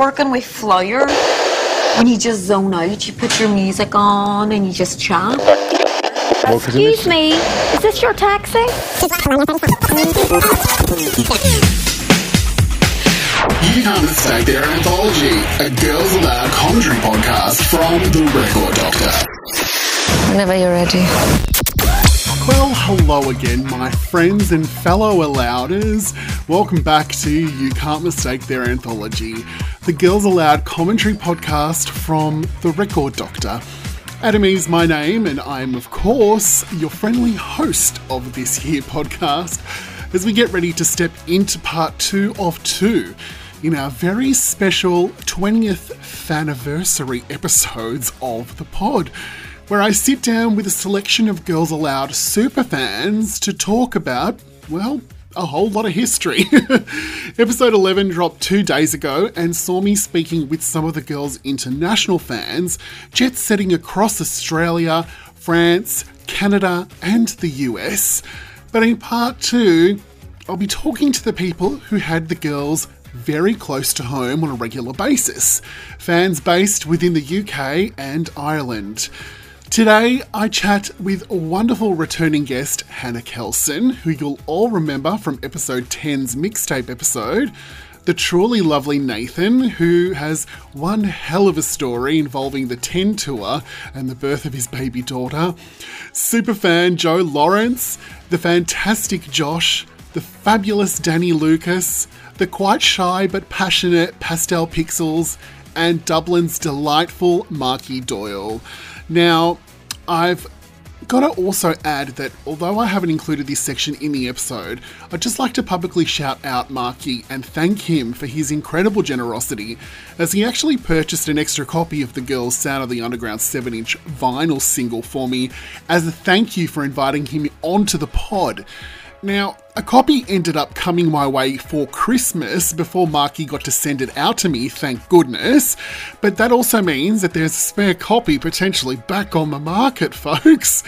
working with Flyer. When you just zone out, you put your music on and you just chat. Excuse me, is this your taxi? You can't mistake their anthology, a Girls Aloud commentary podcast from The Record Doctor. Whenever you're ready. Well, hello again, my friends and fellow Alouders. Welcome back to You Can't Mistake Their Anthology, the Girls Aloud commentary podcast from The Record Doctor. Adem is my name, and I'm, of course, your friendly host of this here podcast as we get ready to step into part two of two in our very special 20th anniversary episodes of the pod where I sit down with a selection of Girls Aloud superfans to talk about, well, a whole lot of history. Episode 11 dropped two days ago and saw me speaking with some of the girls' international fans, jet setting across Australia, France, Canada, and the US. But in part two, I'll be talking to the people who had the girls very close to home on a regular basis, fans based within the UK and Ireland. Today, I chat with a wonderful returning guest, Hannah Kelson, who you'll all remember from episode 10's mixtape episode. The truly lovely Nathan, who has one hell of a story involving the 10 tour and the birth of his baby daughter. Superfan Joe Lawrence, the fantastic Josh, the fabulous Danny Lucas, the quite shy but passionate Pastel Pixels, and Dublin's delightful Marky Doyle. Now, I've got to also add that although I haven't included this section in the episode, I'd just like to publicly shout out Marky and thank him for his incredible generosity, as he actually purchased an extra copy of the Girls' Sound of the Underground 7 inch vinyl single for me as a thank you for inviting him onto the pod. Now, a copy ended up coming my way for Christmas before Marky got to send it out to me, thank goodness. But that also means that there's a spare copy potentially back on the market, folks.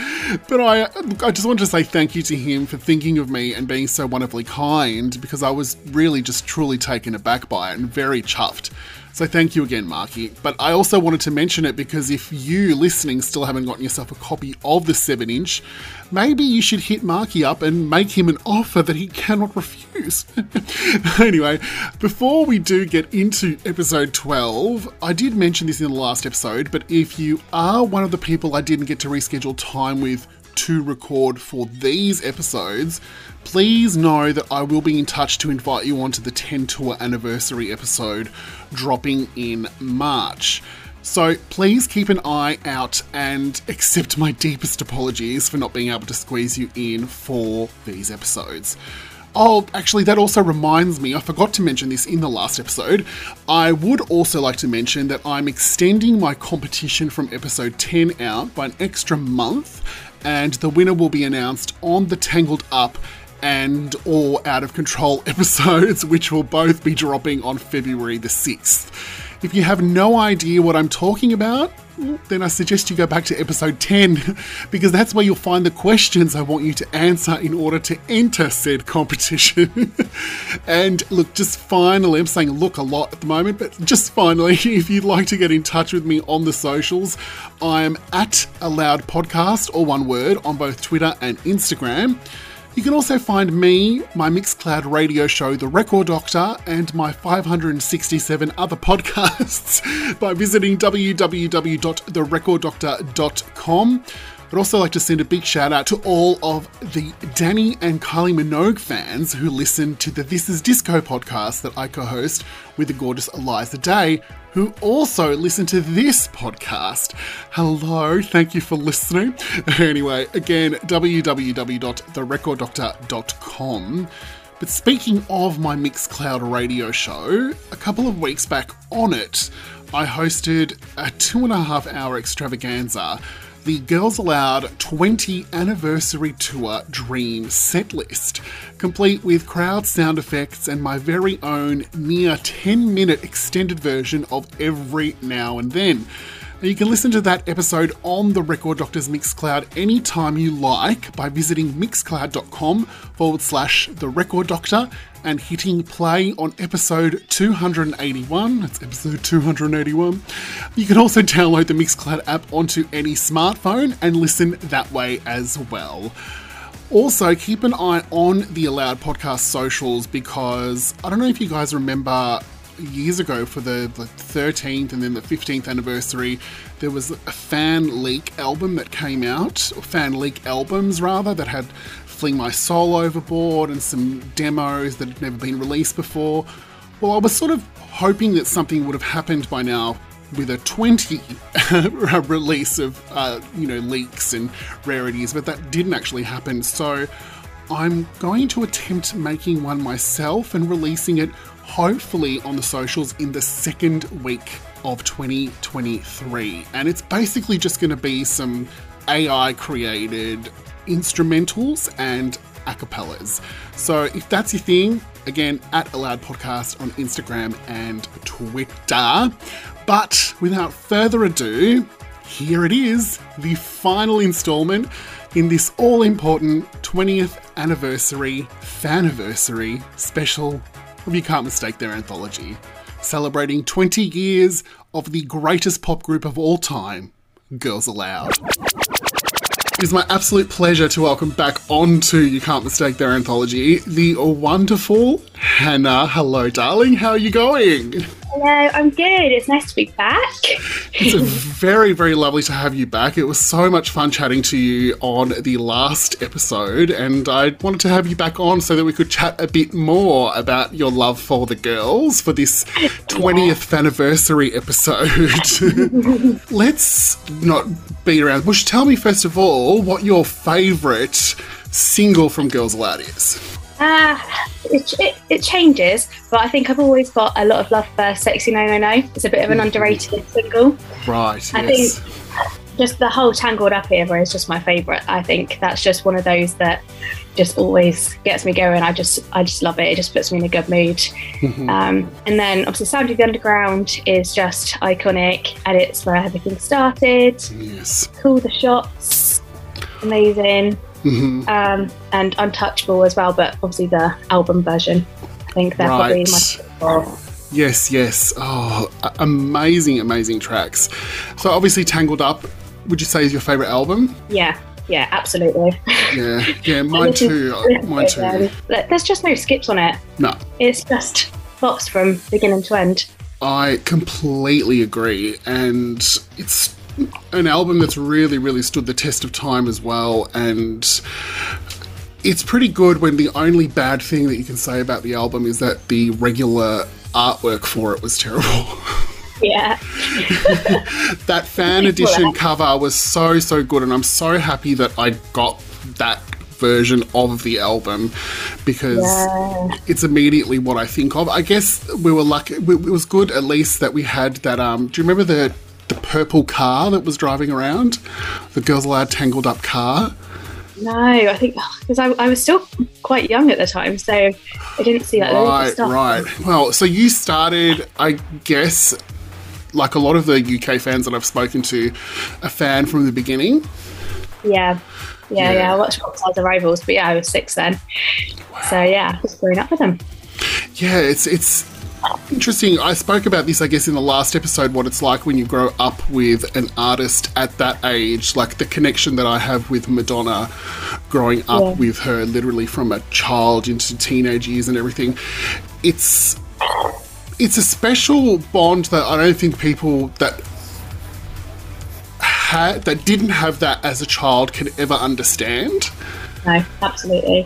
But I, I just want to say thank you to him for thinking of me and being so wonderfully kind because I was really just truly taken aback by it and very chuffed. So thank you again, Marky. But I also wanted to mention it because if you listening still haven't gotten yourself a copy of the 7 inch, maybe you should hit Marky up and make him an offer that he cannot refuse. anyway, before we do get into episode 12, I did mention this in the last episode, but if you are one of the people I didn't get to reschedule time with to record for these episodes, please know that I will be in touch to invite you onto the 10 tour anniversary episode dropping in March. So please keep an eye out and accept my deepest apologies for not being able to squeeze you in for these episodes. Oh, actually, that also reminds me, I forgot to mention this in the last episode. I would also like to mention that I'm extending my competition from episode 10 out by an extra month, and the winner will be announced on the Tangled Up and All Out of Control episodes, which will both be dropping on February the 6th. If you have no idea what I'm talking about, then I suggest you go back to episode 10 because that's where you'll find the questions I want you to answer in order to enter said competition. and look, just finally, I'm saying look a lot at the moment, but just finally, if you'd like to get in touch with me on the socials, I'm at Aloud Podcast, or one word, on both Twitter and Instagram. You can also find me, my Mixcloud radio show, The Record Doctor, and my 567 other podcasts by visiting www.therecorddoctor.com. I'd also like to send a big shout out to all of the Dannii and Kylie Minogue fans who listen to the This Is Disco podcast that I co host with the gorgeous Eliza Day, who also listen to this podcast. Hello, thank you for listening. Anyway, again, www.therecorddoctor.com. But speaking of my Mixcloud radio show, a couple of weeks back on it, I hosted a two and a half hour extravaganza the Girls Aloud 20 Anniversary Tour Dream setlist, complete with crowd sound effects and my very own near 10 minute extended version of Every Now and Then. You can listen to that episode on the Record Doctors Mixcloud anytime you like by visiting mixcloud.com forward slash the Record Doctor and hitting play on episode 281. That's episode 281. You can also download the Mixcloud app onto any smartphone and listen that way as well. Also, keep an eye on the Aloud Podcast socials because I don't know if you guys remember years ago for the, the 13th and then the 15th anniversary, there was a fan leak album that came out, or fan leak albums rather, that had Fling My Soul Overboard and some demos that had never been released before. Well, I was sort of hoping that something would have happened by now with a 20 release of uh, you know leaks and rarities, but that didn't actually happen. So I'm going to attempt making one myself and releasing it hopefully on the socials in the second week of 2023. And it's basically just going to be some AI created instrumentals and acapellas. So if that's your thing, again, at Aloud Podcast on Instagram and Twitter. But without further ado, here it is, the final installment in this all important 20th anniversary, fanniversary special of You Can't Mistake Their Anthology, celebrating 20 years of the greatest pop group of all time, Girls Aloud. It is my absolute pleasure to welcome back onto You Can't Mistake Their Anthology the wonderful Hannah. Hello, darling. How are you going? Hello, I'm good. It's nice to be back. It's very, very lovely to have you back. It was so much fun chatting to you on the last episode, and I wanted to have you back on so that we could chat a bit more about your love for the girls for this 20th anniversary episode. Let's not beat around the bush. Tell me, first of all, what your favourite single from Girls Aloud is. Uh, it, it, it changes, but I think I've always got a lot of love for Sexy No No No. It's a bit of an underrated single. Right, I yes. think just the whole Tangled Up era is just my favourite. I think that's just one of those that just always gets me going. I just I just love it. It just puts me in a good mood. Mm-hmm. Um, and then obviously Sound of the Underground is just iconic and it's where everything started. yes. Call the shots, amazing. Mhm. Um, and Untouchable as well, but obviously the album version. I think they're probably Right. my favorite. Yes, yes. Oh, amazing, amazing tracks. So, obviously, Tangled Up, would you say is your favourite album? Yeah, yeah, absolutely. Yeah, yeah, mine too. Mine too. There's just no skips on it. No, It's just bops from beginning to end. I completely agree. And it's an album that's really, really stood the test of time as well. And it's pretty good when the only bad thing that you can say about the album is that the regular artwork for it was terrible. Yeah, that fan edition cover was so so good and i'm so happy that i got that version of the album because Yeah. it's immediately what i think of i guess we were lucky it was good at least that we had that um do you remember the the purple car that was driving around the girls aloud tangled up car no, I think because I, I was still quite young at the time, so I didn't see that right stuff. right well so you started i guess like a lot of the uk fans that i've spoken to a fan from the beginning Yeah, Yeah. yeah, yeah. I watched Popstars The Rivals, but yeah, I was six then. So yeah, I was growing up with them. Yeah, it's it's interesting. I spoke about this, I guess, in the last episode. What it's like when you grow up with an artist at that age, like the connection that I have with Madonna, growing up Yeah. with her literally from a child into teenage years and everything. It's it's a special bond that I don't think people that had that didn't have that as a child can ever understand. No, absolutely.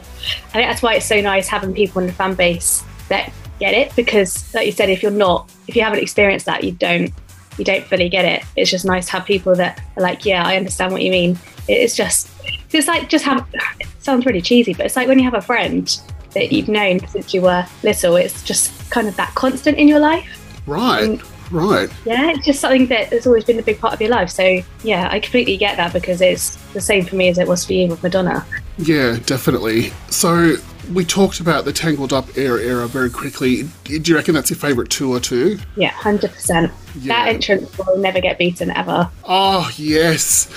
I think that's why it's so nice having people in the fan base that get it because, like you said, if you're not, if you haven't experienced that, you don't, you don't fully get it. It's just nice to have people that are like, yeah, I understand what you mean. It's just, it's like just have. It sounds really cheesy, but it's like when you have a friend that you've known since you were little. It's just kind of that constant in your life. Right, right. Yeah, it's just something that has always been a big part of your life. So yeah, I completely get that because it's the same for me as it was for you with Madonna. Yeah, definitely. So we talked about the Tangled Up era era very quickly. Do you reckon that's your favourite tour too? Yeah, hundred percent. That entrance will never get beaten ever. Oh yes!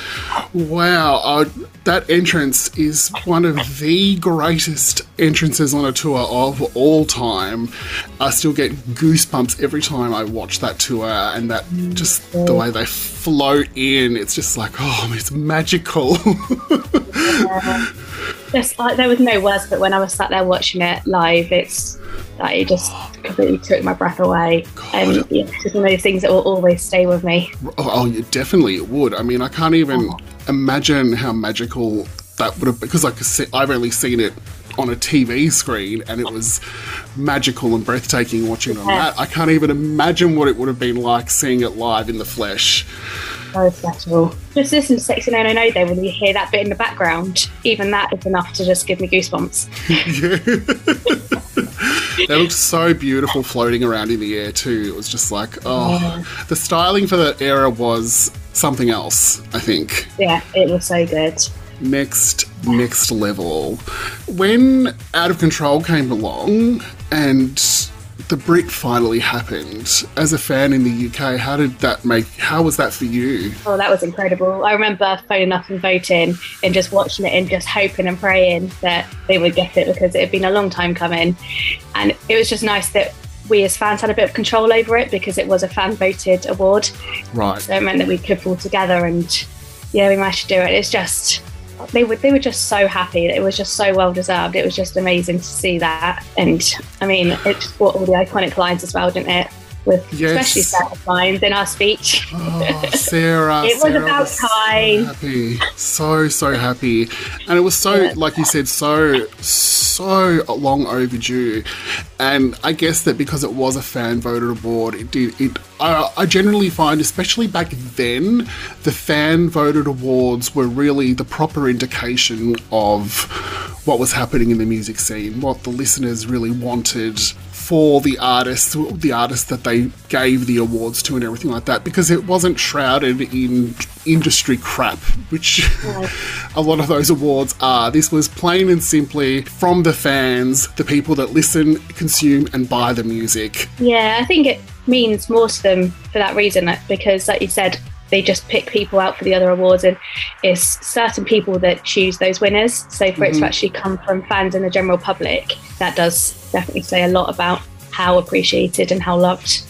Wow, uh, that entrance is one of the greatest entrances on a tour of all time. I still get goosebumps every time I watch that tour, and that just the way they float in. It's just like oh, it's magical. Just like there was no words, but when I was sat there watching it live, it's like it just completely took my breath away. And yeah, it's just one of those things that will always stay with me. Oh, oh, yeah, definitely it would. I mean, I can't even oh. Imagine how magical that would have been because like I've only seen it on a TV screen and it was magical and breathtaking watching it on that. I can't even imagine what it would have been like seeing it live in the flesh. Special. Just listen to Sexy No No No though when you hear that bit in the background. Even that is enough to just give me goosebumps. They looked so beautiful floating around in the air too. It was just like, oh, the styling for that era was something else, I think. Yeah, it was so good. next next level. When Out of Control came along and the Brit finally happened, as a fan in the UK, how did that make how was that for you? Oh, that was incredible. I remember phoning up and voting and just watching it and just hoping and praying that they would get it because it had been a long time coming. And it was just nice that we as fans had a bit of control over it because it was a fan voted award. Right. So it meant that we could pull together and yeah, we managed to do it. It's just they were they were just so happy. It was just so well deserved. It was just amazing to see that. And I mean, it just brought all the iconic lines as well, didn't it? With Yes. especially Sarah's lines in our speech. Oh, Sarah. It was Sarah about so time. happy. So, so happy. And it was so, like you said, so, so long overdue. And I guess that because it was a fan voted award, it did, it, I, I generally find, especially back then, the fan voted awards were really the proper indication of what was happening in the music scene, what the listeners really wanted for the artists, the artists that they gave the awards to, and everything like that, because it wasn't shrouded in industry crap, which a lot of those awards are. This was plain and simply from the fans, the people that listen, consume, and buy the music. Yeah, I think it means more to them for that reason, because, like you said, they just pick people out for the other awards, and it's certain people that choose those winners. So for it to mm-hmm. actually come from fans and the general public, that does definitely say a lot about how appreciated and how loved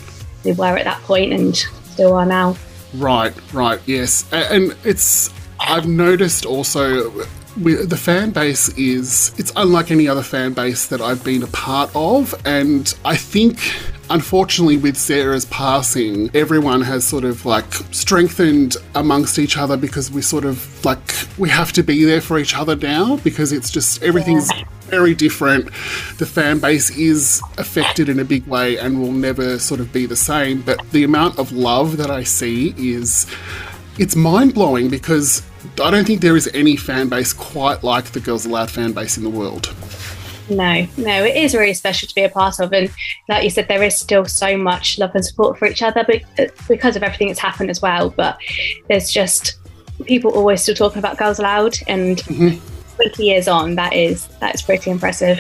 they were at that point and still are now. Right, right, yes. And it's, I've noticed also the fan base is, it's unlike any other fan base that I've been a part of. And I think, unfortunately, with Sarah's passing, everyone has sort of like strengthened amongst each other because we sort of like, we have to be there for each other now because it's just, everything's very different. The fan base is affected in a big way and will never sort of be the same. But the amount of love that I see is it's mind blowing because I don't think there is any fan base quite like the Girls Aloud fan base in the world. No, no, it is really special to be a part of, and like you said, there is still so much love and support for each other, but because of everything that's happened as well. But there's just people always still talking about Girls Aloud, and 20 years on, that is that is pretty impressive.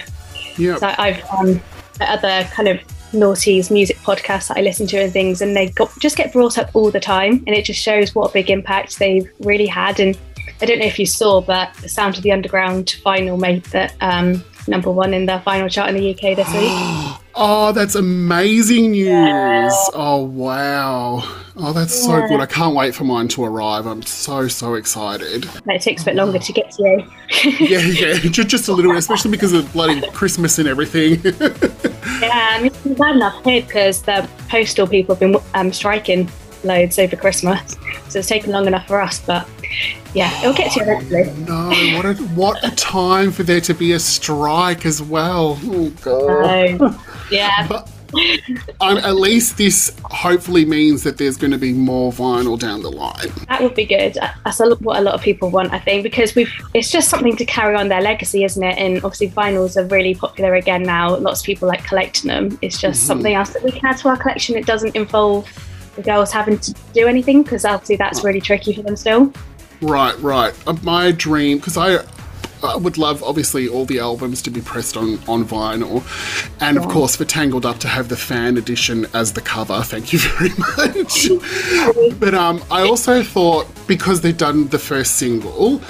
Yeah. So I've um, other kind of naughties music podcasts that I listen to and things, and they got, just get brought up all the time, and it just shows what a big impact they've really had. And I don't know if you saw, but the Sound of the Underground final made that um, number one in the final chart in the UK this week. Oh, that's amazing news. Oh, wow. Oh, that's so good. I can't wait for mine to arrive. I'm so, so excited. It takes a bit longer to get to you. Yeah, yeah, ju- just a little bit, especially because of bloody Christmas and everything. Yeah, been bad enough here because the postal people have been um, striking loads over Christmas, so it's taken long enough for us. But yeah, it'll get to you eventually. no, what a, what a time for there to be a strike as well. Oh, God. So, yeah, But um, at least this hopefully means that there's going to be more vinyl down the line. that would be good. That's a, what a lot of people want, I think, because we've. It's just something to carry on their legacy, isn't it? And obviously, vinyls are really popular again now. Lots of people like collecting them. It's just something else that we can add to our collection. It doesn't involve the girls having to do anything because obviously that's really tricky for them still. Right, right. Uh, My dream, because I, I would love, obviously, all the albums to be pressed on, on vinyl. And of course, for Tangled Up to have the fan edition as the cover. Thank you very much. but um, I also thought, because they've done the first single,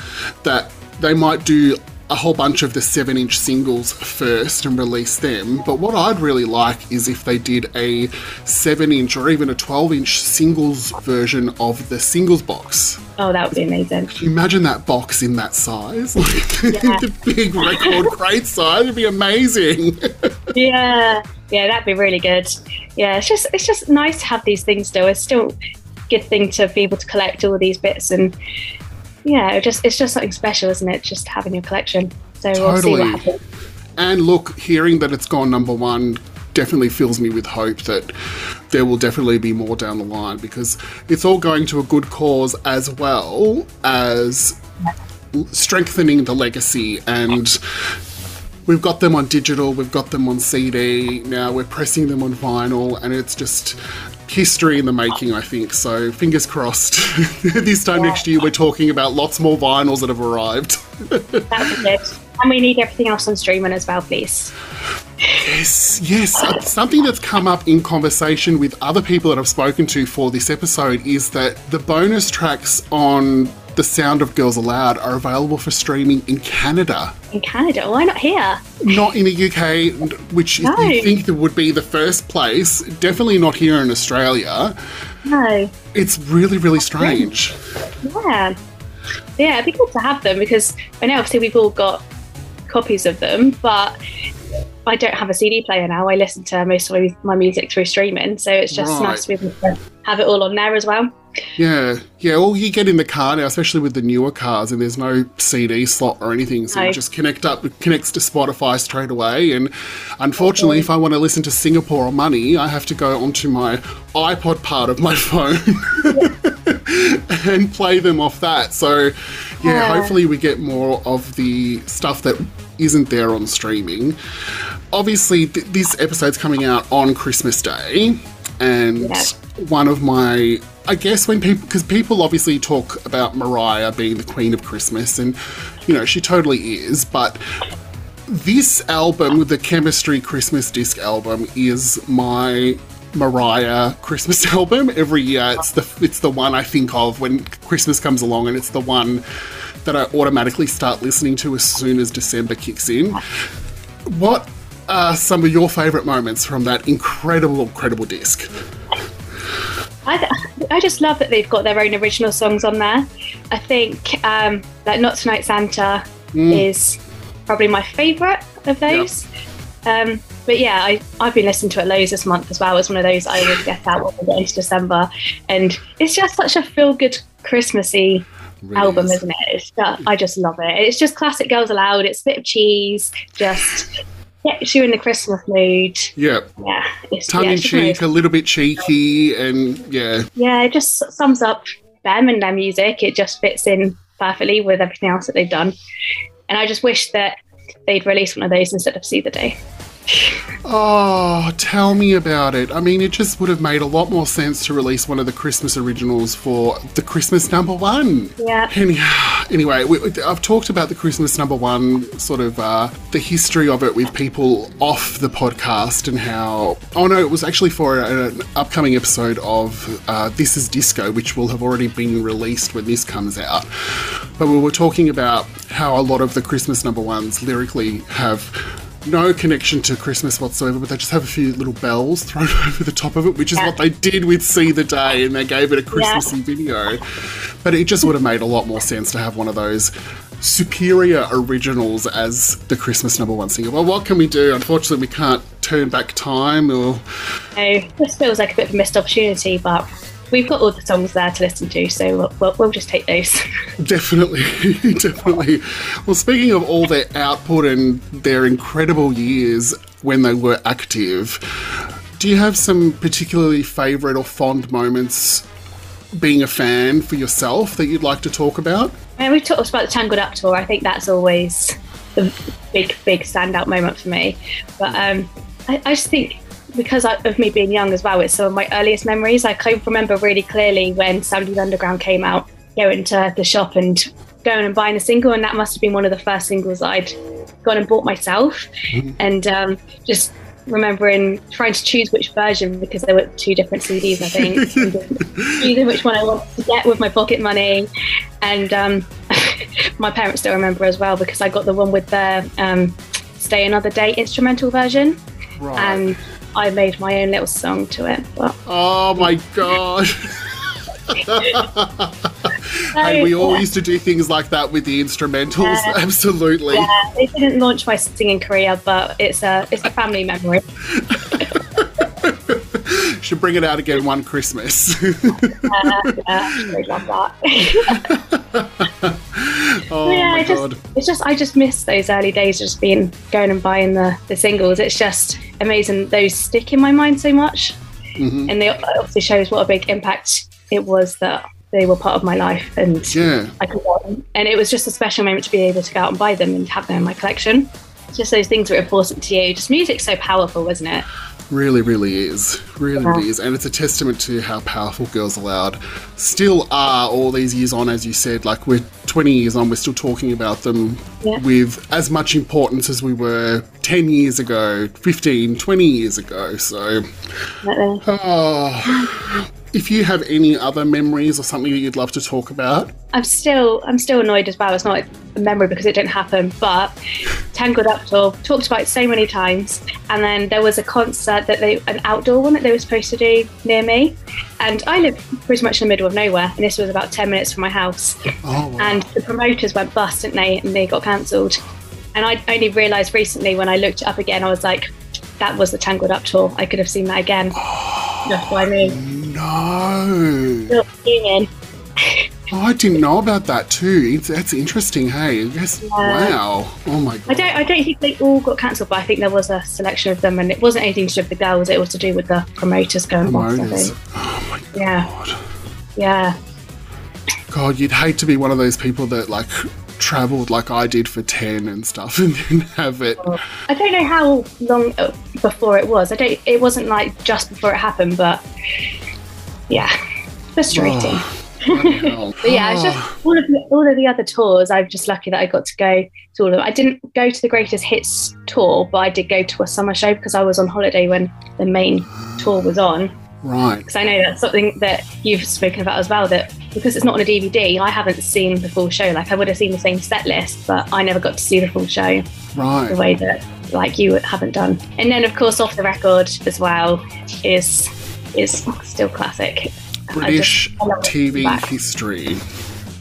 that they might do a whole bunch of the 7 inch singles first and release them. But what I'd really like is if they did a 7 inch or even a 12 inch singles version of the singles box. Oh, that would be amazing. Can you imagine that box in that size? Like the big record crate size It'd be amazing. Yeah, yeah, that'd be really good. Yeah, it's just it's just nice to have these things still. It's still a good thing to be able to collect all of these bits and yeah, it just it's just something special, isn't it? Just having your collection. So we'll see Totally. what happens. And look, hearing that it's gone number one definitely fills me with hope that there will definitely be more down the line because it's all going to a good cause as well as strengthening the legacy and we've got them on digital we've got them on cd now we're pressing them on vinyl and it's just history in the making i think so fingers crossed this time next year we're talking about lots more vinyls that have arrived That'd be good. And we need everything else on streaming as well, please. Yes, yes. Something that's come up in conversation with other people that I've spoken to for this episode is that the bonus tracks on The Sound of Girls Aloud are available for streaming in Canada, In Canada, why not here? not in the UK, which No. you think would be the first place. Definitely not here in Australia. No. It's really, really strange. Yeah. Yeah, it'd be good to have them because I know obviously we've all got copies of them, but I don't have a CD player now. I listen to most of my- my music through streaming, so it's just Right. nice to be able to have it all on there as well. Yeah, yeah. Well, you get in the car now, especially with the newer cars, and there's no CD slot or anything, so No. you just connect up, it connects to Spotify straight away. And unfortunately, if I want to listen to Singapore or Money, I have to go onto my iPod part of my phone and play them off that. So, yeah, Yeah. hopefully we get more of the stuff that isn't there on streaming. Obviously, th- this episode's coming out on Christmas Day, and Yeah. one of my I guess when people because people obviously talk about Mariah being the queen of Christmas and you know she totally is but this album the chemistry Christmas disc album is my Mariah Christmas album. Every year it's the it's the one I think of when Christmas comes along and it's the one that I automatically start listening to as soon as December kicks in. What are some of your favorite moments from that incredible incredible disc I, th- I just love that they've got their own original songs on there. I think um, that Not Tonight Santa is probably my favourite of those. Um, but yeah, I, I've been listening to it loads this month as well. It's one of those I always get out when we get into December. And it's just such a feel good Christmassy Really album, is. isn't it? It's just, I just love it. It's just classic Girls Aloud. It's a bit of cheese, just gets you in the Christmas mood. yeah Yeah, it's, tongue yeah, in it's just one of cheek, a little bit cheeky, and yeah, yeah, it just sums up them and their music. It just fits in perfectly with everything else that they've done. And I just wish that they'd release one of those instead of See the Day. Oh, tell me about it. I mean, it just would have made a lot more sense to release one of the Christmas originals for the Christmas number one. Yeah. Any, anyway, we, I've talked about the Christmas number one, sort of uh, the history of it with people off the podcast and how. Oh no, it was actually for an upcoming episode of uh, This Is Disco, which will have already been released when this comes out. But we were talking about how a lot of the Christmas number ones lyrically have no connection to Christmas whatsoever, but they just have a few little bells thrown over the top of it, which is Yeah. what they did with See the Day, and they gave it a Christmassy video. But it just would have made a lot more sense to have one of those superior originals as the Christmas number one single. Well, what can we do? Unfortunately, we can't turn back time or. This feels like a bit of a missed opportunity, but we've got all the songs there to listen to, so we'll, we'll, we'll just take those. Definitely, definitely. Well, speaking of all their output and their incredible years when they were active, do you have some particularly favourite or fond moments being a fan for yourself that you'd like to talk about? And we've talked about the Tangled Up tour. I think that's always the big, big standout moment for me. But um, I, I just think because of me being young as well, it's some of my earliest memories. I can remember really clearly when Sound of Underground came out, going to the shop and going and buying a single, and that must have been one of the first singles I'd gone and bought myself. And um, just remembering trying to choose which version because there were two different CDs, I think, choosing which one I wanted to get with my pocket money. And um, my parents still remember as well because I got the one with the um, Stay Another Day instrumental version. Right. And I made my own little song to it. But oh my god. hey, we all used to do things like that with the instrumentals. Yeah. Absolutely. yeah, it didn't launch my singing career, but it's a it's a family memory. Should bring it out again one Christmas. Uh, yeah, love that. oh yeah, my just, god. it's just I just miss those early days, just being going and buying the the singles. It's just amazing. Those stick in my mind so much, Mm-hmm. and they obviously shows what a big impact it was that they were part of my life, and Yeah. I could buy them. And it was just a special moment to be able to go out and buy them and have them in my collection. Just those things that are important to you. Just music's so powerful, wasn't it? Really, really is. Really, is. And it's a testament to how powerful Girls Aloud still are all these years on, as you said. Like, we're 20 years on, we're still talking about them Yeah. with as much importance as we were 10 years ago, 15, 20 years ago. So, oh, if you have any other memories or something that you'd love to talk about, I'm still I'm still annoyed as well. It's not a memory because it didn't happen, but Tangled Up Tour talked about it so many times. And then there was a concert that they an outdoor one that they were supposed to do near me, and I live pretty much in the middle of nowhere, and this was about ten minutes from my house. oh, wow. And the promoters went bust, didn't they? And they got cancelled. And I only realised recently when I looked it up again, I was like, that was the Tangled Up tour. I could have seen that again. That's what I mean. no. Fuming. Oh, I didn't know about that too. It's, that's interesting. Hey, yes. Wow. Oh my god. I don't. I don't think they all got cancelled, but I think there was a selection of them, and it wasn't anything to do with the girls. It was to do with the promoters going Promoters. think. Oh my Yeah, god. yeah, God, you'd hate to be one of those people that like traveled like I did for 10 and stuff and then have it. I don't know how long uh, before it was. I don't. It wasn't like just before it happened, but yeah, frustrating. Hell. But yeah, it's just all of the, all of the other tours. I'm just lucky that I got to go to all of them. I didn't go to the Greatest Hits tour, but I did go to a summer show because I was on holiday when the main tour was on. right. because I know that's something that you've spoken about as well. That because it's not on a DVD, I haven't seen the full show. Like I would have seen the same set list, but I never got to see the full show Right. the way that like you haven't done. And then of course, off the record as well is is still classic. British just- I love it. TV history.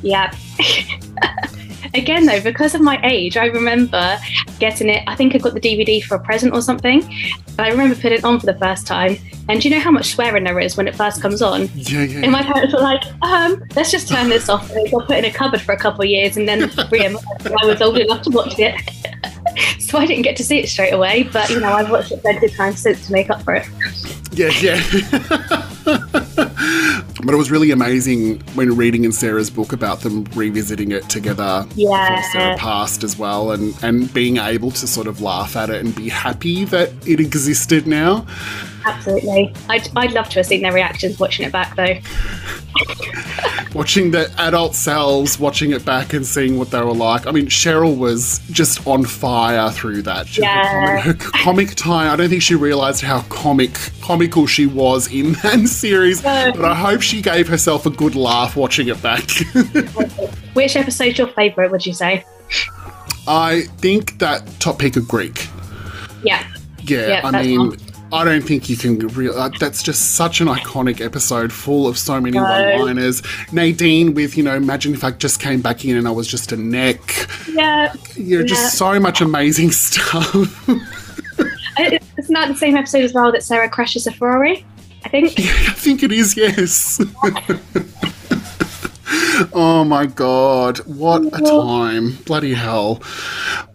Yeah. Again, though, because of my age, I remember getting it. I think I got the DVD for a present or something. And I remember putting it on for the first time. And do you know how much swearing there is when it first comes on? Yeah, yeah. And my parents were like, um, let's just turn this off. And got put in a cupboard for a couple of years. And then that I was old enough to watch it. so I didn't get to see it straight away. But, you know, I've watched it plenty of times since to make up for it. Yeah, yeah. but it was really amazing when reading in Sarah's book about them revisiting it together Yeah. before Sarah passed as well and, and being able to sort of laugh at it and be happy that it existed now. Absolutely. I'd, I'd love to have seen their reactions watching it back, though. Watching the adult selves, watching it back and seeing what they were like. I mean, Cheryl was just on fire through that. She- Yeah. Her comic time, I don't think she realised how comic comical she was in that series, No. but I hope she gave herself a good laugh watching it back. Which episode's your favourite, would you say? I think that Top Peak of Greek. Yeah. Yeah, Yeah, I mean, one. I don't think you can. Re- uh, that's just such an iconic episode, full of so many No. one-liners. Nadine with, you know, imagine if I just came back in and I was just a neck. Yeah. You know, Yeah. just so much amazing stuff. I- Isn't that the same episode as well that Sarah crashes a Ferrari? I think. I think it is, yes. oh my god, what a time. Bloody hell.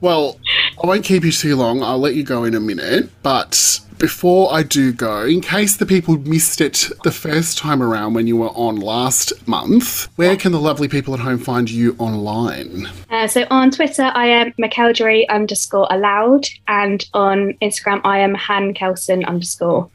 Well, I won't keep you too long. I'll let you go in a minute. But before I do go, in case the people missed it the first time around when you were on last month, where can the lovely people at home find you online? Uh, so on Twitter, I am McElderry underscore allowed, and on Instagram, I am Han Kelson underscore.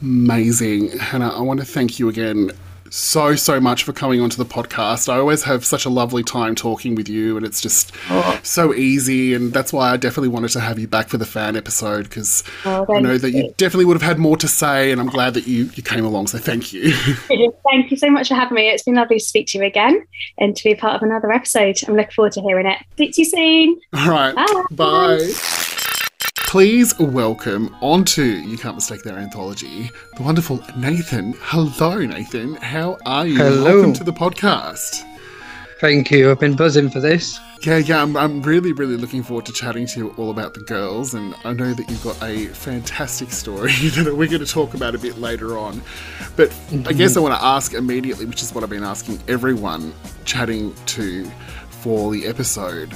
Amazing. Hannah, I want to thank you again so, so much for coming onto the podcast. I always have such a lovely time talking with you, and it's just oh. so easy. And that's why I definitely wanted to have you back for the fan episode because Oh, I know that you you. definitely would have had more to say, and I'm glad that you, you came along. So thank you. Thank you so much for having me. It's been lovely to speak to you again and to be part of another episode. I'm looking forward to hearing it. Speak to you soon. All right. Bye. Bye. Please welcome onto You Can't Mistake Their Anthology the wonderful Nathan. Hello, Nathan. How are you? Hello. Welcome to the podcast. Thank you. I've been buzzing for this. Yeah, yeah, I'm, I'm really, really looking forward to chatting to you all about the girls, and I know that you've got a fantastic story that we're going to talk about a bit later on. But I guess I mm-hmm. want to ask immediately, which is what I've been asking everyone chatting to for the episode.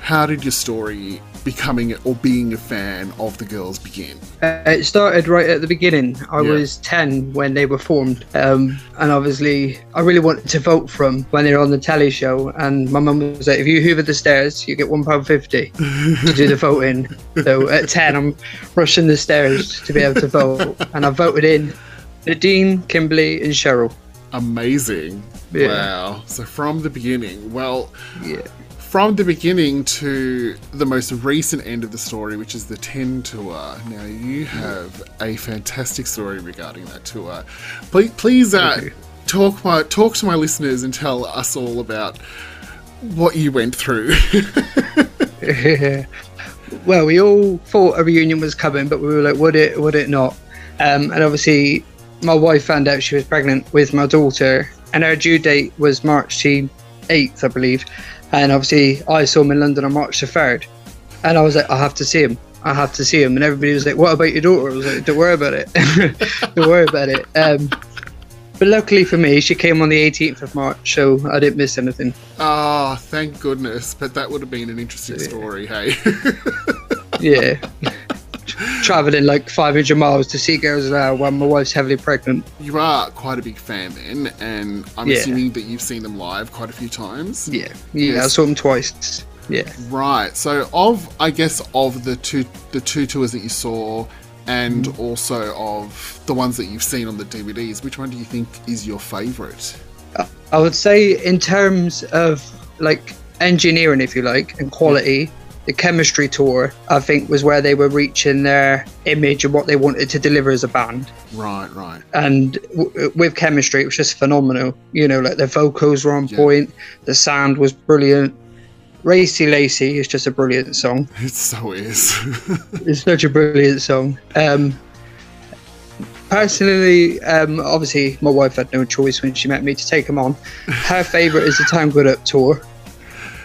How did your story becoming or being a fan of the girls begin? Uh, it started right at the beginning. I Yeah. was 10 when they were formed. Um, and obviously, I really wanted to vote for them when they were on the telly show. And my mum was like, if you hoover the stairs, you get £1.50 to do the voting. So at 10, I'm rushing the stairs to be able to vote. And I voted in Nadine, Kimberley, and Cheryl. Amazing. Yeah. Wow. So from the beginning, well, Yeah. From the beginning to the most recent end of the story, which is the 10 tour. Now, you have a fantastic story regarding that tour. Please, please uh, talk, my, talk to my listeners and tell us all about what you went through. well, we all thought a reunion was coming, but we were like, would it, would it not? Um, and obviously, my wife found out she was pregnant with my daughter, and her due date was March the 8th, I believe. And obviously, I saw him in London on March the 3rd. And I was like, I have to see him. I have to see him. And everybody was like, What about your daughter? I was like, Don't worry about it. Don't worry about it. Um, but luckily for me, she came on the 18th of March, so I didn't miss anything. Ah, thank goodness. But that would have been an interesting story, hey? Yeah. Traveling like 500 miles to see girls now when my wife's heavily pregnant. you are quite a big fan then, and I'm Yeah. assuming that you've seen them live quite a few times. Yeah. Yeah, I saw them twice. Yeah. Right. So of I guess of the two the two tours that you saw and Mm. also of the ones that you've seen on the DVDs, which one do you think is your favorite? I would say in terms of like engineering, if you like, and quality, the chemistry tour, I think, was where they were reaching their image and what they wanted to deliver as a band. Right, right. And w- with chemistry, it was just phenomenal. You know, like the vocals were on Yeah. point, the sound was brilliant. Racy Lacy is just a brilliant song. It so is. It's such a brilliant song. Um, personally, um, obviously, my wife had no choice when she met me to take him on. Her favourite is the Tangled Up tour.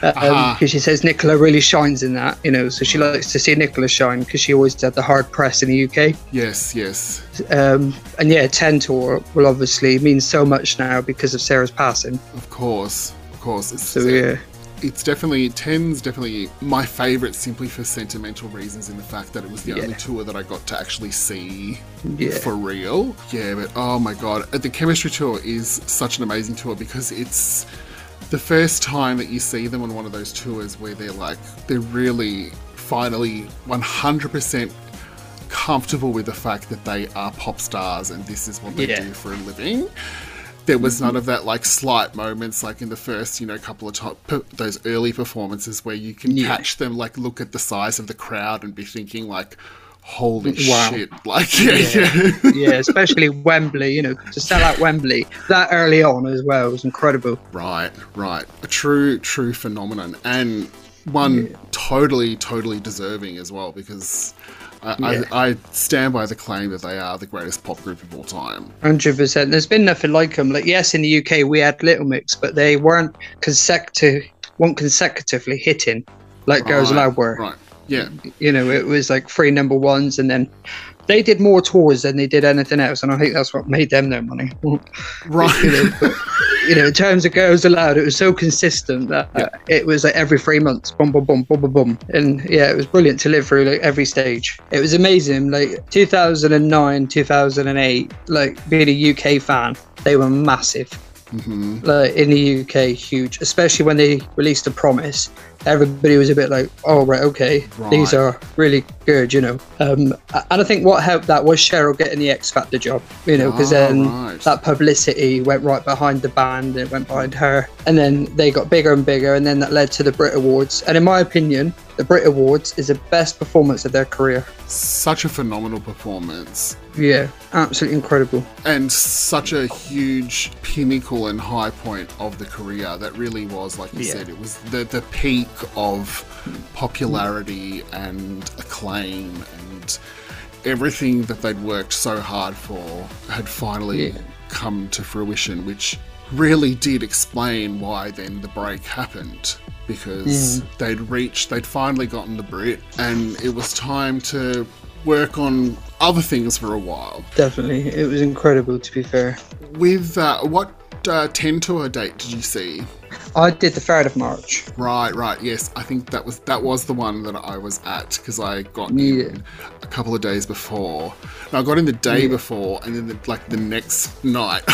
Because Uh-huh. she says Nicola really shines in that, you know, so she likes to see Nicola shine because she always did the hard press in the UK. yes, yes. Um, and yeah, 10 tour will obviously mean so much now because of Sarah's passing. Of course. Of course. It's, So yeah, it's definitely ten's definitely my favorite simply for sentimental reasons in the fact that it was the Yeah. only tour that I got to actually see yeah, for real. Yeah, but oh my god, the chemistry tour is such an amazing tour because it's the first time that you see them on one of those tours where they're like they're really finally 100% comfortable with the fact that they are pop stars and this is what they Yeah. do for a living. There was none of that like slight moments like in the first, you know, couple of to- per- those early performances where you can Yeah. catch them like look at the size of the crowd and be thinking like, holy Wow. shit! Like, yeah, yeah. yeah, especially Wembley, you know, to sell out Wembley that early on as well was incredible. Right, right. A true, true phenomenon, and one totally, totally deserving as well because I, Yeah. I, I stand by the claim that they are the greatest pop group of all time. Hundred percent. There's been nothing like them. Like yes, in the UK we had Little Mix, but they weren't consecutive, weren't consecutively hitting like Girls Right, Aloud were. Right. Yeah. You know, it was like three number ones, and then they did more tours than they did anything else, and I think that's what made them their money. Right. you know, but, you know, in terms of Girls Aloud, it was so consistent that uh, it was like every three months, boom, boom, boom, boom, boom, boom, and yeah, it was brilliant to live through like every stage. It was amazing. Like 2009, 2008, like being a UK fan, they were massive. Hmm Like in the UK, huge, especially when they released a promise. Everybody was a bit like, "Oh right, okay, these are really good, you know. Um, and I think what helped that was Cheryl getting the X Factor job, you know, because Ah, then right. that publicity went right behind the band, it went behind her, and then they got bigger and bigger, and then that led to the Brit Awards. And in my opinion, the Brit Awards is the best performance of their career. Such a phenomenal performance. Yeah, absolutely incredible. and such a huge pinnacle and high point of the career that really was like you Yeah. said it was the the peak of popularity and acclaim and everything that they'd worked so hard for had finally Yeah. come to fruition which really did explain why then the break happened because mm. they'd reached they'd finally gotten the Brit and it was time to work on other things for a while Definitely, it was incredible. To be fair, with uh, what uh, 10 tour date did you see? I did the third of March. Right, right. Yes, I think that was that was the one that I was at because I got Yeah. in a couple of days before. No, I got in the day before, and then the, like the next night.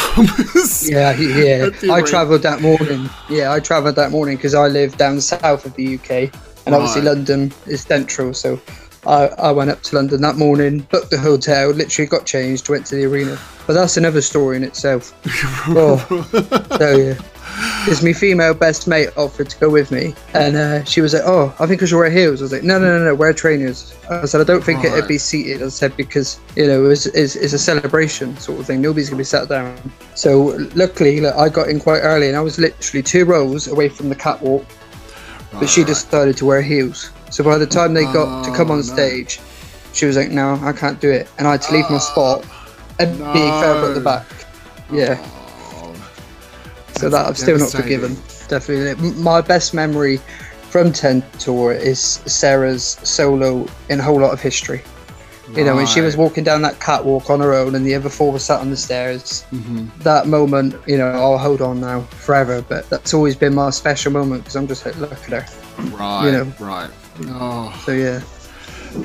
Yeah, yeah. I travelled that morning. Yeah, I travelled that morning because I live down south of the UK, and obviously London is central. So I, I went up to London that morning, booked the hotel, literally got changed, went to the arena. But that's another story in itself. oh, so yeah. Because my female best mate offered to go with me, and uh, she was like, "Oh, I think I should wear heels." I was like, "No, no, no, no, wear trainers." I said, "I don't think Right. it'd be seated." I said because you know it's, it's, it's a celebration sort of thing. Nobody's gonna be sat down. So luckily, like, I got in quite early, and I was literally two rows away from the catwalk. But she decided to wear heels. So by the time they got to come Oh, on no. stage, she was like, "No, I can't do it," and I had to leave my spot. And be further at the back. Yeah. So that I'm still not forgiven. Definitely. My best memory from 10 Tour is Sarah's solo in a Whole Lotta History. You know, when she was walking down that catwalk on her own and the other four were sat on the stairs, Mm-hmm. that moment, you know, I'll hold on now forever. But that's always been my special moment because I'm just like, look at her. Right, you know. right. Oh, So yeah,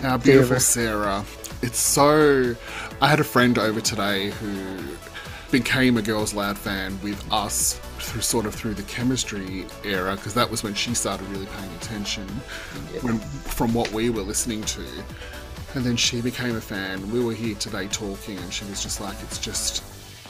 Our beautiful. Sarah. It's so. I had a friend over today who became a Girls Aloud fan with us through sort of through the chemistry era because that was when she started really paying attention when, from what we were listening to. And then she became a fan. We were here today talking, and she was just like, "It's just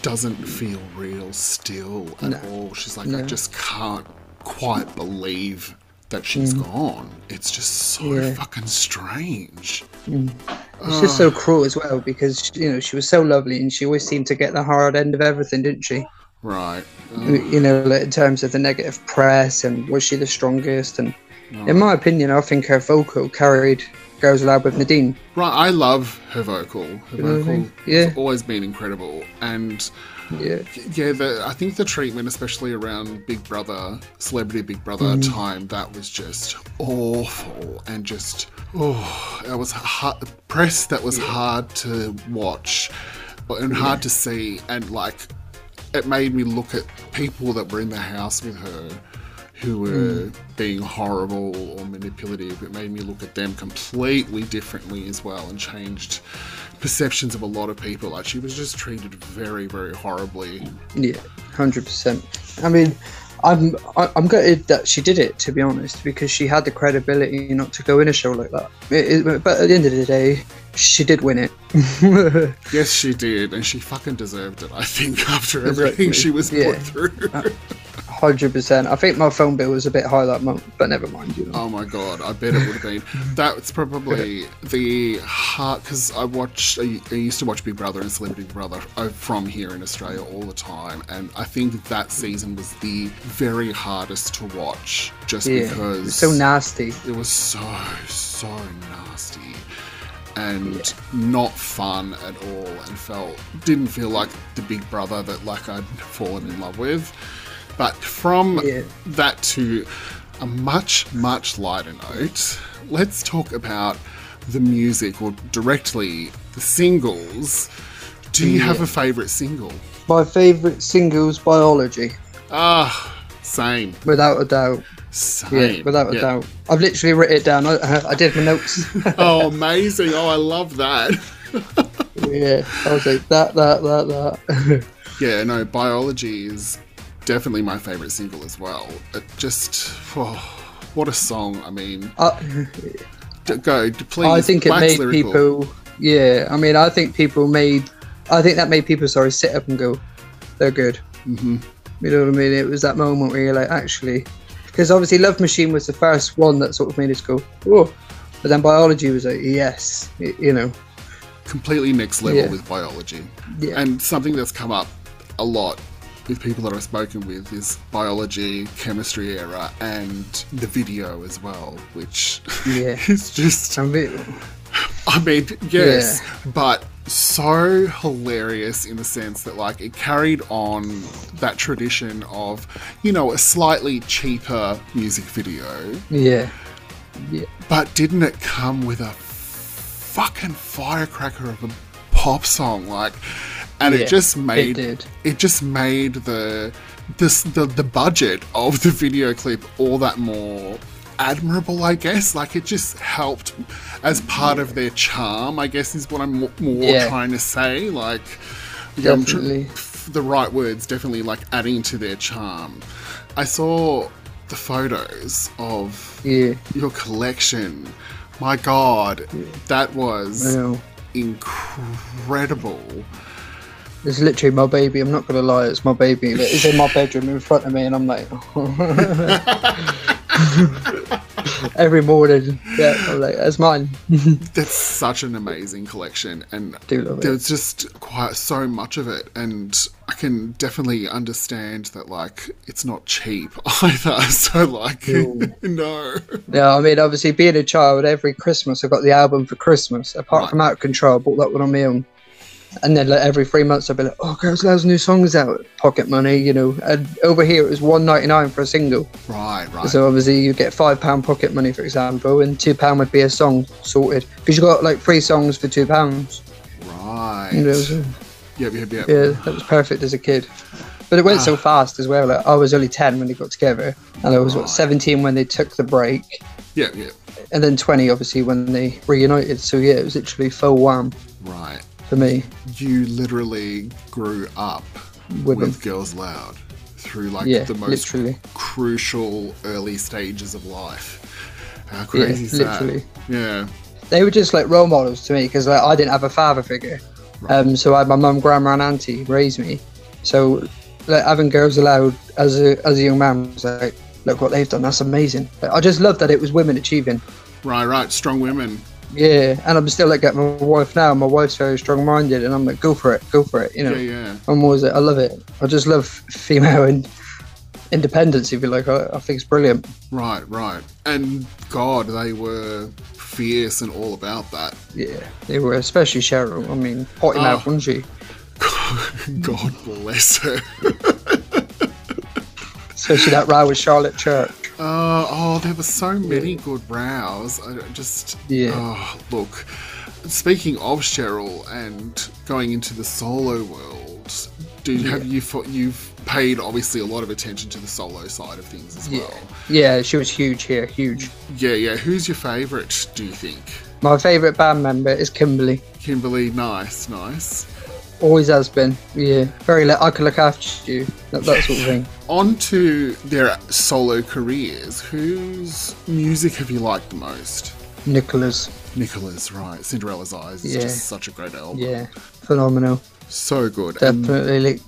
doesn't feel real still at all." She's like, "I just can't quite believe." That she's gone. It's just so Mm. Yeah. fucking strange. it's just so cruel as well because, you know, she was so lovely and she always seemed to get the hard end of everything, didn't she? Right. you know, like in terms of the negative press and was she the strongest? And in my opinion, I think her vocal carried Girls Aloud with Nadine. Right, I love her vocal. Her vocal? Yeah. has always been incredible. And Yeah, yeah, the, I think the treatment, especially around Big Brother, Celebrity Big Brother Mm. time, that was just awful and just, oh, that was hard, press that was hard to watch and hard to see. And like, it made me look at people that were in the house with her who were being horrible or manipulative. It made me look at them completely differently as well and changed perceptions of a lot of people. Like she was just treated very, very horribly. yeah, hundred percent. I mean, I'm I- I'm gutted that she did it to be honest because she had the credibility not to go in a show like that. It, it, but at the end of the day, she did win it. Yes, she did, and she fucking deserved it. I think after Exactly. everything she was Yeah. put through. Uh, Hundred percent. I think my phone bill was a bit high that month, but never mind. You know. Oh my god, I bet it would have been. That's probably the hard because I watched. I, I used to watch Big Brother and Celebrity Brother uh, from here in Australia all the time, and I think that season was the very hardest to watch, just yeah, because it's so nasty. it was so so nasty and not fun at all and felt didn't feel like the big brother that like I'd fallen in love with but from Yeah. that to a much much lighter note let's talk about the music or directly the singles do you have a favorite single My favourite singles, Biology, ah same without a doubt. same Yeah, without a Yeah. doubt. I've literally written it down. I, I did my notes. oh amazing oh i love that yeah, I was like that, that, that, that. Yeah, no, biology is definitely my favorite single as well. It just, oh, what a song! I mean, uh, go, please. I think it made lyrical. people. Yeah, I mean, I think people made. I think that made people sorry sit up and go, they're good. Mm-hmm. You know what I mean? It was that moment where you're like, actually, because obviously Love Machine was the first one that sort of made us go, whoa. But then biology was like, yes, you know, completely next level Yeah. with biology. Yeah. And something that's come up a lot with people that I've spoken with is biology, chemistry era, and the video as well, which Yeah. is just, I mean, I mean, yes, but so hilarious in the sense that, like, it carried on that tradition of, you know, a slightly cheaper music video, Yeah. yeah, but didn't it come with a fucking firecracker of a pop song? Like, and Yeah, it just it made did. it just made the this the the budget of the video clip all that more admirable. I guess like it just helped as part of their charm. I guess is what I'm more Yeah. trying to say. Like, yeah, tr- the right words definitely like adding to their charm. I saw the photos of yeah. your collection. My God, that was know. incredible. It's literally my baby. I'm not gonna lie, it's my baby. It's in my bedroom in front of me, and I'm like, oh. every morning, yeah, I'm like, that's mine. That's such an amazing collection, and love it. there's just quite so much of it, and I can definitely understand that like it's not cheap either. So like, no, Yeah, I mean, obviously, being a child, every Christmas I got the album for Christmas. Apart Right. from Out of Control, I bought that one on my own. And then like, every three months I'd be like, "Oh, Girls Aloud's new songs out, pocket money," you know. And over here it was one ninety nine for a single. right, right, So obviously you get five pound pocket money, for example, and two pound would be a song sorted because you got like three songs for two pounds. right. You know, so- Yep, yep, yep. Yeah, that was perfect as a kid. But it went so ah. fast as well. Like, I was only 10 when they got together, and I was, what, 17 when they took the break, Yeah, yeah. and then 20, obviously, when they reunited. So, yeah, it was literally full wham Right. For me You literally grew up with with. Girls Aloud through like Yeah, the most literally. crucial early stages of life. How Yeah, crazy is literally. that? Yeah. They were just like role models to me because like, I didn't have a father figure. Um, so I had my mum, grandma, and auntie raise me. So like, having Girls Aloud as a, as a young man was like, look what they've done, that's amazing. Like, I just love that it was women achieving. Right, right. Strong women. Yeah, and I'm still like at my wife now. My wife's very strong-minded, and I'm like, go for it, go for it. You know, Yeah, yeah. I'm always like, I love it. I just love female and independence. If you like, I, I think it's brilliant. Right, right. And God, they were fierce and all about that. Yeah, they were, especially Cheryl. I mean, potty Oh. mouth, wasn't she? God bless her. Especially that row with Charlotte Church. Uh, oh, there were so many good rows. I just Yeah. Oh, look, speaking of Cheryl and going into the solo world, do have you fo- you've paid obviously a lot of attention to the solo side of things as well? Yeah, she was huge here, huge. Yeah, yeah. Who's your favourite? Do you think? My favourite band member is Kimberley. Kimberley, nice, nice. Always has been. Yeah, very. I can look after you. That, that sort of thing. On to their solo careers. Whose music have you liked the most? Nicola's. Nicola's, right. Cinderella's Eyes is Yeah. just such a great album. Yeah, phenomenal. So good. And- Definitely. Like,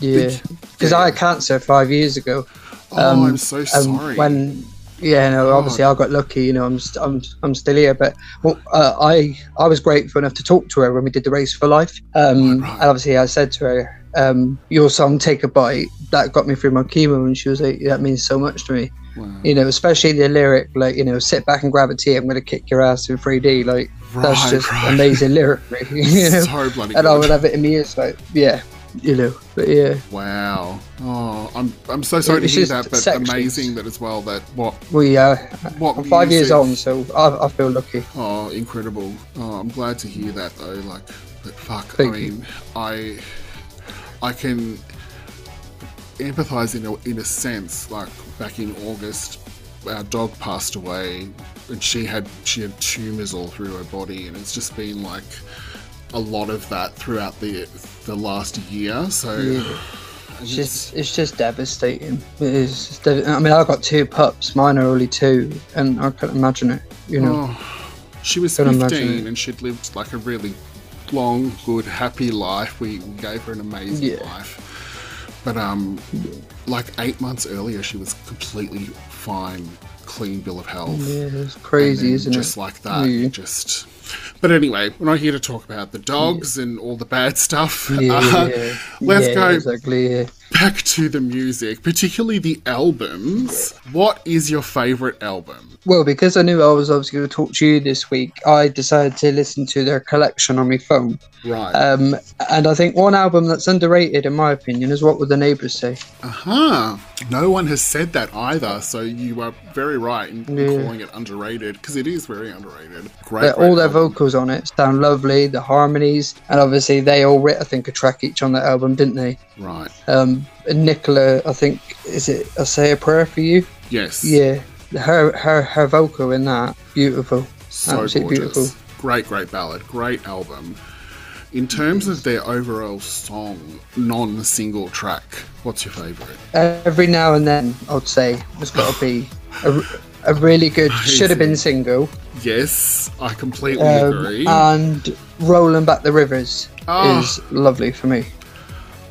yeah, because I had cancer five years ago. oh, I'm so Um, sorry. when yeah, no, obviously I got lucky. You know, I'm st- I'm I'm still here, but well, uh, I I was grateful enough to talk to her when we did the race for life. Um, Right. and obviously I said to her, um, "Your song, Take a Bite," that got me through my chemo, and she was like, "That means so much to me." Wow. You know, especially the lyric, like you know, sit back and grab a tea. I'm gonna kick your ass in 3D. Like that's just right. amazing lyrically. You know? So bloody and I would have it in my ears, like yeah, you know. But yeah, Wow. Oh, I'm I'm so sorry to It's hear that, but sections. amazing that as well. That what we uh, what I'm five years on, so I, I feel lucky. Oh, incredible. Oh, I'm glad to hear that though. Like, but fuck. Thank I you. mean, I I can empathize in a, in a sense. Like back in August, our dog passed away, and she had she had tumors all through her body, and it's just been like a lot of that throughout the the last year. So. Yeah. It's just, it's just devastating. It is. Just dev- I mean, I've got two pups. Mine are only two, and I can't imagine it. You know, Oh, she was Can imagine 15 and she'd lived like a really long, good, happy life. We we gave her an amazing Yeah. life. But um, like eight months earlier, she was completely fine, clean bill of health. yeah, it's crazy, And then isn't just it? Just like that, Yeah. just. But anyway, we're not here to talk about the dogs and all the bad stuff. Yeah, Uh, yeah. let's Yeah, go Exactly. Back to the music, particularly the albums. What is your favorite album? Well, because I knew I was obviously going to talk to you this week, I decided to listen to their collection on my phone. Right. Um, and I think one album that's underrated, in my opinion, is What Would the Neighbours Say? Aha! No one has said that either, so you are very right in Yeah. calling it underrated because it is very underrated. Great. Great all their album. vocals on it sound lovely, the harmonies, and obviously they all writ, I think, a track each on that album, didn't they? Right. Um, and Nicola, I think, is it I Say a Prayer for You? Yes. Yeah, her her her vocal in that, beautiful. So Absolutely gorgeous. beautiful. Great, great ballad. Great album. In terms of their overall song, non-single track, what's your favourite? Every now and then, I'd say, there's got to be a, a really good, should have been single. Yes, I completely Um, agree. and Rolling Back the Rivers Ah. is lovely for me.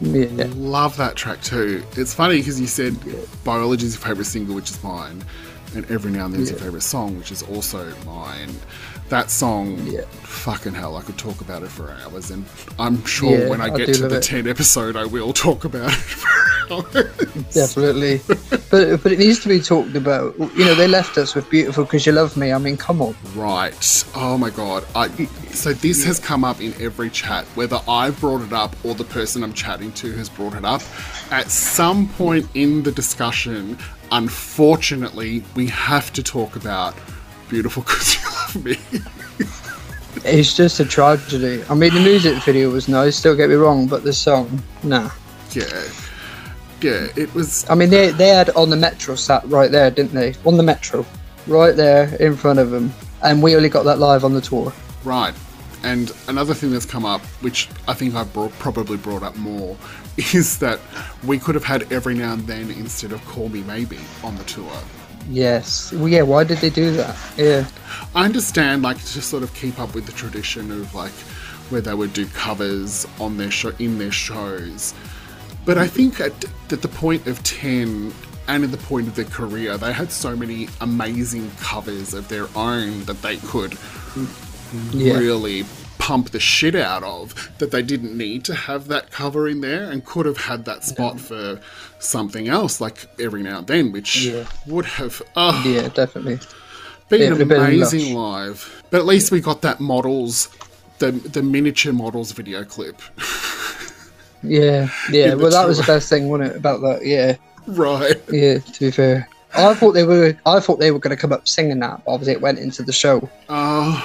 Yeah. Love that track too. It's funny because you said Biology is your favourite single, which is mine, and Every Now and Then is your favourite song, which is also mine. That song, Yeah. fucking hell, I could talk about it for hours, and I'm sure Yeah, when I I get do to the it. 10 episode, I will talk about it for hours. Definitely, but but it needs to be talked about. You know, they left us with "Beautiful Because You Love Me." I mean, come on. Right. Oh my god. I, so this has come up in every chat, whether I've brought it up or the person I'm chatting to has brought it up. At some point in the discussion, unfortunately, we have to talk about Beautiful Because You Love Me. It's just a tragedy. I mean, the music video was nice. Don't get me wrong, but the song, nah. yeah. Yeah, it was. I mean, they they had on the metro sat right there, didn't they? On the metro, right there in front of them, and we only got that live on the tour. Right. And another thing that's come up, which I think I brought, probably brought up more, is that we could have had Every Now and Then instead of Call Me Maybe on the tour. Yes. Well, yeah. Why did they do that? Yeah. I understand, like, to sort of keep up with the tradition of like where they would do covers on their show in their shows. But I think at, at the point of ten and at the point of their career, they had so many amazing covers of their own that they could Yeah. really pump the shit out of that they didn't need to have that cover in there and could have had that spot for something else like every now and then which Yeah. would have oh, Yeah. Definitely. been Yeah, an been amazing live. But at least we got that models, the the miniature models video clip. Yeah. Yeah. Well, that was the best thing, wasn't it? About that. Yeah. right. Yeah. To be fair. I thought they were. I thought they were going to come up singing that. But obviously, it went into the show. Uh,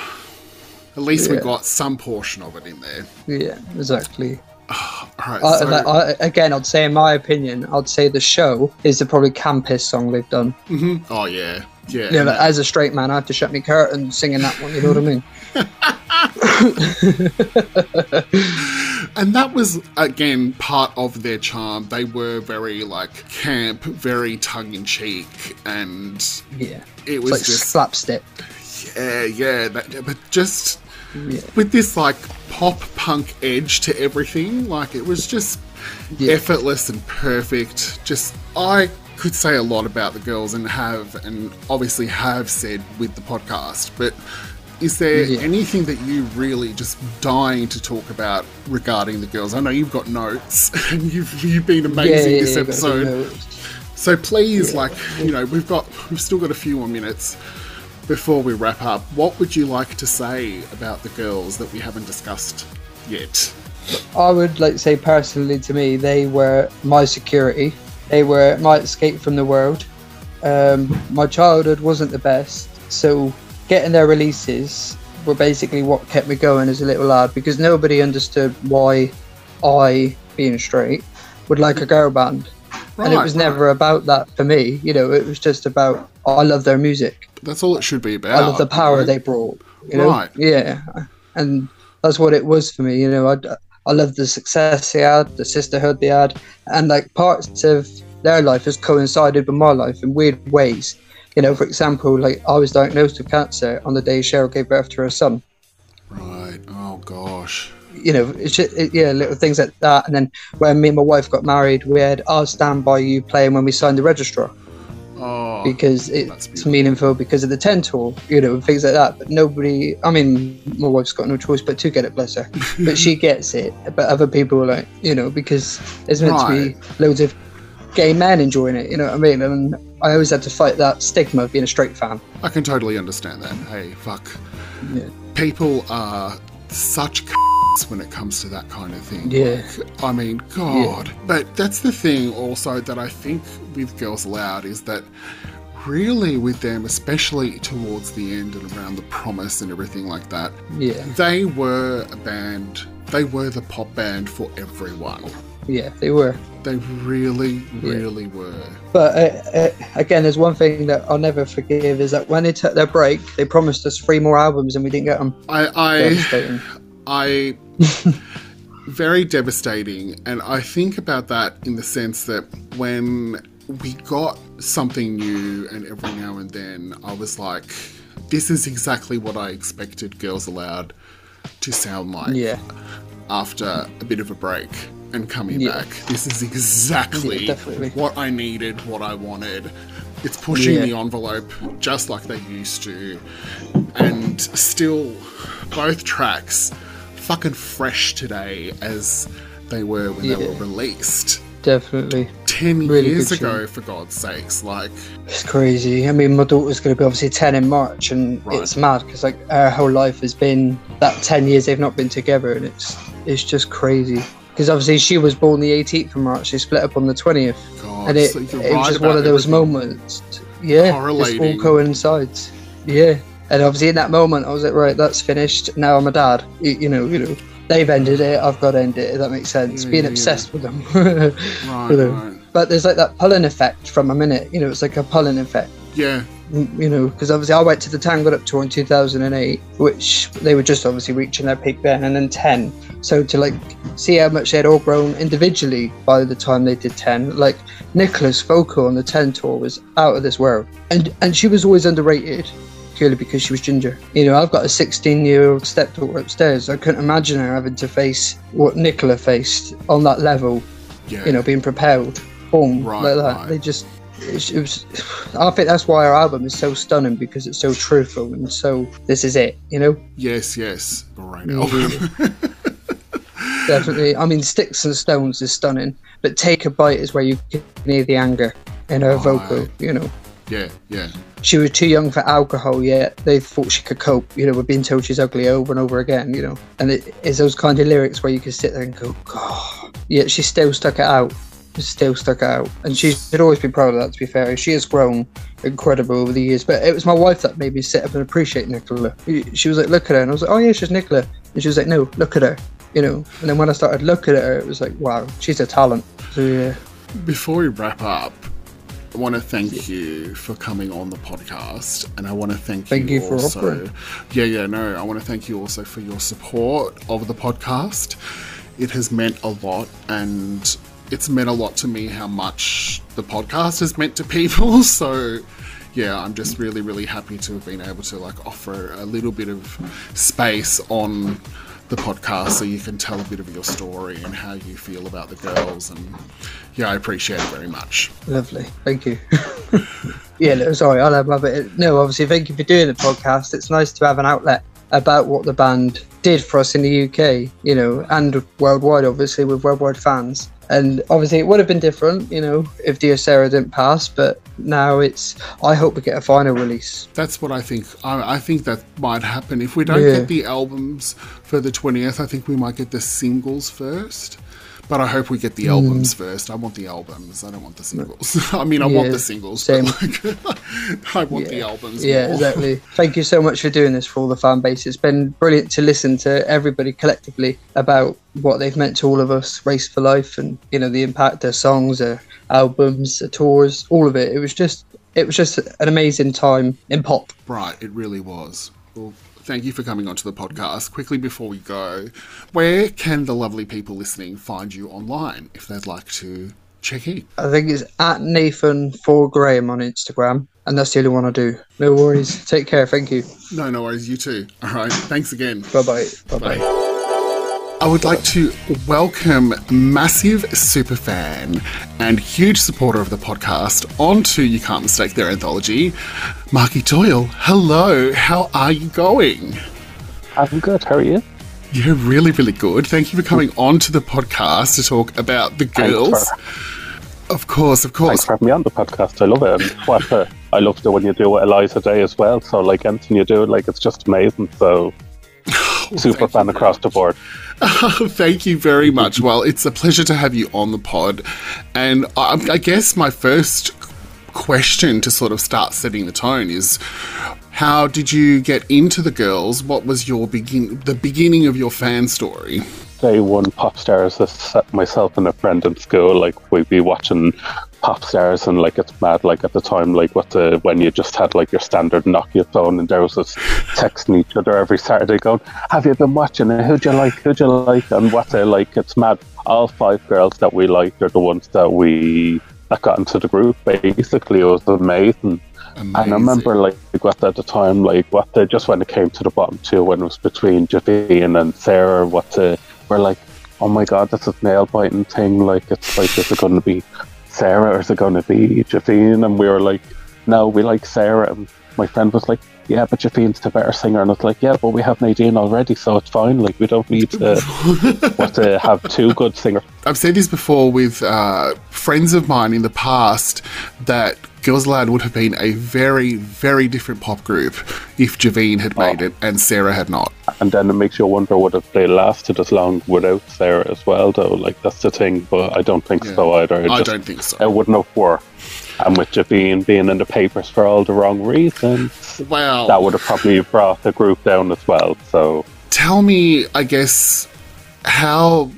at least we Yeah. got some portion of it in there. Yeah, exactly. All right. I, so, I, again, I'd say, in my opinion, I'd say the show is the probably campest song they've done. Mm-hmm. oh yeah, yeah. Yeah, like, as a straight man, I have to shut my curtain singing that one. You know what I mean? and that was again part of their charm. They were very like camp, very tongue in cheek, and Yeah. it was like just slapstick. yeah, yeah. But just Yeah. with this like pop punk edge to everything, like it was just Yeah. effortless and perfect. Just I could say a lot about the girls and have and obviously have said with the podcast, but is there Yeah. anything that you really just dying to talk about regarding the girls? I know you've got notes and you've you've been amazing yeah, this yeah, got episode. So please, like, you know, we've got, we've still got a few more minutes before we wrap up. What would you like to say about the girls that we haven't discussed yet? I would like to say personally to me, they were my security. They were my escape from the world. Um, my childhood wasn't the best, so getting their releases were basically what kept me going as a little lad because nobody understood why I, being straight, would like a girl band. and it was right. never about that for me. You know, it was just about I love their music. That's all it should be about. I love the power know? they brought. You know? Right. Yeah, and that's what it was for me. You know, I I love the success they had, the sisterhood they had, and like parts of their life has coincided with my life in weird ways. You know, for example, like I was diagnosed with cancer on the day Cheryl gave birth to her son. Right. Oh gosh. You know, it's just, it, yeah, little things like that. And then when me and my wife got married, we had "I'll Stand by You" playing when we signed the registrar Oh. because it's meaningful because of the ten tour, you know, and things like that. But nobody, I mean, my wife's got no choice but to get it, bless her. but she gets it. But other people are like, you know, because it's meant to be loads of gay men enjoying it. You know what I mean? And I always had to fight that stigma of being a straight fan. I can totally understand that. Hey, fuck. Yeah. People are such when it comes to that kind of thing. Yeah. Like, I mean, God. But that's the thing also that I think with Girls Aloud is that really with them, especially towards the end and around the promise and everything like that, Yeah, they were a band, they were the pop band for everyone. yeah, they were. They really, really were. But uh, uh, again, there's one thing that I'll never forgive is that when they took their break, they promised us three more albums and we didn't get them. I, I. I very devastating and I think about that in the sense that when we got something new and every now and then I was like this is exactly what I expected Girls Aloud to sound like Yeah, after a bit of a break and coming Yeah. back. This is exactly Yeah, what I needed, what I wanted. It's pushing Yeah. the envelope just like they used to. And still, both tracks fucking fresh today as they were when they were released. definitely. 10 Really years ago, tune. for God's sakes. Like, It's crazy. I mean, my daughter's going to be obviously 10 in March, and Right. it's mad because like her whole life has been that 10 years they've not been together, and it's it's just crazy. Because obviously she was born the 18th of March, they split up on the 20th, God, and it, so it was just one of those moments. Yeah, it's all coincides. Yeah, and obviously in that moment I was like, right, that's finished. Now I'm a dad. You, you know, you know. They've ended it. I've got to end it. If that makes sense. Yeah, Being yeah, obsessed with them. Right, you know. right. But there's like that pulling effect from a minute. You know, it's like a pulling effect Yeah, mm, you know, because obviously I went to the Tangled Up tour in 2008, which they were just obviously reaching their peak then, and then 10. So to like see how much they had all grown individually by the time they did 10, like Nicola's vocal on the 10 tour was out of this world, and and she was always underrated. Purely because she was ginger. You know, I've got a 16 year old stepdaughter upstairs. I couldn't imagine her having to face what Nicola faced on that level, yeah. you know, being propelled, boom, Right, like that. right. They just, it, was. I think that's why our album is so stunning because it's so truthful and so this is it, you know. yes, yes. Right album. Definitely. I mean, Sticks and Stones is stunning, but Take a Bite is where you can hear the anger in her vocal. You know, yeah, yeah. She was too young for alcohol yet they thought she could cope. You know, with being told she's ugly over and over again. You know, and it is those kind of lyrics where you can sit there and go, God. Yet she still stuck it out. Still stuck out, and she should always be proud of that. To be fair, she has grown incredible over the years. But it was my wife that made me sit up and appreciate Nicola. She was like, "Look at her," and I was like, "Oh yeah, she's Nicola," and she was like, "No, look at her," you know. And then when I started looking at her, it was like, "Wow, she's a talent." So yeah, Before we wrap up, want to thank you for coming on the podcast, and I want to thank, Thank you for also. offering. Yeah, yeah, no, I want to thank you also for your support of the podcast. It has meant a lot, and it's meant a lot to me how much the podcast has meant to people. So, yeah, I'm just really, really happy to have been able to like offer a little bit of space on the podcast so you can tell a bit of your story and how you feel about the girls and yeah i appreciate it very much lovely. Thank you. yeah, no, sorry, I'll have it. No, obviously, thank you for doing the podcast. It's nice to have an outlet about what the band did for us in the UK, you know, and worldwide, obviously, with worldwide fans. And obviously, it would have been different, you know, if Sarah didn't pass. But now it's. I hope we get a final release. that's what i think i, I think that might happen if we don't Yeah. get the albums for the 20th i think we might get the singles first but I hope we get the albums mm. first. I want the albums. I don't want the singles. I mean, I want the singles. same. But like, I want the albums. Yeah, more. exactly. Thank you so much for doing this for all the fan base. It's been brilliant to listen to everybody collectively about what they've meant to all of us, Race for Life, and you know the impact their songs, their albums, their tours, all of it. It was just, it was just an amazing time in pop. Right, it really was. Well, thank you for coming onto the podcast. Quickly before we go, where can the lovely people listening find you online if they'd like to check in? I think it's at Nathan for Graham on Instagram. and that's the only one I do. No worries. Take care. Thank you. No, no worries. You too. All right. Thanks again. Bye bye. Bye bye. I would like to welcome massive superfan and huge supporter of the podcast onto You Can't Mistake Their Anthology, Marky Doyle. Hello, how are you going? I'm good. How are you? Yeah, really, really good. Thank you for coming on to the podcast to talk about the girls. Of course, of course. Thanks for having me on the podcast. I love it. And what uh, I love it when you do it Eliza Day as well. So like anything you do, like it's just amazing. So super fan across the board. Thank you very much. Well, it's a pleasure to have you on the pod. And I, I guess my first question to sort of start setting the tone is how did you get into the girls? What was your begin the beginning of your fan story? Day one pop stars. I set myself and a friend in school. Like we'd be watching pop stars, and like it's mad. Like at the time, like what the when you just had like your standard Nokia phone, and there was us texting each other every Saturday, going, "Have you been watching it? Who'd you like? Who'd you like?" And what the like, it's mad. All five girls that we liked are the ones that we that got into the group. Basically, it was amazing. And I remember, like, what at the time, like, what the, just when it came to the bottom two, when it was between Javine and Sarah, what the, we're like, oh my god, this is nail biting thing. Like, it's like, is it going to be Sarah or is it going to be Javine? And we were like, no, we like Sarah. And my friend was like, yeah, but Javine's the better singer. And it's like, yeah, but we have Nadine already, so it's fine. Like, we don't need to, what, to have two good singers. I've said this before with uh, friends of mine in the past that Girls Aloud would have been a very, very different pop group if Javine had made it and Sarah had not. and then it makes you wonder would have they lasted as long without Sarah as well though like that's the thing but I don't think Yeah. so either it I just, don't think so. it wouldn't have worked and with Javine being in the papers for all the wrong reasons well, that would have probably brought the group down as well so tell me, I guess, how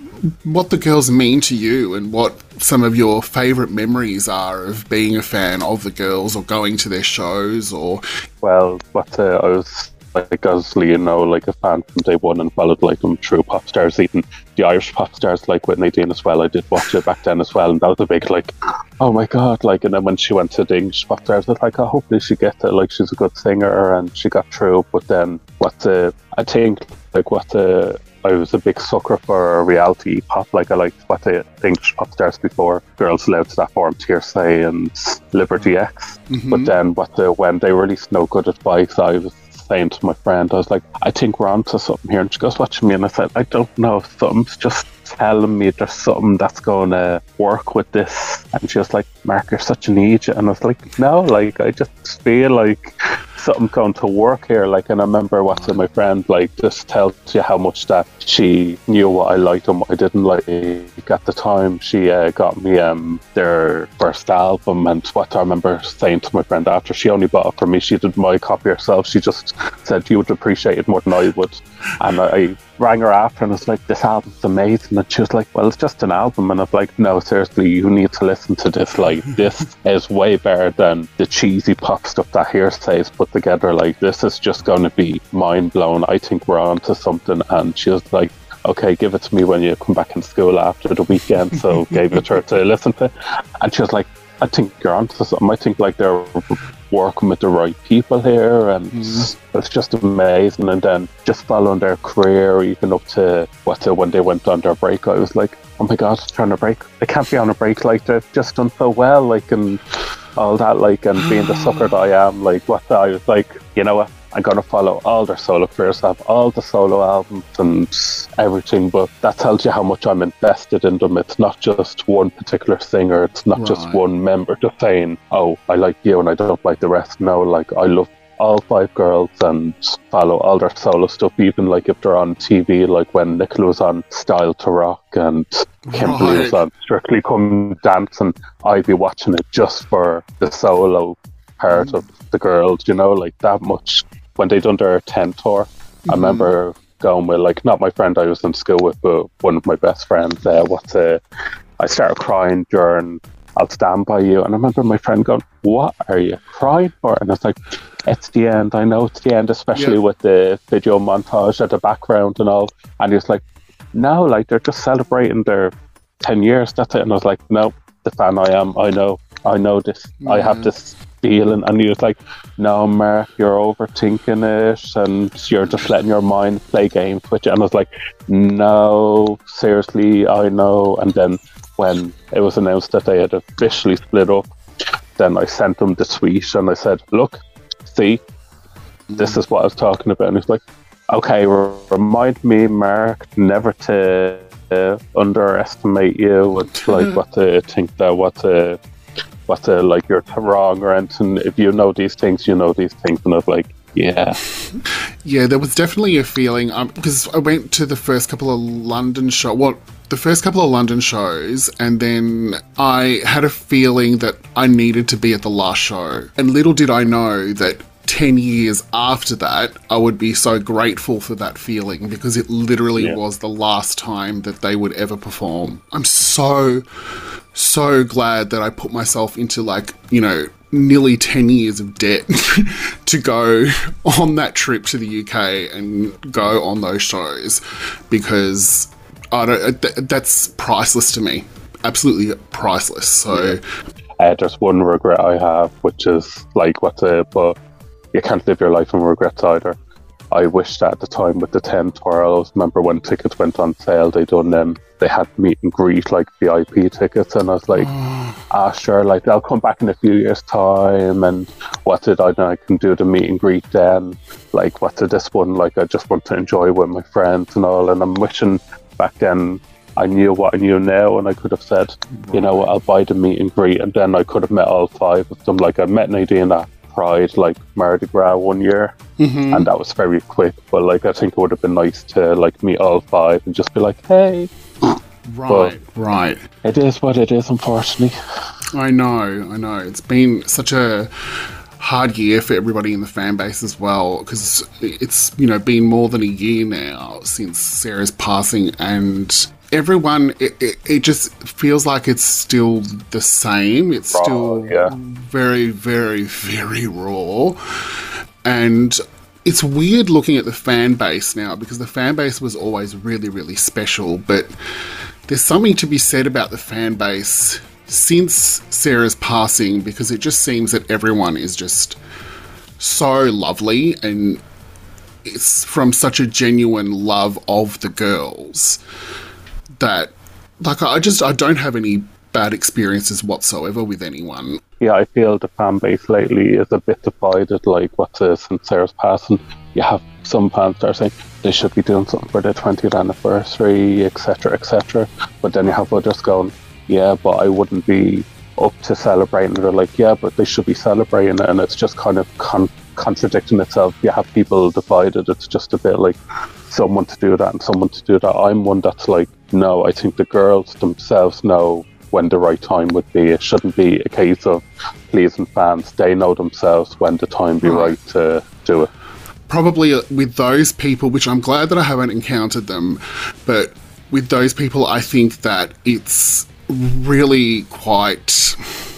what the girls mean to you and what some of your favorite memories are of being a fan of the girls or going to their shows or well what uh, I was like obviously you know like a fan from day one and followed like them through pop stars even the Irish pop stars like with Nadine as well. I did watch it back then as well and that was a big like oh my god like and then when she went to the English pop stars I was like oh hopefully she gets it like she's a good singer and she got through. But then what the I think like what the I was a big sucker for reality pop. Like I liked what the English pop stars before Girls to that form, Hear'Say and Liberty X. Mm-hmm. But then what the when they released No Good Advice, I was saying to my friend, I was like, I think we're onto something here. And she goes, watching me, and I said, I don't know, if something's just telling me there's something that's going to work with this. And she was like, Mark, you're such an idiot. And I was like, no, like I just feel like something's going to work here. Like, and I remember watching my friend, like, just tells you how much that she knew what I liked and what I didn't like. At the time, she uh, got me um their first album, and what I remember saying to my friend after she only bought it for me, she did my copy herself. She just said you would appreciate it more than I would, and I, I rang her after and was like, "This album's amazing," and she was like, "Well, it's just an album," and I'm like, "No, seriously, you need to listen to this. Like, this is way better than the cheesy pop stuff that Hear'Say's together. Like, this is just going to be mind blown. I think we're on to something." And she was like. Okay, give it to me when you come back in school after the weekend. So gave it to her to listen to, and she was like, "I think you're onto something. I think like they're working with the right people here, and mm-hmm. it's just amazing. And then just following their career, even up to what when they went on their break, I was like, oh my god, they're on a break. They can't be on a break. Like they've just done so well, like and all that, like and being the sucker that I am, like what the, I was like, you know what. I'm gonna follow all their solo careers, I have all the solo albums and everything, but that tells you how much I'm invested in them. It's not just one particular singer, it's not just one member just saying, Oh, I like you and I don't like the rest. No, like I love all five girls and follow all their solo stuff, even like if they're on TV, like when Nicola was on Styled to Rock and Kimberley was on Strictly Come Dance, and I'd be watching it just for the solo part of the girls, you know, like that much. When they done their 10 tour, I remember going with, like, not my friend I was in school with, but one of my best friends. Uh, what's uh, I started crying during I'll Stand By You. And I remember my friend going, What are you crying for? And it's like, It's the end. I know it's the end, especially Yeah. with the video montage at the background and all. And he was like, No, like, they're just celebrating their 10 years. That's it. And I was like, No, the fan I am, I know. I know this. I have mm. this feeling, and he was like, "No, Mark, you're overthinking it, and you're just letting your mind play games with you." And I was like, "No, seriously, I know." And then when it was announced that they had officially split up, then I sent him the tweet and I said, "Look, see, this is what I was talking about." And he's like, "Okay, re- remind me, Mark, never to." Uh, underestimate you with like what to think that what to what to like you're wrong or anything. If you know these things, you know these things, and I was like, yeah, Yeah, there was definitely a feeling um, because I went to the first couple of London show. Well, the first couple of London shows, and then I had a feeling that I needed to be at the last show. And little did I know that 10 years after that, I would be so grateful for that feeling because it literally Yeah. was the last time that they would ever perform. I'm so, so glad that I put myself into like, you know, nearly 10 years of debt to go on that trip to the UK and go on those shows because I don't, th- that's priceless to me. Absolutely priceless. So, uh, there's one regret I have, which is like what's the but you can't live your life in regrets either. I wish that at the time with the 10 twirls, remember when tickets went on sale, they done them, they had meet and greet like VIP tickets, and I was like, ah, sure, like they'll come back in a few years' time, and what did I know? I can do the meet and greet then. Like, what's did this one? Like, I just want to enjoy with my friends and all, and I'm wishing back then I knew what I knew now, and I could have said, you know what, I'll buy the meet and greet, and then I could have met all five of them. Like I met Nadine at Pride, like Mardi Gras one year, mm-hmm. and that was very quick. But like I think it would have been nice to like meet all five and just be like, hey, right, right. it is what it is, unfortunately. I know, I know. It's been such a hard year for everybody in the fan base as well because it's you know been more than a year now since Sarah's passing and everyone it, it, it just feels like it's still the same it's Raw, still yeah. very very very raw and it's weird looking at the fan base now because the fan base was always really really special but there's something to be said about the fan base since Sarah's passing because it just seems that everyone is just so lovely and it's from such a genuine love of the girls that like I just I don't have any bad experiences whatsoever with anyone. Yeah, I feel the fan base lately is a bit divided. Like what's this since Sarah's passing, you have some fans that are saying they should be doing something for their 20th anniversary, etc., etc. But then you have others going, yeah, but I wouldn't be up to celebrating. They're like, yeah, but they should be celebrating it, and it's just kind of con- contradicting itself. You have people divided. It's just a bit like someone to do that and someone to do that. I'm one that's like, no, I think the girls themselves know when the right time would be. It shouldn't be a case of pleasing fans. They know themselves when the time be Right. right to do it. probably uh, with those people, which I'm glad that I haven't encountered them, but with those people, I think that it's really quite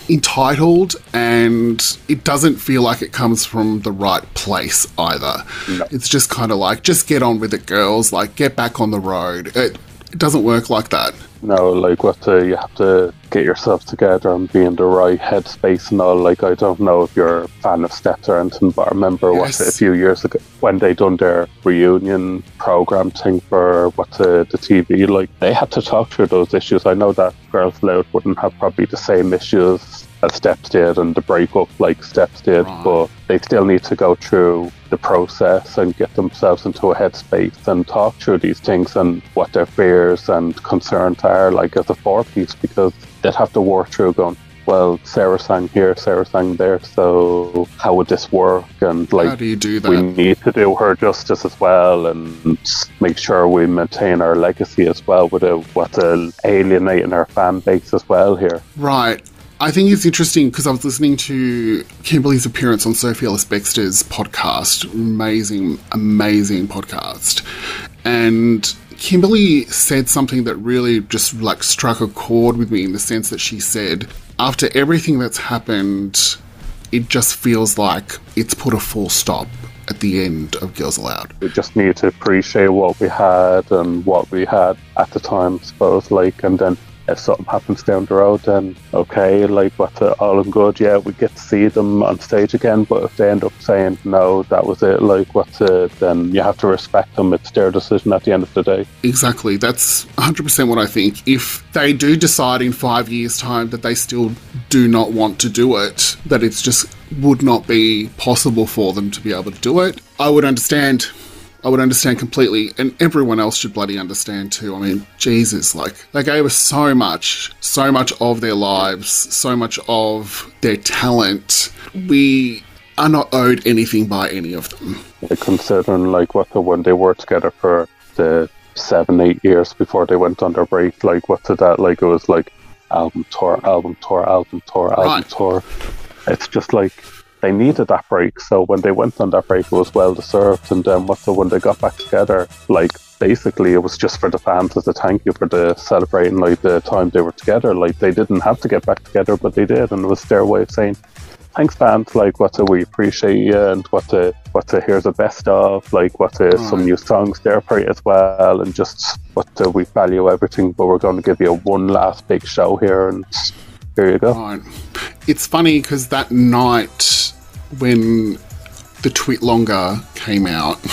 entitled and it doesn't feel like it comes from the right place either. It's just kind of like, just get on with it, girls, like, get back on the road. It, it doesn't work like that. No, like what uh, you have to get yourself together and be in the right headspace and all. Like I don't know if you're a fan of Steps or anything, but I remember what a few years ago when they done their reunion program thing for what the, the TV. Like they had to talk through those issues. I know that Girls Aloud wouldn't have probably the same issues as Steps did and the breakup like Steps did, Right. but they still need to go through the process and get themselves into a headspace and talk through these things and what their fears and concerns are like as a four piece because they'd have to work through going well sarah sang here sarah sang there so how would this work and like How do you do that? we need to do her justice as well and make sure we maintain our legacy as well without what's alienating our fan base as well here Right. I think it's interesting because I was listening to Kimberley's appearance on Sophie Ellis Bextor's podcast. Amazing, amazing podcast. And Kimberley said something that really just like struck a chord with me in the sense that she said, after everything that's happened, it just feels like it's put a full stop at the end of Girls Aloud. we just need to appreciate what we had and what we had at the time, suppose. Like, and then if something happens down the road, then okay, like what's it, all in good. Yeah, we get to see them on stage again. But if they end up saying no, that was it, like what's it, then you have to respect them. It's their decision at the end of the day. Exactly. That's 100% what I think. If they do decide in five years' time that they still do not want to do it, that it's just would not be possible for them to be able to do it, I would understand. I would understand completely, and everyone else should bloody understand too. I mean, Jesus, like, they gave us so much, so much of their lives, so much of their talent. We are not owed anything by any of them. Considering like what the when they were together for the seven, eight years before they went on their break, like what's that? Like it was like album tour, album tour, album tour, album Right. tour. It's just like they needed that break. So when they went on that break, it was well deserved. And um, then what the when they got back together, like basically it was just for the fans as a thank you for the celebrating like the time they were together. Like they didn't have to get back together, but they did, and it was their way of saying. Thanks, fans. Like, what we appreciate you, and what to what to here's the best of. Like, what to mm. some new songs there for you as well, and just what to we value everything. But we're going to give you one last big show here, and here you go. Right. It's funny because that night when the tweet longer came out,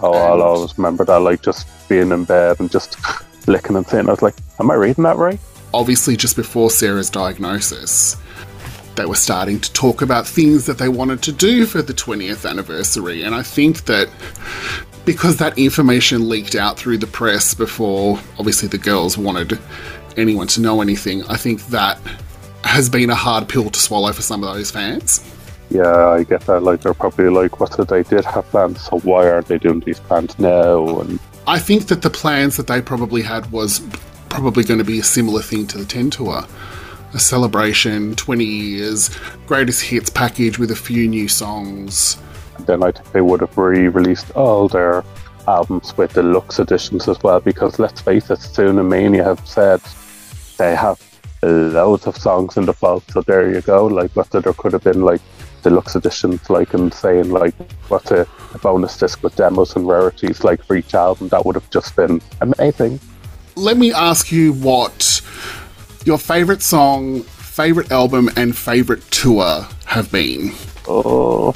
Oh, I'll always remember that, like just being in bed and just licking and saying, I was like, "Am I reading that right?" obviously just before Sarah's diagnosis, they were starting to talk about things that they wanted to do for the 20th anniversary. And I think that because that information leaked out through the press before, obviously, the girls wanted anyone to know anything, I think that has been a hard pill to swallow for some of those fans. Yeah, I get that. Like, they're probably like, "What did they did have plans? So why aren't they doing these plans now?" And I think that the plans that they probably had was probably going to be a similar thing to the 10 tour. A celebration, 20 years, greatest hits package with a few new songs. then I think they would have re-released all their albums with deluxe editions as well. Because let's face it, Xenomania have said they have loads of songs in the vault. So there you go. Like what there could have been like deluxe editions, like and saying like what a, a bonus disc with demos and rarities, like for each album. That would have just been amazing. Let me ask you what your favourite song, favourite album, and favourite tour have been. Oh,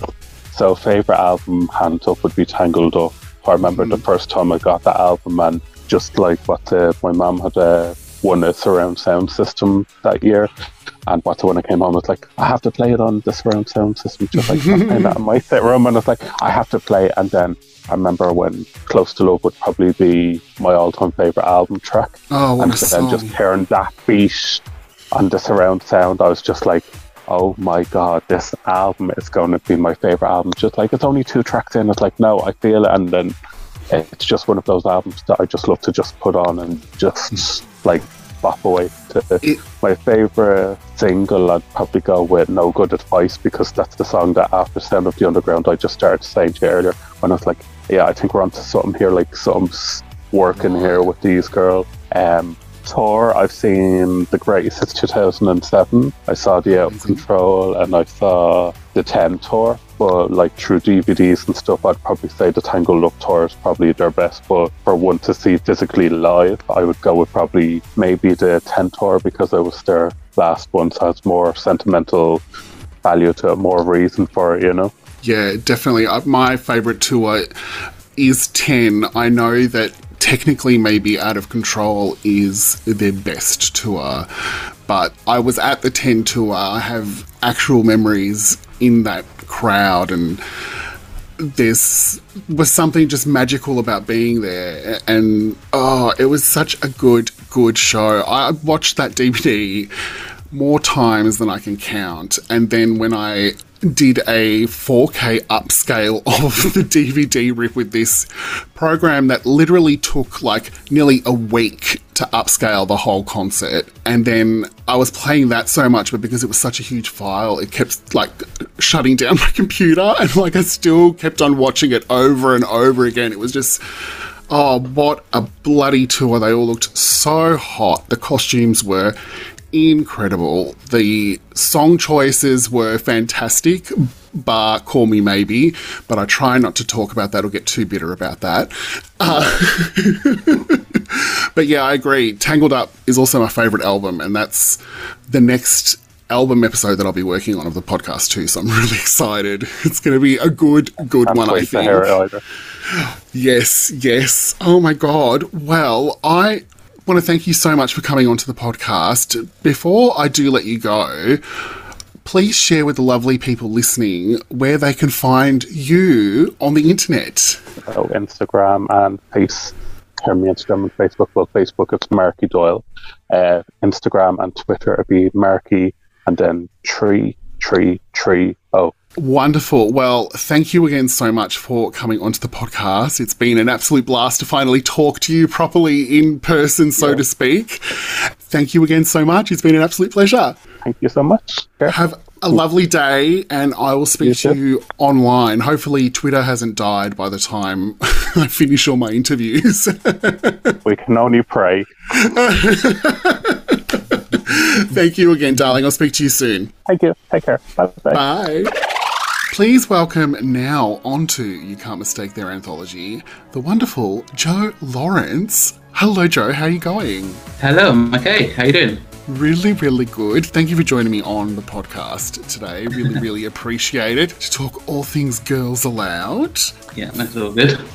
so favorite album, hands up, would be Tangled Up. I remember the first time I got that album, and just like what uh, my mum had uh, won a surround sound system that year, and what when I came home, I was like, I have to play it on the surround sound system, just like playing that in my sit room, and I was like, I have to play. it. And then I remember when Close to Love would probably be my all-time favorite album track, Oh, and then just hearing that beat on the surround sound, I was just like, oh my god, this album is going to be my favorite album. Just like it's only two tracks in, it's like no, I feel it, and then it's just one of those albums that I just love to just put on and just like bop away to. It- my favorite single, I'd probably go with "No Good Advice" because that's the song that after "Sound of the Underground" I just started saying to you earlier when I was like, yeah, I think we're onto something here, like something's working here with these girls. Um, tour, I've seen the greatest since 2007. I saw the Out of Control and I saw the 10 tour. But like through DVDs and stuff, I'd probably say the Tangled Up tour is probably their best. But for one to see physically live, I would go with probably maybe the 10 tour because it was their last one, so it's more sentimental value to it, more reason for it, you know? Yeah, definitely. Uh, My favourite tour is 10. I know that technically, maybe Out of Control is their best tour, but I was at the 10 tour. I have actual memories in that crowd, and there's was something just magical about being there. And oh, it was such a good, good show. I watched that DVD more times than I can count. And then when I did a 4K upscale of the DVD rip with this program that literally took like nearly a week to upscale the whole concert. And then I was playing that so much, but because it was such a huge file, it kept like shutting down my computer and like I still kept on watching it over and over again. It was just Oh, what a bloody tour. They all looked so hot. The costumes were incredible. The song choices were fantastic, bar Call Me Maybe, but I try not to talk about that or get too bitter about that. Uh, but yeah, I agree. Tangled Up is also my favourite album, and that's the next album episode that I'll be working on of the podcast too. So I'm really excited. It's going to be a good, good Can't one. I think. hear it either. Yes, yes. Oh my God. Well, I want to thank you so much for coming onto the podcast. Before I do let you go, please share with the lovely people listening where they can find you on the internet. So Instagram and Face. Hear me Instagram and Facebook. Well, Facebook it's Marky Doyle. Uh, Instagram and Twitter it'd be Marky and then tree tree tree oh Wonderful. Well, thank you again so much for coming onto the podcast. It's been an absolute blast to finally talk to you properly in person, so to speak. Thank you again so much. It's been an absolute pleasure. thank you so much. Yeah. Have a lovely day, and I will speak You to you online. Hopefully, Twitter hasn't died by the time I finish all my interviews. We can only pray. Thank you again, darling. I'll speak to you soon. Thank you. Take care. Bye bye. Please welcome now onto You Can't Mistake Their Anthology, the wonderful Joe Lawrence. Hello, Joe. How are you going? Hello, I'm okay. How you doing? Really, really good. Thank you for joining me on the podcast today. Really, really appreciate it to talk all things girls aloud. Yeah, that's all good.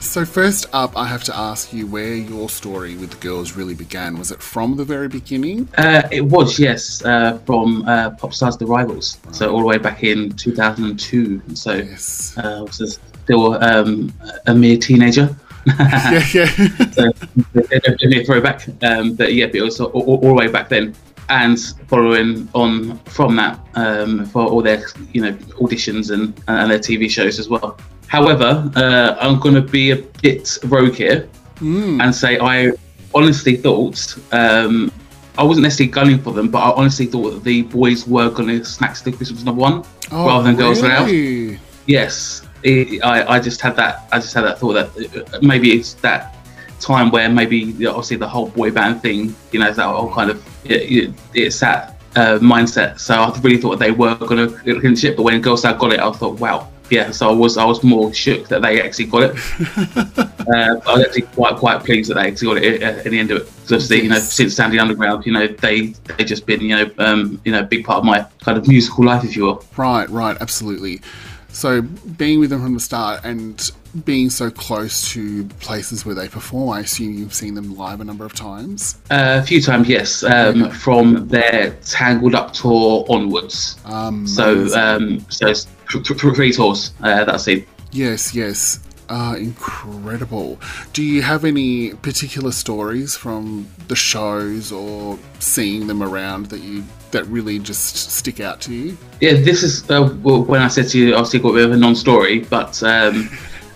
So, first up, I have to ask you where your story with the girls really began. Was it from the very beginning? Uh, it was, yes, uh, from uh, Popstars The Rivals. So all the way back in 2002. So Yes. uh, I was still um, a mere teenager. yeah, yeah. so definitely a throwback. Um, but yeah, but it was all, all, all the way back then. And following on from that um, for all their you know auditions and, and their TV shows as well. However, uh, I'm going to be a bit rogue here and say I honestly thought um, I wasn't necessarily gunning for them, but I honestly thought that the boys were going to snatch the Christmas number one rather than girls. Oh, really? Yes, it, I, I just had that. I just had that thought that uh, maybe it's that time where maybe obviously the whole boy band thing, you know, it's that whole kind of it, it, it's that uh, mindset. So I really thought they were going to clinch it, but when Girls Aloud got it, I thought, wow, yeah. So I was I was more shook that they actually got it. uh, I was actually quite quite pleased that they actually got it uh, in the end of it. Because obviously, you know, since Sandy Underground, you know, they they just been you know um, you know a big part of my kind of musical life, if you will. Right, right, absolutely. So, being with them from the start and being so close to places where they perform, I assume you've seen them live a number of times. Uh, a few times, yes, um, from their Tangled Up tour onwards. Um, So, um, so three tours uh, that I've yes, yes. Uh, incredible. Do you have any particular stories from the shows or seeing them around that you that really just stick out to you? Yeah, this is uh, when I said to you, obviously, got a bit of a non-story, but um,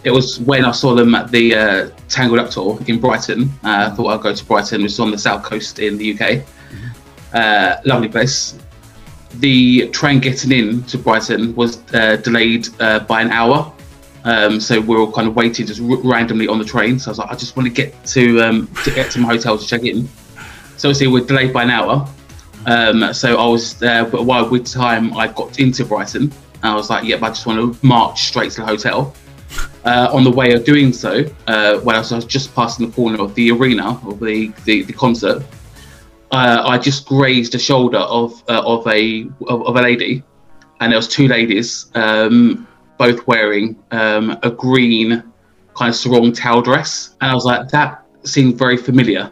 it was when I saw them at the uh, Tangled Up tour in Brighton. Uh, I thought I'd go to Brighton, which is on the south coast in the UK. Uh, lovely place. The train getting in to Brighton was uh, delayed uh, by an hour. Um, so we are all kind of waiting just r- randomly on the train. So I was like, I just want to get to um, to get to my hotel to check in. So obviously we're delayed by an hour. Um, so I was there, but while with time I got into Brighton, I was like, yep, I just want to march straight to the hotel. Uh, on the way of doing so, uh, when I was, just passing the corner of the arena of the the, the concert, uh, I just grazed a shoulder of uh, of a of, of a lady, and there was two ladies, um, both wearing um, a green kind of sarong towel dress, and I was like, that seemed very familiar.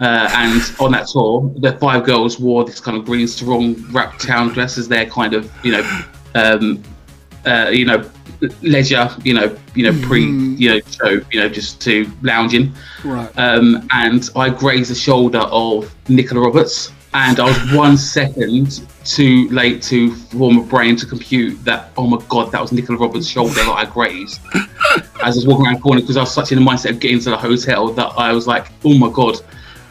Uh, and on that tour, the five girls wore this kind of green sarong wrapped town dress as their kind of, you know, um, uh, you know, leisure, you know, you know, pre, you know, show, you know, just to lounging. Right. Um, and I grazed the shoulder of Nicola Roberts, and I was one second too late to form a brain to compute that. Oh my god, that was Nicola Roberts' shoulder that I grazed. As I was walking around the corner, because I was such in the mindset of getting to the hotel that I was like, oh my god.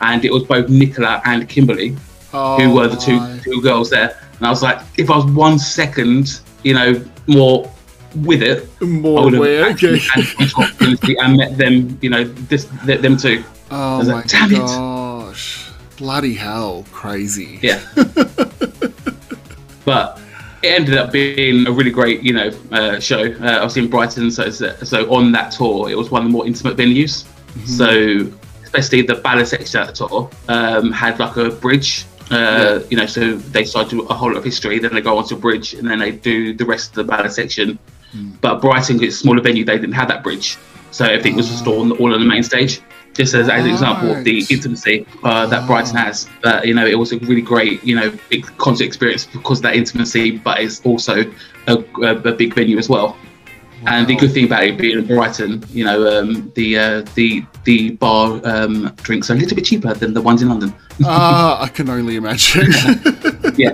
And it was both Nicola and Kimberley who were the two Oh my. two girls there. And I was like, if I was one second, you know, more with it, I More would have Okay. opportunity and met them, you know, this them too. Oh was my like, "Damn it." gosh. Bloody hell, crazy. Yeah. but it ended up being a really great, you know, uh, show. Uh, I was in Brighton, so so on that tour, it was one of the more intimate venues. Mm-hmm. So especially the ballad section um, had like a bridge. Uh, yeah. You know, so they start to do a Whole Lotta History, then they go onto a bridge, and then they do the rest of the ballad section. Mm. But Brighton, it's a smaller venue, they didn't have that bridge, so everything was just all on, all on the main stage just as, as an example of the intimacy uh, that Brighton has. Uh, you know, it was a really great, you know, big concert experience because of that intimacy, but it's also a, a, a big venue as well. Wow. And the good thing about it being in Brighton, you know, um, the uh, the the bar um, drinks are a little bit cheaper than the ones in London. Ah, I can only imagine. yeah,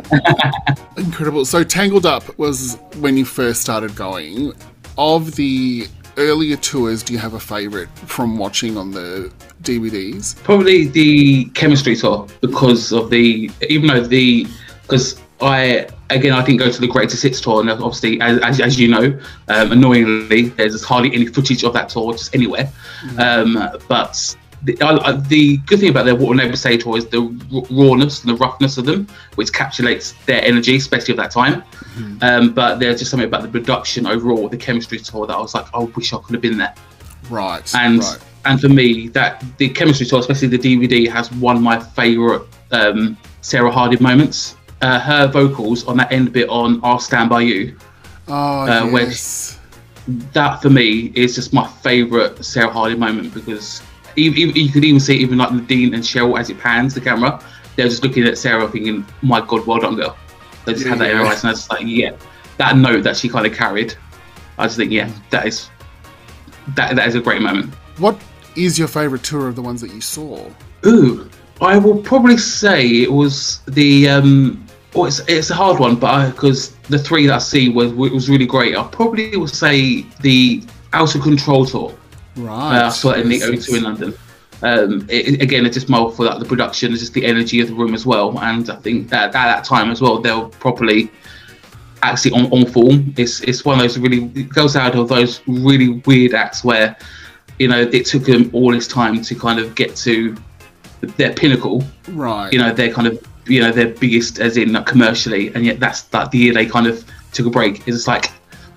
incredible. So, Tangled Up was when you first started going. Of the earlier tours do you have a favourite from watching on the DVDs? Probably the chemistry tour because of the even though the because I again I didn't go to the greatest hits tour and obviously as, as, as you know um, annoyingly there's hardly any footage of that tour just anywhere mm-hmm. um, but the, uh, the, good thing about their Water Never Say tour is the rawness and the roughness of them, which encapsulates their energy, especially of that time. Mm-hmm. Um, but there's just something about the production overall, the chemistry tour that I was like, I wish I could have been there. Right. And right. and for me, that the chemistry tour, especially the DVD, has one of my favourite um, Sarah Harding moments. Uh, her vocals on that end bit on "I'll Stand by You." Oh uh, yes. that for me is just my favourite Sarah Harding moment because even, even, you could even see even like Nadine and Cheryl as it pans the camera, they're just looking at Sarah thinking, "My God, well done, girl." They just yeah, had that in her eyes, and I was like, "Yeah." That note that she kind of carried, I just think, yeah, that is that that is a great moment. What is your favourite tour of the ones that you saw? Ooh, I will probably say it was the. um oh, it's, it's a hard one, but because the three that I see was was really great. I probably will say the Out of Control tour Right. Uh, I saw it in the O2 in London. Um, it, again, it's just more for like, the production, it's just the energy of the room as well. And I think that at that time as well, they'll probably actually on, on form. It's it's one of those really it goes out of those really weird acts where you know it took them all this time to kind of get to their pinnacle. Right. You know, they're kind of you know their biggest as in like, commercially, and yet that's like the year they kind of took a break. It's just like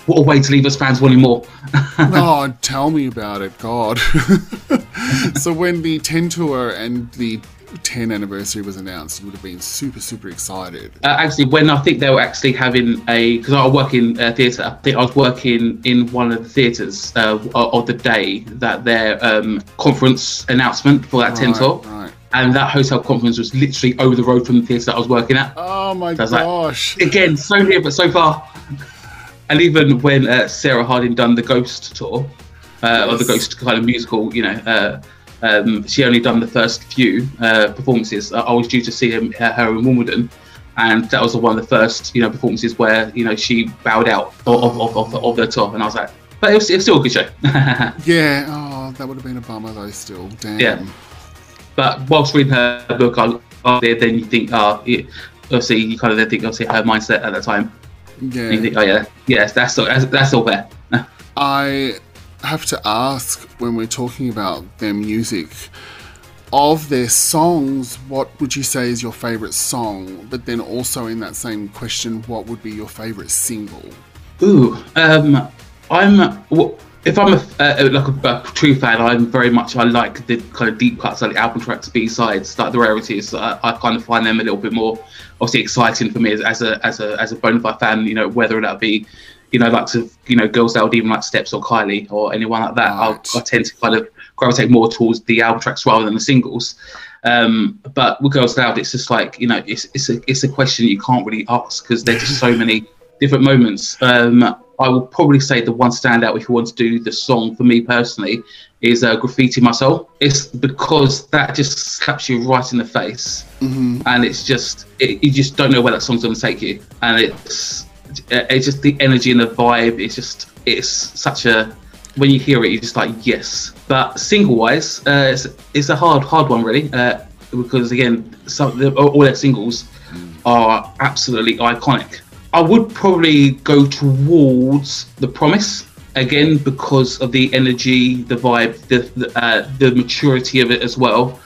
what a way to leave us fans wanting more. oh, tell me about it, God. so when the 10 tour and the 10 anniversary was announced, you would have been super, super excited. Uh, actually, when I think they were actually having a, because I work in uh, theatre, I think I was working in one of the theatres uh, of the day that their um, conference announcement for that right, 10 tour. Right. And that hotel conference was literally over the road from the theatre that I was working at. Oh my so gosh. Like, again, so near, but so far and even when uh, Sarah Harding done the Ghost tour, uh, yes. or the Ghost kind of musical, you know, uh, um, she only done the first few uh, performances. I was due to see him, her in Wimbledon, and that was one of the first, you know, performances where you know she bowed out of of, of, of the tour, and I was like, but it was, it was still a good show. yeah, oh, that would have been a bummer though. Still, damn. Yeah, but whilst reading her book, I, then you think, oh, it, obviously you kind of then think, obviously her mindset at that time yeah. Think, oh yeah, yes, that's all, that's, that's all there. I have to ask when we're talking about their music, of their songs, what would you say is your favorite song? But then also in that same question, what would be your favorite single? Ooh, um, I'm. Well, if I'm a, uh, like a, a, true fan, I'm very much I like the kind of deep cuts, like the album tracks, B sides, like the rarities. I, I, kind of find them a little bit more obviously exciting for me as, as a as a as a bona fide fan. You know, whether that be you know like to you know girls that would even like Steps or Kylie or anyone like that. Right. I tend to kind of gravitate more towards the album tracks rather than the singles. Um, but with Girls Aloud, it's just like you know, it's it's a it's a question you can't really ask because there's just so many different moments. Um, I will probably say the one standout if you want to do the song for me personally is uh, Graffiti My Soul. It's because that just slaps you right in the face. Mm-hmm. And it's just, it, you just don't know where that song's going to take you. And it's, it's just the energy and the vibe. It's just, it's such a, when you hear it, you're just like, yes. But single wise, uh, it's, it's a hard, hard one really. Uh, because again, some, all their singles mm. are absolutely iconic. I would probably go towards the promise again because of the energy, the vibe, the the, uh, the maturity of it as well.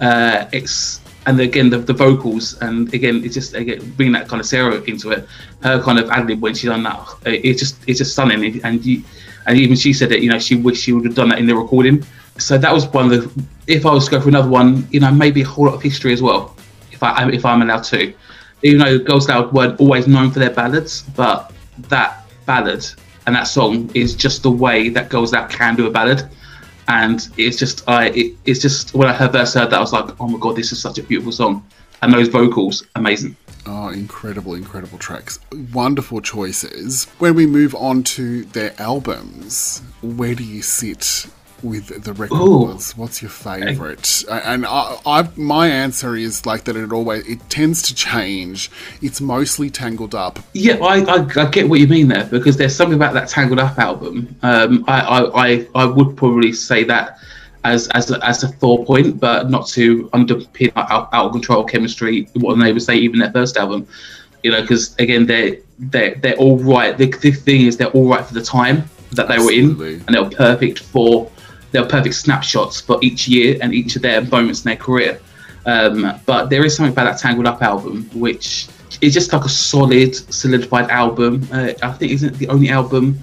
Uh, it's and again the, the vocals and again it's just again bringing that kind of Sarah into it her kind of ad lib when she done that it's just it's just stunning. And you and even she said that you know she wished she would have done that in the recording. So that was one of the if I was to go for another one you know maybe a Whole Lotta History as well if I if I'm allowed to even though Girls Aloud weren't always known for their ballads but that ballad and that song is just the way that Girls Aloud can do a ballad and it's just I it, it's just when I heard first heard that I was like, oh my god, this is such a beautiful song, and those vocals, amazing. Oh, incredible, incredible tracks. Wonderful choices. When we move on to their albums, where do you sit with the records? Ooh. What's your favorite? And I, I, my answer is like that. It always it tends to change. It's mostly Tangled Up. Yeah, I, I, I get what you mean there because there's something about that Tangled Up album. Um, I, I, I, I would probably say that as as a, as a thought point, but not to underpin out, out of control chemistry. What they would say, even their first album, you know, because again, they're they they're all right. The, the thing is, they're all right for the time that they Absolutely. were in, and they were perfect for they're perfect snapshots for each year and each of their moments in their career. Um, but there is something about that Tangled Up album which is just like a solid, solidified album. Uh, I think isn't the only album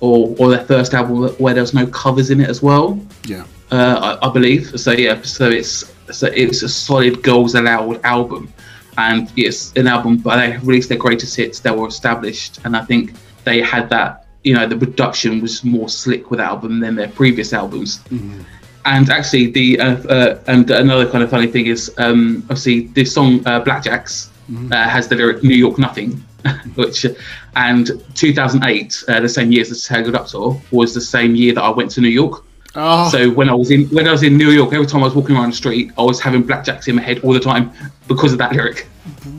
or or their first album where there's no covers in it as well. Yeah, uh, I, I, believe so. Yeah, so it's so it's a solid Girls Aloud album, and it's an album. But they released their greatest hits that were established, and I think they had that you know the production was more slick with the album than their previous albums. Mm-hmm. And actually, the uh, uh, and another kind of funny thing is um, obviously the song uh, Black Jacks mm-hmm. Uh, has the lyric New York Nothing, which and 2008, uh, the same year as the Tangled Up tour, was the same year that I went to New York. Oh. So when I was in when I was in New York, every time I was walking around the street, I was having blackjacks in my head all the time because of that lyric.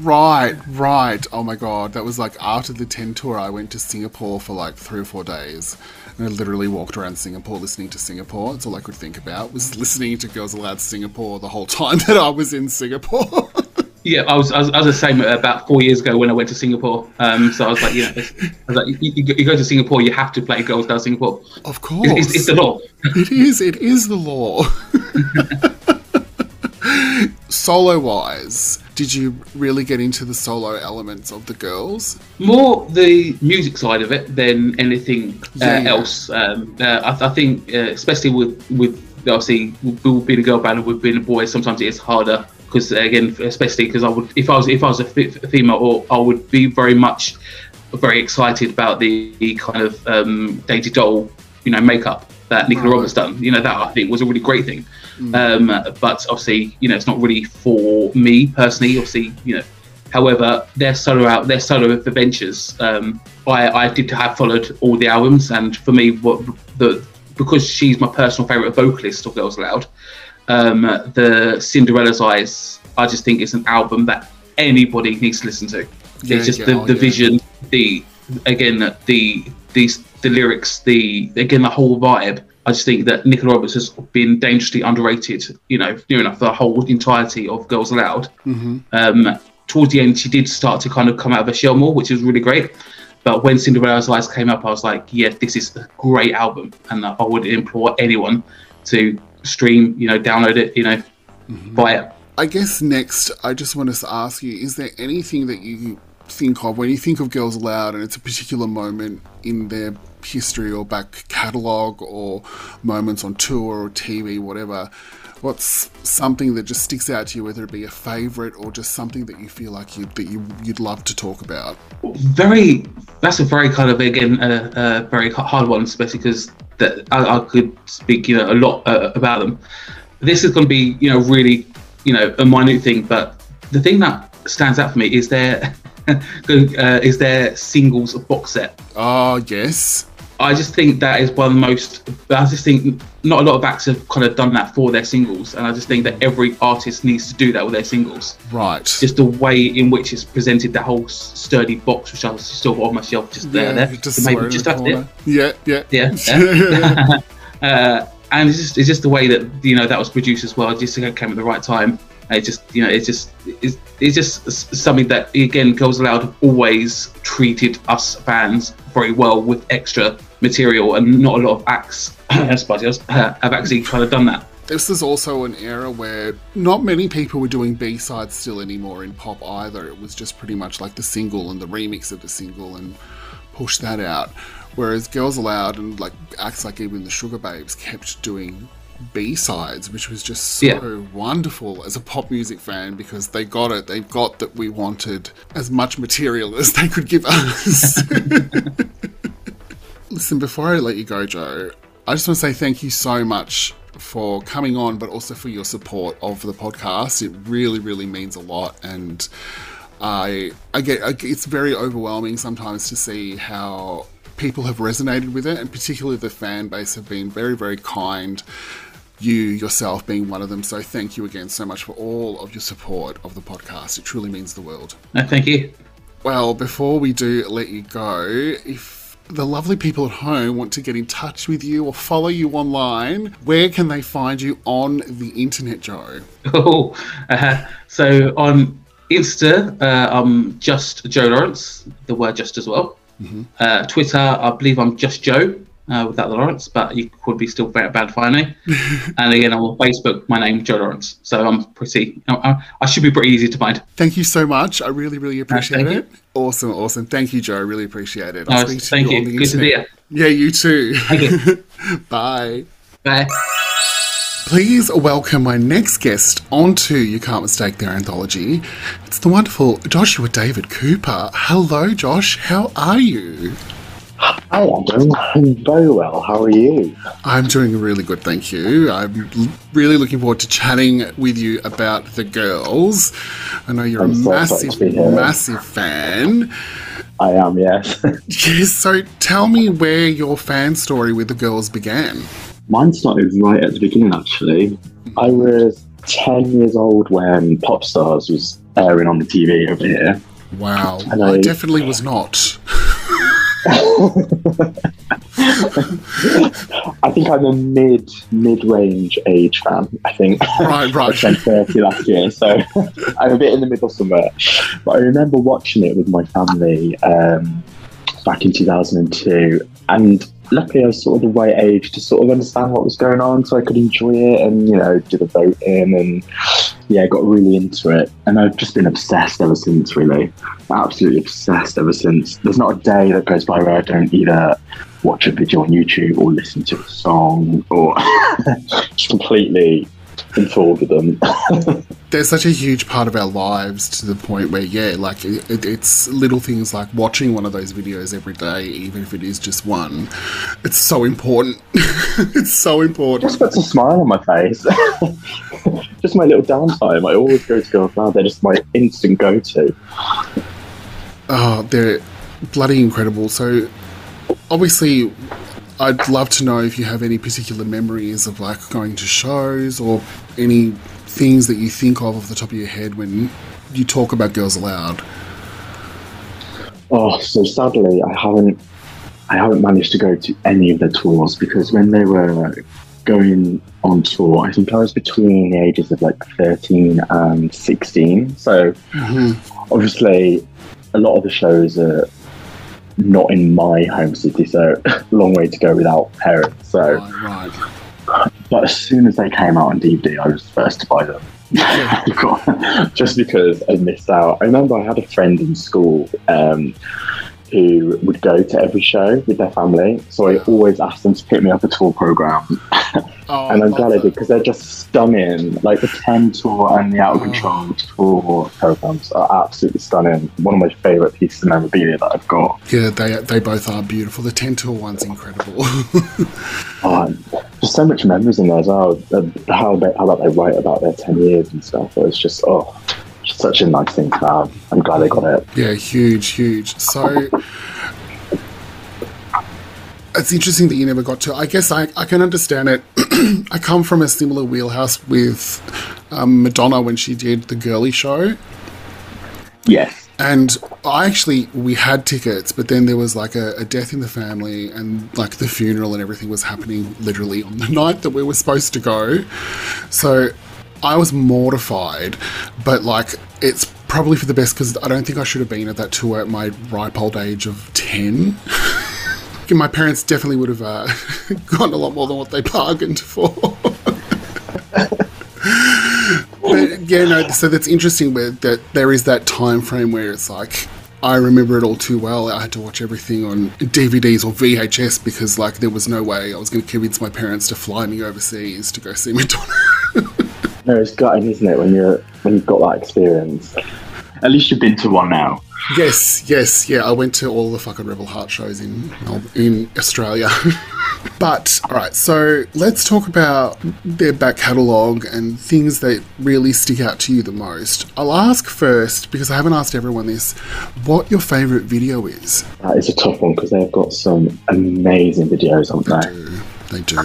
Right, right. Oh my god, that was like after the 10 tour, I went to Singapore for like three or four days. And I literally walked around Singapore listening to Singapore. That's all I could think about was listening to Girls Aloud Singapore the whole time that I was in Singapore. yeah, I was, I was, I was the same about four years ago when I went to Singapore. Um, so I was like, you know, I was like, you, you, go to Singapore, you have to play Girls Aloud Singapore. Of course, it's, it's, it's the law. it is. It is the law. Solo wise, did you really get into the solo elements of the girls? More the music side of it than anything uh, yeah. else. Um, uh, I, I, think, uh, especially with with obviously we've been a girl band and we've been a boy. Sometimes it is harder because again, especially because I would if I was if I was a female, or I would be very much very excited about the, the kind of um, Dainty Doll, you know, makeup that Nicola right. Roberts done. You know, that I think was a really great thing. Mm. Um, but obviously, you know, it's not really for me personally. Obviously, you know, however, their solo out, their solo adventures. Um, I, I did have followed all the albums, and for me, what the because she's my personal favorite vocalist of Girls Aloud, um, the Cinderella's Eyes. I just think it's an album that anybody needs to listen to. Yeah, it's just yeah, the, oh, the yeah. vision, the again the these the lyrics, the again the whole vibe. I just think that Nicola Roberts has been dangerously underrated, you know, near enough the whole entirety of Girls Aloud. Mm-hmm. Um, towards the end, she did start to kind of come out of her shell more, which is really great. But when Cinderella's Eyes came up, I was like, yeah, this is a great album. And I would implore anyone to stream, you know, download it, you know, mm-hmm. buy it. I guess next, I just want to ask you is there anything that you think of when you think of Girls Aloud and it's a particular moment in their history or back catalogue or moments on tour or TV, whatever, what's something that just sticks out to you, whether it be a favourite or just something that you feel like you that you you'd love to talk about? Very, that's a very kind of again a very hard one, especially because that I, I, could speak you know a lot uh, about them. This is going to be you know really you know a minute thing, but the thing that stands out for me is their uh, is their singles box set. Oh yes. I just think that is one of the most. I just think not a lot of acts have kind of done that for their singles, and I just think that every artist needs to do that with their singles. Right. Just the way in which it's presented, that whole sturdy box, which I still on my shelf, just yeah, there, there. Just maybe just that's it. Yeah, yeah, yeah. yeah. uh, and it's just, it's just the way that you know that was produced as well. Just think it came at the right time. It just you know it's just it's, it's just something that again Girls Aloud always treated us fans very well with extra material, and not a lot of acts, suppose, have actually kind of done that. this is also an era where not many people were doing B sides still anymore in pop either. It was just pretty much like the single and the remix of the single and push that out. Whereas Girls Aloud and like acts like even the Sugababes kept doing B sides, which was just so Yeah. wonderful as a pop music fan because they got it. They got that we wanted as much material as they could give us. Listen, before I let you go, Joe, I just want to say thank you so much for coming on, but also for your support of the podcast. It really, really means a lot, and I, I get, I it's very overwhelming sometimes to see how people have resonated with it, and particularly the fan base have been very, very kind. You yourself being one of them. So thank you again so much for all of your support of the podcast. It truly means the world. No, thank you. Well, before we do let you go, if the lovely people at home want to get in touch with you or follow you online, where can they find you on the internet, Joe? Oh, uh, so on Insta, uh, I'm just Joe Lawrence, the word just as well. Uh, Twitter, I believe I'm just Joe uh, without the Lawrence, but you could be still very bad to find me. and again, on Facebook, my name Joe Lawrence. So I'm pretty, I, I should be pretty easy to find. Thank you so much. I really, really appreciate thank it. Awesome, awesome. Thank you, Joe. I Really appreciate it. No, speak to thank you. on the Good to see internet. Yeah, you too. Thank you. Bye. Bye. Please welcome my next guest onto You Can't Mistake Their Anthology. It's the wonderful Joshua David Cooper. Hello, Josh. How are you? Hi, Adem. I'm very well. How are you? I'm doing really good, thank you. I'm really looking forward to chatting with you about the girls. I know you're I'm a so massive, to be here. massive fan. I am, yes. Yes, so tell me where your fan story with the girls began. Mine started right at the beginning, actually. I was 10 years old when Popstars was airing on the TV over here. Wow, And I I- definitely was not. I think I'm a mid mid range age fan. I think Right, right. I turned 30 last year, so I'm a bit in the middle somewhere. But I remember watching it with my family um, back in 2002, and luckily I was sort of the right age to sort of understand what was going on, so I could enjoy it and you know do the voting and yeah, got really into it, and I've just been obsessed ever since. Really, absolutely obsessed ever since. There's not a day that goes by where I don't either watch a video on YouTube or listen to a song or just completely enthralled with them. They're such a huge part of our lives to the point where, yeah, like it, it- it's little things like watching one of those videos every day, even if it is just one. It's so important. it's so important. just puts a smile on my face. just my little downtime. I always go to Girls Aloud. They're just my instant go-to. Oh, they're bloody incredible. So, obviously, I'd love to know if you have any particular memories of like going to shows or any things that you think of off the top of your head when you talk about Girls Aloud. Oh, so sadly, I haven't. I haven't managed to go to any of their tours because when they were going on tour, I think I was between the ages of like 13 and 16. So mm-hmm. obviously, a lot of the shows are not in my home city, so long way to go without parents. So, Right, right. but as soon as they came out on DVD, I was first to buy them. just because I missed out. I remember I had a friend in school um, who would go to every show with their family, so I always asked them to pick me up a tour program, Oh, and I'm glad I did because they're just stunning. Like the Ten tour and the Out of oh. Control tour programs are absolutely stunning. One of my favourite pieces of memorabilia that I've got. Yeah, they they both are beautiful. The ten tour one's incredible. Oh, there's so much memories in there as well. How they, how about they write about their ten years and stuff. It's just oh, such a nice thing to have. I'm glad they got it. yeah, huge, huge. So it's interesting that you never got to. I guess I, I can understand it. I come from a similar wheelhouse with um, Madonna when she did the girly show. Yes. And I actually, we had tickets, but then there was like a, a death in the family, and like the funeral and everything was happening literally on the night that we were supposed to go. So I was mortified, but like it's probably for the best because I don't think I should have been at that tour at my ripe old age of 10. My parents definitely would have uh, gotten a lot more than what they bargained for. Yeah, no. So that's interesting. Where that there is that time frame where it's like I remember it all too well. I had to watch everything on DVDs or VHS because like there was no way I was going to convince my parents to fly me overseas to go see Madonna. No, it's gutting, isn't it, when you're when you've got that experience. At least you've been to one now. yes, yes, yeah. I went to all the fucking Rebel Heart shows in in Australia. but all right, so let's talk about their back catalogue and things that really stick out to you the most. I'll ask first because I haven't asked everyone this. What your favourite video is? That is a tough one because they've got some amazing videos, haven't they? They do.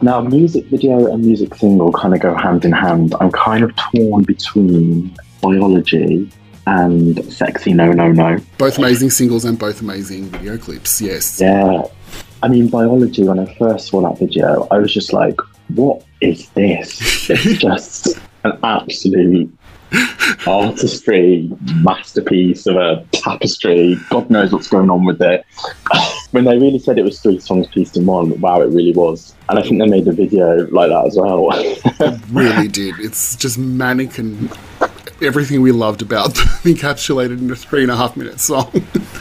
Now, music video and music single kind of go hand in hand. I'm kind of torn between biology and sexy no no no. Both amazing singles and both amazing video clips. Yes. Yeah. I mean, biology, when I first saw that video, I was just like, what is this? It's just an absolute artistry masterpiece of a tapestry. God knows what's going on with it. when they really said it was three songs pieced in one, wow, it really was. And I think they made the video like that as well. really did. It's just manic and everything we loved about them encapsulated in a three and a half minute song.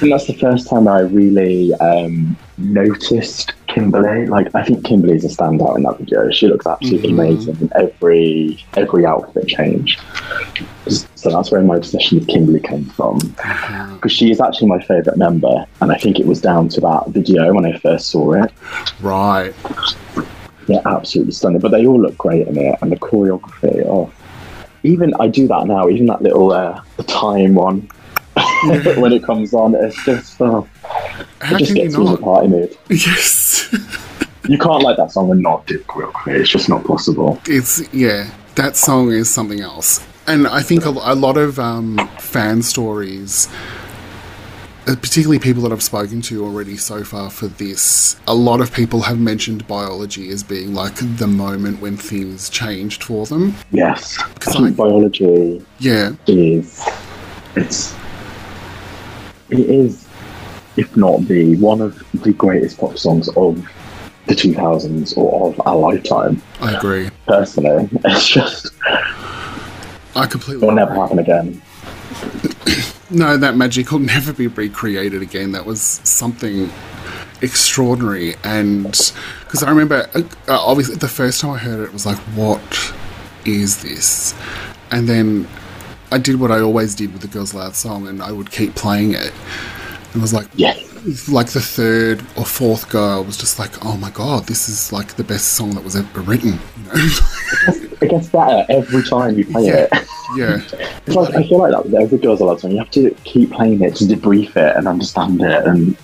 And that's the first time I really um, noticed Kimberley. Like, I think Kimberley's a standout in that video. She looks absolutely Mhm. amazing in every every outfit change. So that's where my obsession with Kimberley came from. Because she is actually my favourite member, and I think it was down to that video when I first saw it. right. Yeah, absolutely stunning. But they all look great in it, and the choreography. Oh, even I do that now. Even that little uh, the time one when it comes on, it's just oh, How it just gets me in the party mood. Yes. You can't like that song and not do choreography. It's just not possible. It's, yeah, that song is something else. And I think a, a lot of um, fan stories, uh, particularly people that I've spoken to already so far for this, a lot of people have mentioned biology as being like the moment when things changed for them. Yes, I Because think I, biology yeah, is it's it is, if not the one of the greatest pop songs of the 2000s or of our lifetime. I agree. Personally, it's just I completely. it will never happen again. No, that magic will never be recreated again. That was something extraordinary. And because I remember, uh, uh, obviously, the first time I heard it, it was like, what is this? And then I did what I always did with the Girls Aloud song, and I would keep playing it. And it was like, Yeah. like the third or fourth go, I was just like, oh my god, this is like the best song that was ever written. You know? It gets better every time you play Yeah. it. yeah. It's like, I feel like that with every Girls Aloud song. You have to keep playing it to debrief it and understand it and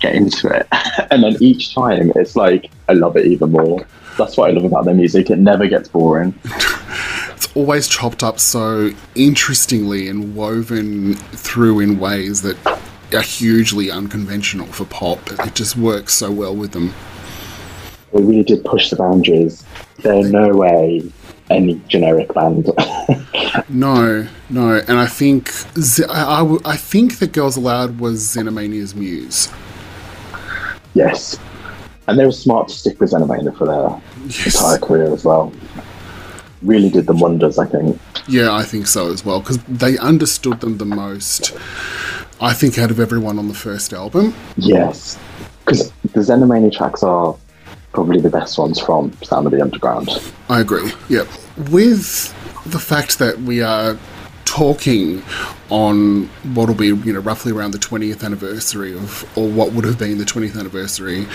get into it. and then each time, it's like, I love it even more. That's what I love about their music. It never gets boring. it's always chopped up so interestingly and woven through in ways that are hugely unconventional for pop. It just works so well with them. They really did push the boundaries. There's no way any generic band. No, no, and I think Z- I, I w- I think that Girls Aloud was Xenomania's muse. yes. And they were smart to stick with Xenomania for their Yes. entire career as well. Really did them wonders, I think. Yeah, I think so as well because they understood them the most. I think out of everyone on the first album. Yes. Because the Xenomania tracks are probably the best ones from Sound of the Underground. I agree. Yep. With the fact that we are talking on what will be, you know, roughly around the 20th anniversary of, or what would have been the 20th anniversary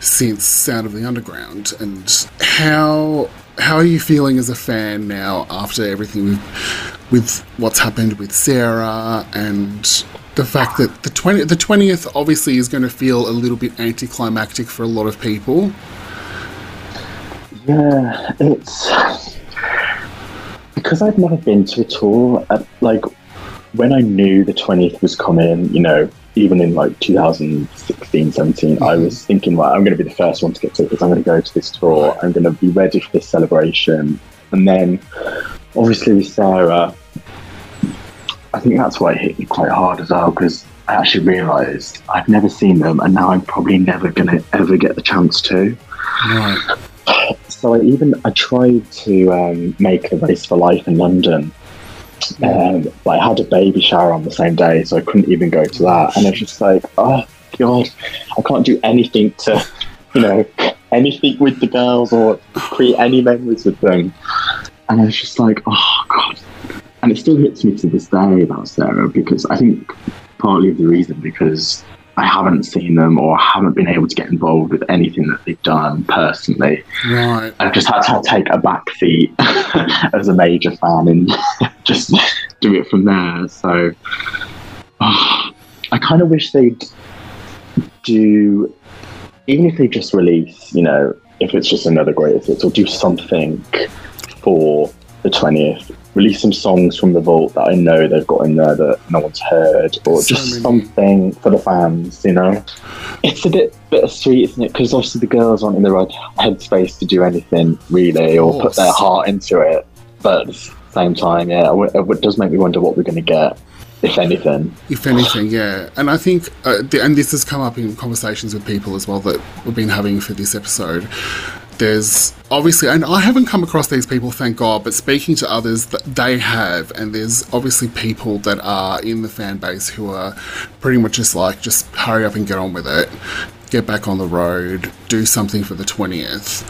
since Sound of the Underground, and how how are you feeling as a fan now after everything with, with what's happened with Sarah and the fact that the 20, the 20th obviously is going to feel a little bit anticlimactic for a lot of people. Yeah, it's because I've never been to a tour. uh, Like when I knew the twentieth was coming, you know, even in like 2016, 17, I was thinking, well, I'm going to be the first one to get tickets. I'm going to go to this tour. I'm going to be ready for this celebration. And then, obviously, with Sarah, I think that's why it hit me quite hard as well because I actually realised I've never seen them, and now I'm probably never going to ever get the chance to. Right. So I even I tried to um, make a race for life in London, um, but I had a baby shower on the same day, so I couldn't even go to that. And I was just like, oh god, I can't do anything to, you know, anything with the girls or create any memories with them. And I was just like, oh god. And it still hits me to this day about Sarah because I think partly of the reason because I haven't seen them or haven't been able to get involved with anything that they've done personally. Right. I've just had to take a back seat as a major fan and just do it from there. So oh, I kind of wish they'd do, even if they just release, you know, if it's just another greatest hits or do something for the 20th. Release some songs from the vault that I know they've got in there that no one's heard, or So just many. something for the fans, you know? It's a bit bittersweet, isn't it? Because obviously the girls aren't in the right headspace to do anything really, or put their heart into it. But at the same time, yeah, it, w- it does make me wonder what we're going to get, if anything. If anything, yeah. And I think, uh, th- and this has come up in conversations with people as well that we've been having for this episode. There's obviously, and I haven't come across these people, thank God, but speaking to others, that they have, and there's obviously people that are in the fan base who are pretty much just like, just hurry up and get on with it, get back on the road, do something for the 20th.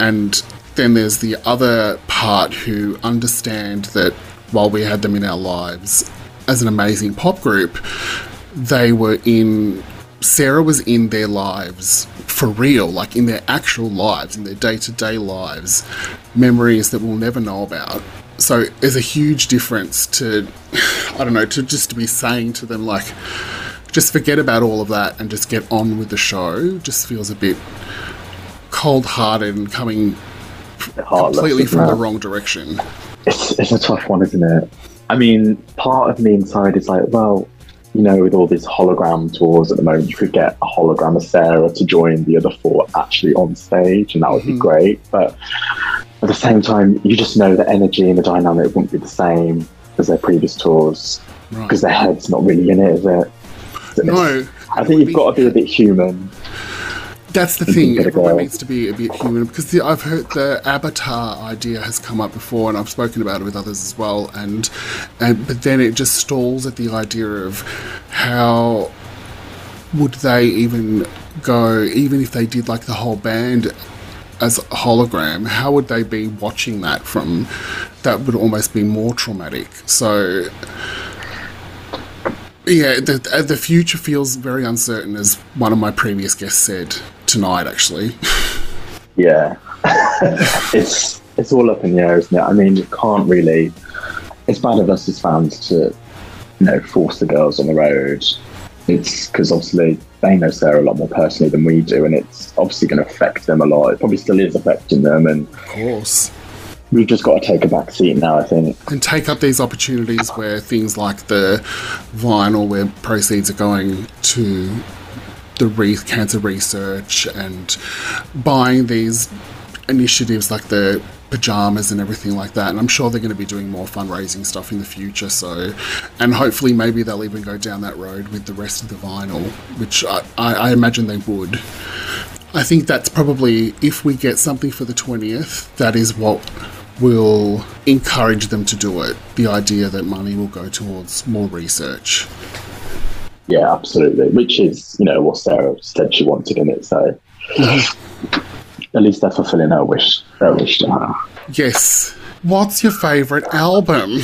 And then there's the other part who understand that while we had them in our lives as an amazing pop group, they were in. Sarah was in their lives for real, like in their actual lives, in their day to day lives, memories that we'll never know about. So there's a huge difference to, I don't know, to just to be saying to them, like, just forget about all of that and just get on with the show. Just feels a bit cold hearted and coming Heartless, completely from the wrong direction. It's, it's a tough one, isn't it? I mean, part of me inside is like, well, you know, with all these hologram tours at the moment, you could get a hologram of Sarah to join the other four actually on stage, and that would be great. But at the same time, you just know the energy and the dynamic wouldn't be the same as their previous tours Right. because their head's not really in it, is it? No, I think you've got to be a bit human. That's the thing. Everyone needs to be a bit human because the, I've heard the avatar idea has come up before, and I've spoken about it with others as well. And and but then it just stalls at the idea of how would they even go, even if they did like the whole band as a hologram, how would they be watching that from? That would almost be more traumatic. So. Yeah, the, uh, the future feels very uncertain, as one of my previous guests said tonight, actually. Yeah, it's it's all up in the air, isn't it? I mean, you can't really. It's bad of us as fans to, you know, force the girls on the road. It's because obviously they know Sarah a lot more personally than we do, and it's obviously going to affect them a lot. It probably still is affecting them, and Of course. We've just got to take a back seat now. I think. And take up these opportunities where things like the vinyl, where proceeds are going to the re- cancer research and buying these initiatives like the pajamas and everything like that. And I'm sure they're going to be doing more fundraising stuff in the future. So, and hopefully, maybe they'll even go down that road with the rest of the vinyl, which I, I, I imagine they would. I think that's probably if we get something for the 20th, that is what will encourage them to do it. The idea that money will go towards more research. Yeah, absolutely. Which is, you know, what Sarah said she wanted in it. So at least they're fulfilling her wish. Her wish to her. Yes. What's your favourite album?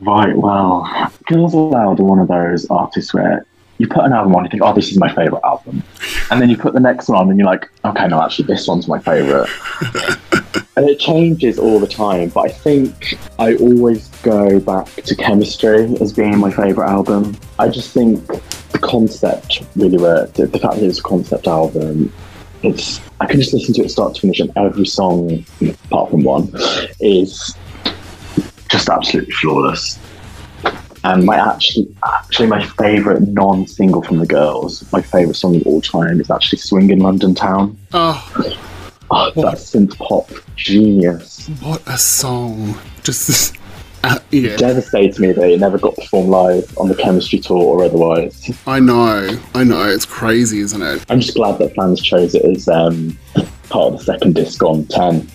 Right, well, Girls Aloud are one of those artists where you put an album on, you think, oh, this is my favourite album. And then you put the next one on, and you're like, okay, no, actually, this one's my favourite. and it changes all the time, but I think I always go back to Chemistry as being my favourite album. I just think the concept really worked. The fact that it's a concept album, it's I can just listen to it start to finish, and every song, apart from one, is just absolutely flawless. And my actually, actually my favourite non-single from the girls, my favourite song of all time is actually "Swinging London Town." Oh, Oh, that synth pop genius. what a song. Just, uh, yeah. Devastates me that it never got performed live on the Chemistry tour or otherwise. I know. I know. It's crazy, isn't it? I'm just glad that fans chose it as um, part of the second disc on 10.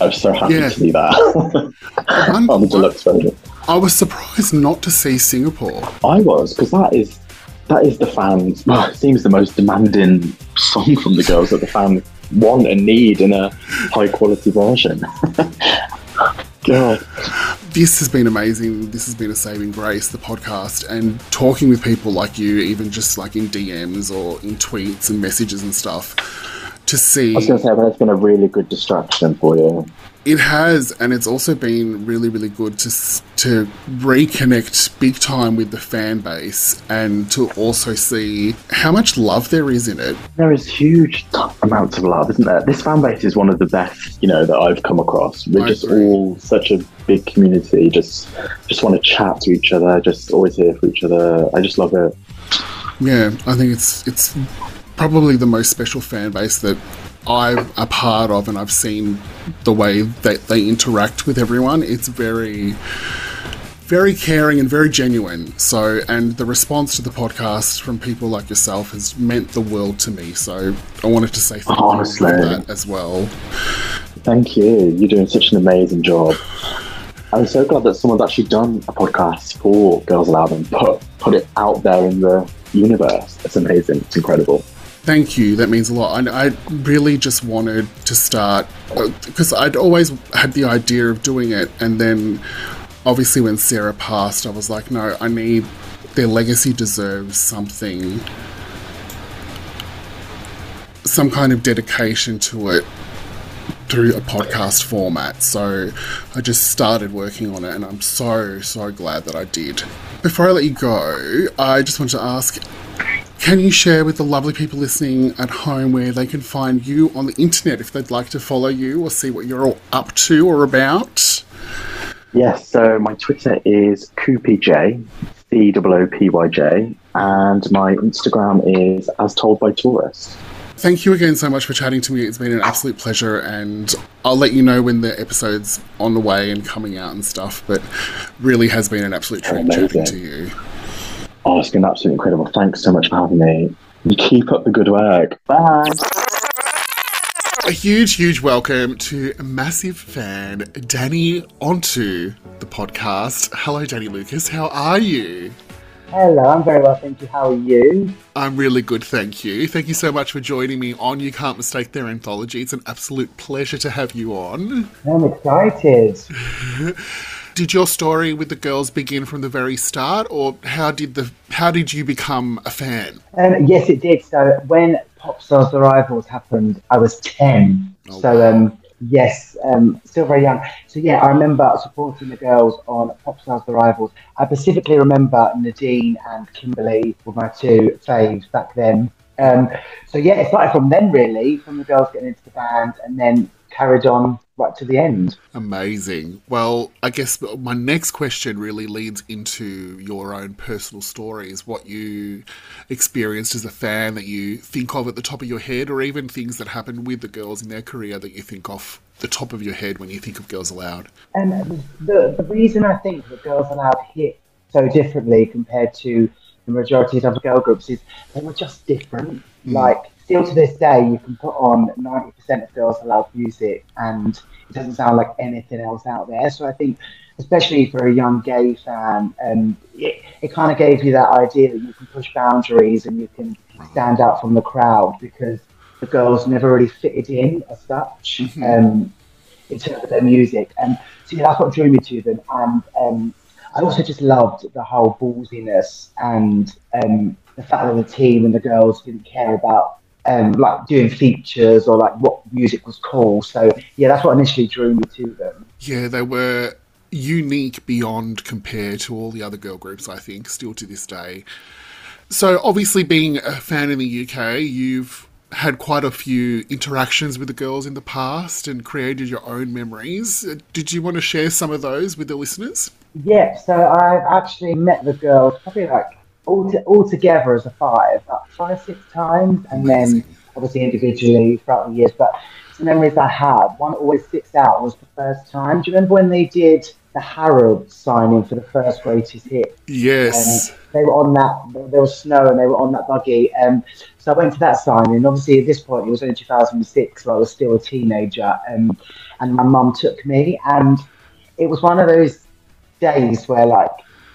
I was so happy Yeah. to see that on the deluxe version. I was surprised not to see Singapore. I was because that is that is the fans. Well, it seems the most demanding song from the girls that the fans want and need in a high quality version. God, This has been amazing. This has been a saving grace, the podcast, and talking with people like you, even just like in DMs or in tweets and messages and stuff, to see. I was going to say, but it's been a really good distraction for you. It has, and it's also been really, really good to to reconnect big time with the fan base, and to also see how much love there is in it. There is huge amounts of love, isn't there? This fan base is one of the best, you know, that I've come across. We're I just agree. all such a big community. Just, just want to chat to each other. Just always here for each other. I just love it. Yeah, I think it's it's probably the most special fan base that I'm a part of, and I've seen the way that they interact with everyone. It's very, very caring and very genuine. So, and the response to the podcast from people like yourself has meant the world to me. So, I wanted to say thank Honestly. you for that as well. Thank you. You're doing such an amazing job. I'm so glad that someone's actually done a podcast for Girls Aloud and put put it out there in the universe. It's amazing. It's incredible. Thank you. That means a lot. I, I really just wanted to start uh, because I'd always had the idea of doing it, and then obviously when Sarah passed, I was like, no, I need their legacy deserves something, some kind of dedication to it through a podcast format. So I just started working on it, and I'm so so glad that I did. Before I let you go, I just want to ask can you share with the lovely people listening at home where they can find you on the internet if they'd like to follow you or see what you're all up to or about? Yes, so my Twitter is CoopyJ, C O O P Y J, and my Instagram is as told by tourists. Thank you again so much for chatting to me. It's been an absolute pleasure, and I'll let you know when the episode's on the way and coming out and stuff. But really has been an absolute treat Amazing. chatting to you. Oh, it's been absolutely incredible. Thanks so much for having me. You keep up the good work. Bye. A huge, huge welcome to a massive fan, Danny, onto the podcast. Hello, Danny Lucas. How are you? Hello, I'm very well, thank you. How are you? I'm really good, thank you. Thank you so much for joining me on You Can't Mistake Their Anthology. It's an absolute pleasure to have you on. I'm excited. Did your story with the girls begin from the very start, or how did the how did you become a fan? Um, yes, it did. So when Popstars The Rivals happened, I was 10. Oh, so, um, yes, um, still very young. So, yeah, I remember supporting the girls on Popstars The Rivals. I specifically remember Nadine and Kimberley were my two faves back then. Um, so, yeah, it started from then, really, from the girls getting into the band and then carried on right to the end. Amazing. Well, I guess my next question really leads into your own personal stories, what you experienced as a fan that you think of at the top of your head, or even things that happened with the girls in their career that you think off the top of your head when you think of Girls Aloud. And uh, the, the reason I think that Girls Aloud hit so differently compared to the majority of other girl groups is they were just different. Hmm. Like, still to this day, you can put on 90% of Girls Aloud music and it doesn't sound like anything else out there. So I think, especially for a young gay fan, um, it, it kind of gave you that idea that you can push boundaries and you can stand out from the crowd because the girls never really fitted in as such. Um, in terms of their music. And so yeah, that's what drew me to them. And um, I also just loved the whole ballsiness and um, the fact that the team and the girls didn't care about um, like doing features or like what music was cool. So yeah, that's what initially drew me to them. Yeah, they were unique beyond compared to all the other girl groups, I think, still to this day. So, obviously, being a fan in the UK, you've had quite a few interactions with the girls in the past and created your own memories. Did you want to share some of those with the listeners? Yeah, so I've actually met the girls probably like all, to, all together as a five, like five, six times, and then obviously individually throughout the years. But some memories I have, one always sticks out was the first time. Do you remember when they did the Harrods signing for the first greatest hit. Yes. And they were on that. There was snow, and they were on that buggy. Um, so I went to that signing. Obviously, at this point, it was only 2006, so I was still a teenager. Um, and my mum took me, and it was one of those days where, like,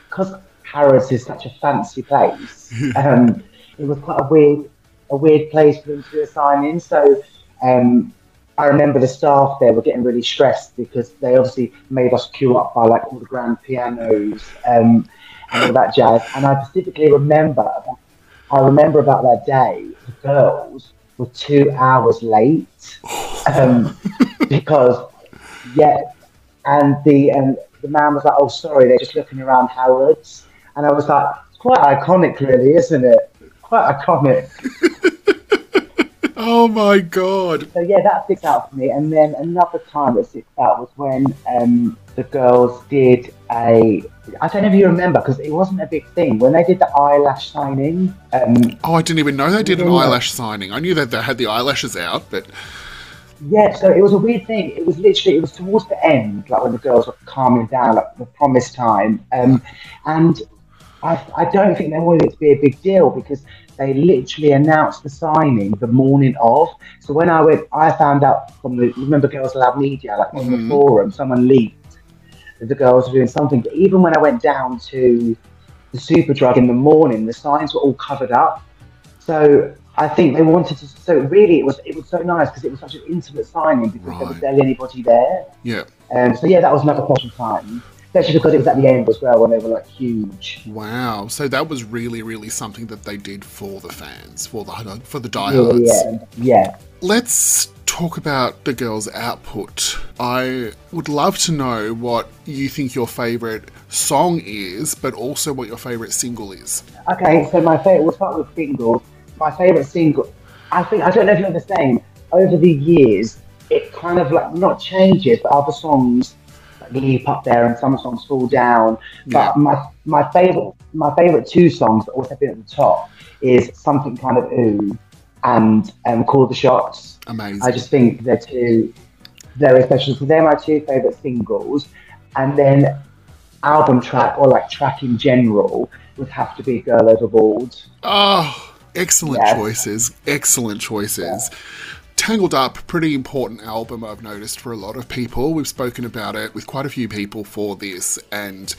because Harrods is such a fancy place, um, it was quite a weird, a weird place for them to do a signing. So. Um, I remember the staff there were getting really stressed because they obviously made us queue up by like all the grand pianos um, and all that jazz. And I specifically remember, I remember about that day, the girls were two hours late um, because, yeah, and the and the man was like, "Oh, sorry, they're just looking around Harrods," and I was like, "It's quite iconic, really, isn't it? Quite iconic." Oh my god! So yeah, that sticks out for me. And then another time that sticks out was when um, the girls did a. I don't know if you remember because it wasn't a big thing when they did the eyelash signing. Um, Oh, I didn't even know they did an eyelash signing. I knew that they had the eyelashes out, but yeah, so it was a weird thing. It was literally it was towards the end, like when the girls were calming down, like the promised time. Um, and I, I don't think they wanted it to be a big deal because they literally announced the signing the morning of. So when I went, I found out from the remember Girls Lab Media, like on the forum, someone leaked that the girls were doing something. But even when I went down to the Superdrug in the morning, the signs were all covered up. So I think they wanted to. So really, it was it was so nice because it was such an intimate signing because there was barely anybody there. yeah. Um, so yeah, that was another question time, especially because it was at the end as well when they were like huge. Wow. So that was really, really something that they did for the fans, for the for the Yeah, diehards. yeah, yeah. Let's talk about the girls' output. I would love to know what you think your favorite song is, but also what your favorite single is. Okay, so my favorite. We'll start with singles. My favorite single. I think I don't know if you're the same. Over the years, it kind of like not changes, but other songs leap up there and some songs fall down. Yeah. But my my favorite my favorite two songs that always have been at the top is something kind of ooh and um, call the shots. Amazing. I just think they're two very special. So they're my two favorite singles, and then album track or like track in general would have to be Girl Overboard. Oh, excellent Yes. choices. Excellent choices. Tangled Up, pretty important album I've noticed for a lot of people. We've spoken about it with quite a few people for this, and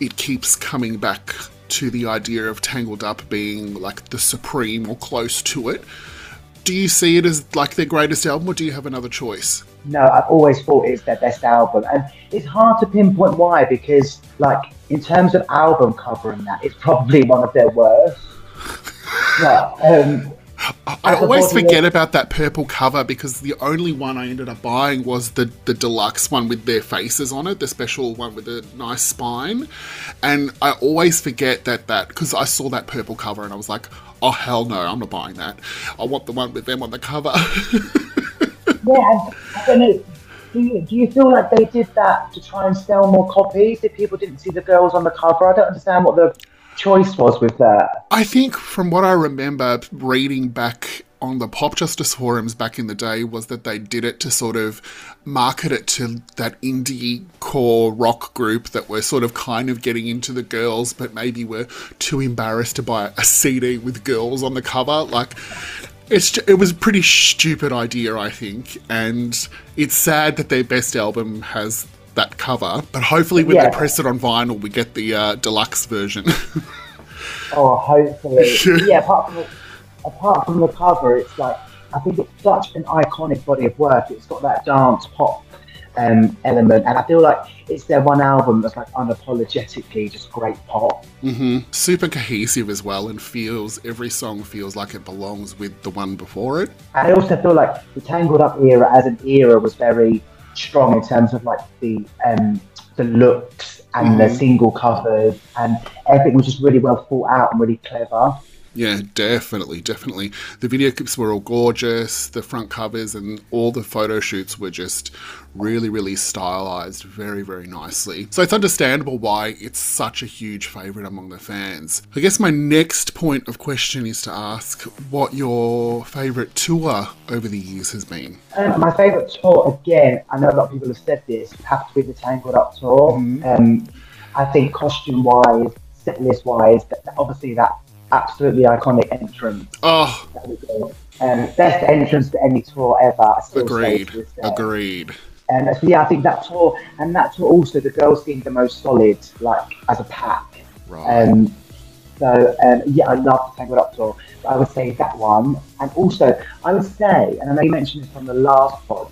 it keeps coming back to the idea of Tangled Up being like the supreme or close to it. Do you see it as like their greatest album, or do you have another choice? No, I've always thought it's their best album, and it's hard to pinpoint why because, like, in terms of album cover and that, it's probably one of their worst. But, um, I always suppose- forget about that purple cover because the only one I ended up buying was the, the deluxe one with their faces on it, the special one with the nice spine. And I always forget that that because I saw that purple cover and I was like, oh hell no, I'm not buying that. I want the one with them on the cover. yeah, and I. Do you, do you feel like they did that to try and sell more copies if people didn't see the girls on the cover? I don't understand what the choice was with that. I think from what I remember reading back on the Popjustice forums back in the day was that they did it to sort of market it to that indie core rock group that were sort of kind of getting into the girls, but maybe were too embarrassed to buy a CD with girls on the cover. Like, it's it was a pretty stupid idea, I think, and it's sad that their best album has that cover. But hopefully, when Yeah. they press it on vinyl, we get the uh, deluxe version. Oh, hopefully. yeah, apart from the, apart from the cover, it's like I think it's such an iconic body of work. It's got that dance pop um, element, and I feel like it's their one album that's like unapologetically just great pop. Mm-hmm. Super cohesive as well, and feels every song feels like it belongs with the one before it. And I also feel like the Tangled Up era as an era was very strong in terms of like the um, the looks and the Mhm. single covers, and everything was just really well thought out and really clever. Yeah, definitely, definitely. The video clips were all gorgeous. The front covers and all the photo shoots were just really, really stylized very, very nicely. So it's understandable why it's such a huge favorite among the fans. I guess my next point of question is to ask what your favorite tour over the years has been. Um, my favourite tour, again, I know a lot of people have said this, have to be the Tangled Up tour. Um, I think costume wise, set list wise, obviously that absolutely iconic entrance. Oh, uh, um, best entrance to any tour ever. I agreed, to agreed. Um, so yeah, I think that tour and that tour also the girls seemed the most solid, like as a pack. Right. Um, so um, yeah, I love the Tangled Up tour. But I would say that one, and also I would say, and I know you mentioned this from the last pod,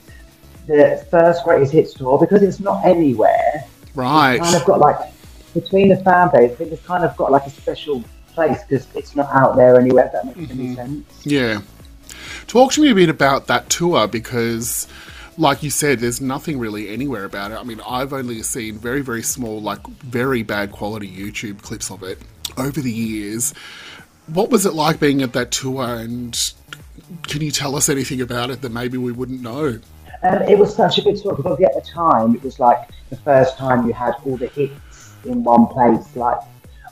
the first greatest hits tour because it's not anywhere. Right. It's kind of got like between the fan base, I think it's kind of got like a special place because it's not out there anywhere. If that makes Mm-hmm. any sense. Yeah. Talk to me a bit about that tour because, like you said, there's nothing really anywhere about it. I mean, I've only seen very, very small, like very bad quality YouTube clips of it over the years. What was it like being at that tour and can you tell us anything about it that maybe we wouldn't know? Um, it was such a good tour because at the time it was like the first time you had all the hits in one place, like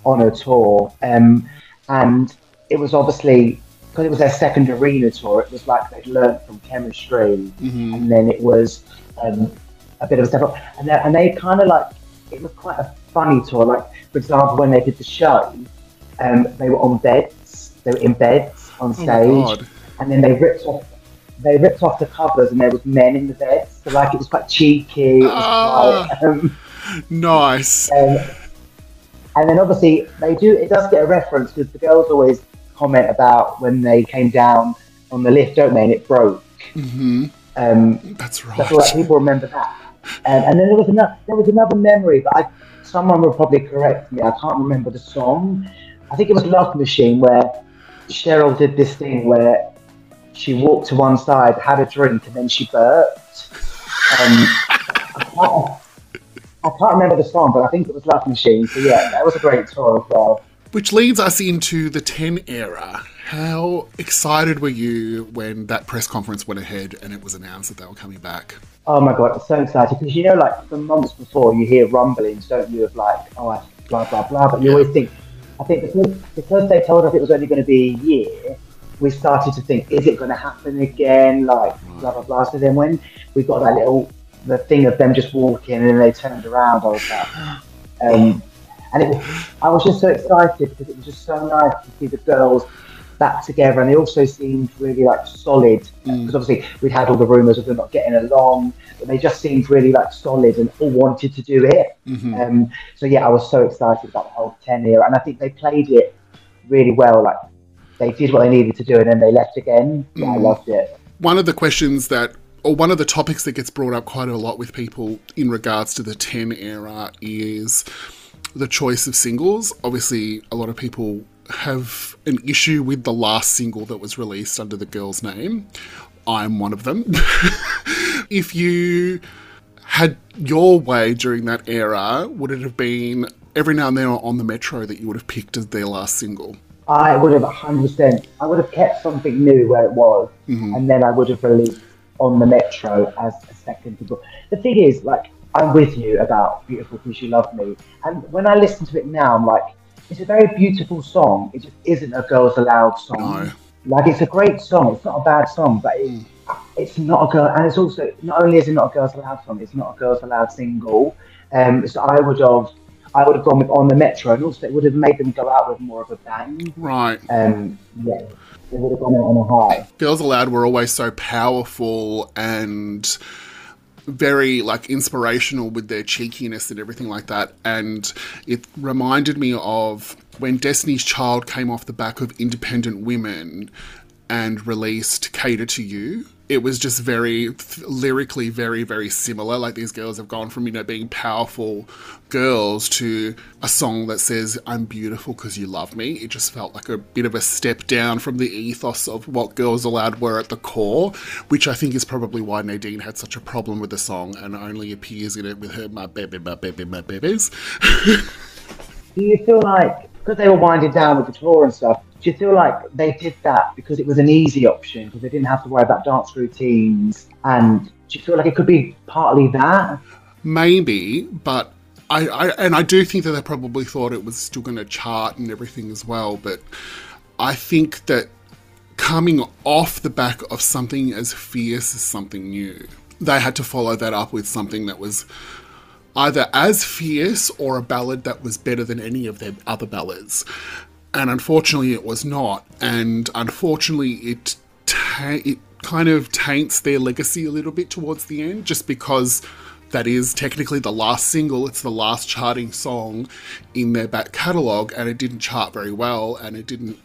on a tour. Um, and it was obviously because it was their second arena tour. It was like they'd learnt from chemistry, and then it was um, a bit of a step up. And they, and they kind of like it was quite a funny tour. Like for example, when they did the show, um, they were on beds. They were in beds on Oh stage god. and then they ripped off they ripped off the covers and there was men in the beds. So like it was quite cheeky. It was Ah. quite, um, Nice. And then obviously they do it does get a reference because the girls always comment about when they came down on the lift, don't they? And it broke. hmm Um, That's right. people remember that. Um, and then there was another there was another memory, but I, someone will probably correct me. I can't remember the song. I think it was Love Machine where Cheryl did this thing where she walked to one side, had a drink, and then she burped. Um, I, I can't remember the song, but I think it was Love Machine. So yeah, that was a great tour as well. Which leads us into the 10 era. How excited were you when that press conference went ahead and it was announced that they were coming back? Oh my god, so excited because you know, like for months before, you hear rumblings, don't you, of like, oh, I- blah blah blah. But you always think, I think because, because they told us it was only going to be a year, we started to think, is it going to happen again? Like blah blah blah. So then when we got that little the thing of them just walking and then they turned around, I was like, um, and it was, I was just so excited because it was just so nice to see the girls back together, and they also seemed really like solid. Because obviously we'd had all the rumours of them not getting along, but they just seemed really like solid and all wanted to do it. Um, so yeah, I was so excited about the whole ten year, and I think they played it really well. Like they did what they needed to do, and then they left again. Yeah, I loved it. One of the questions that, or one of the topics that gets brought up quite a lot with people in regards to the 10 era is the choice of singles. Obviously, a lot of people have an issue with the last single that was released under the girl's name. I'm one of them. if you had your way during that era, would it have been every now and then on the Metro that you would have picked as their last single? I would have 100%. I would have kept something new where it was, mm-hmm. and then I would have released on the Metro as a second single. The thing is, like, I'm with you about Beautiful Because You Love Me. And when I listen to it now, I'm like, it's a very beautiful song. It just isn't a Girls Aloud song. No. Like, it's a great song. It's not a bad song, but it, it's not a girl. And it's also, not only is it not a Girls Aloud song, it's not a Girls Aloud single. Um, so I would have. I would have gone with on the metro, and also it would have made them go out with more of a bang. Right. Um, yeah, on a high. Girls Aloud were always so powerful and very like inspirational with their cheekiness and everything like that. And it reminded me of when Destiny's Child came off the back of Independent Women and released Cater to You. It was just very th- lyrically very very similar. Like these girls have gone from you know being powerful girls to a song that says "I'm beautiful because you love me." It just felt like a bit of a step down from the ethos of what Girls Aloud were at the core, which I think is probably why Nadine had such a problem with the song and only appears in it with her "my baby, my baby, my babies." Do you feel like because they were winding down with the tour and stuff? Do you feel like they did that because it was an easy option because they didn't have to worry about dance routines? And do you feel like it could be partly that? Maybe, but I, I and I do think that they probably thought it was still going to chart and everything as well. But I think that coming off the back of something as fierce as something new, they had to follow that up with something that was either as fierce or a ballad that was better than any of their other ballads. And unfortunately, it was not. And unfortunately, it ta- it kind of taints their legacy a little bit towards the end, just because that is technically the last single. It's the last charting song in their back catalogue, and it didn't chart very well, and it didn't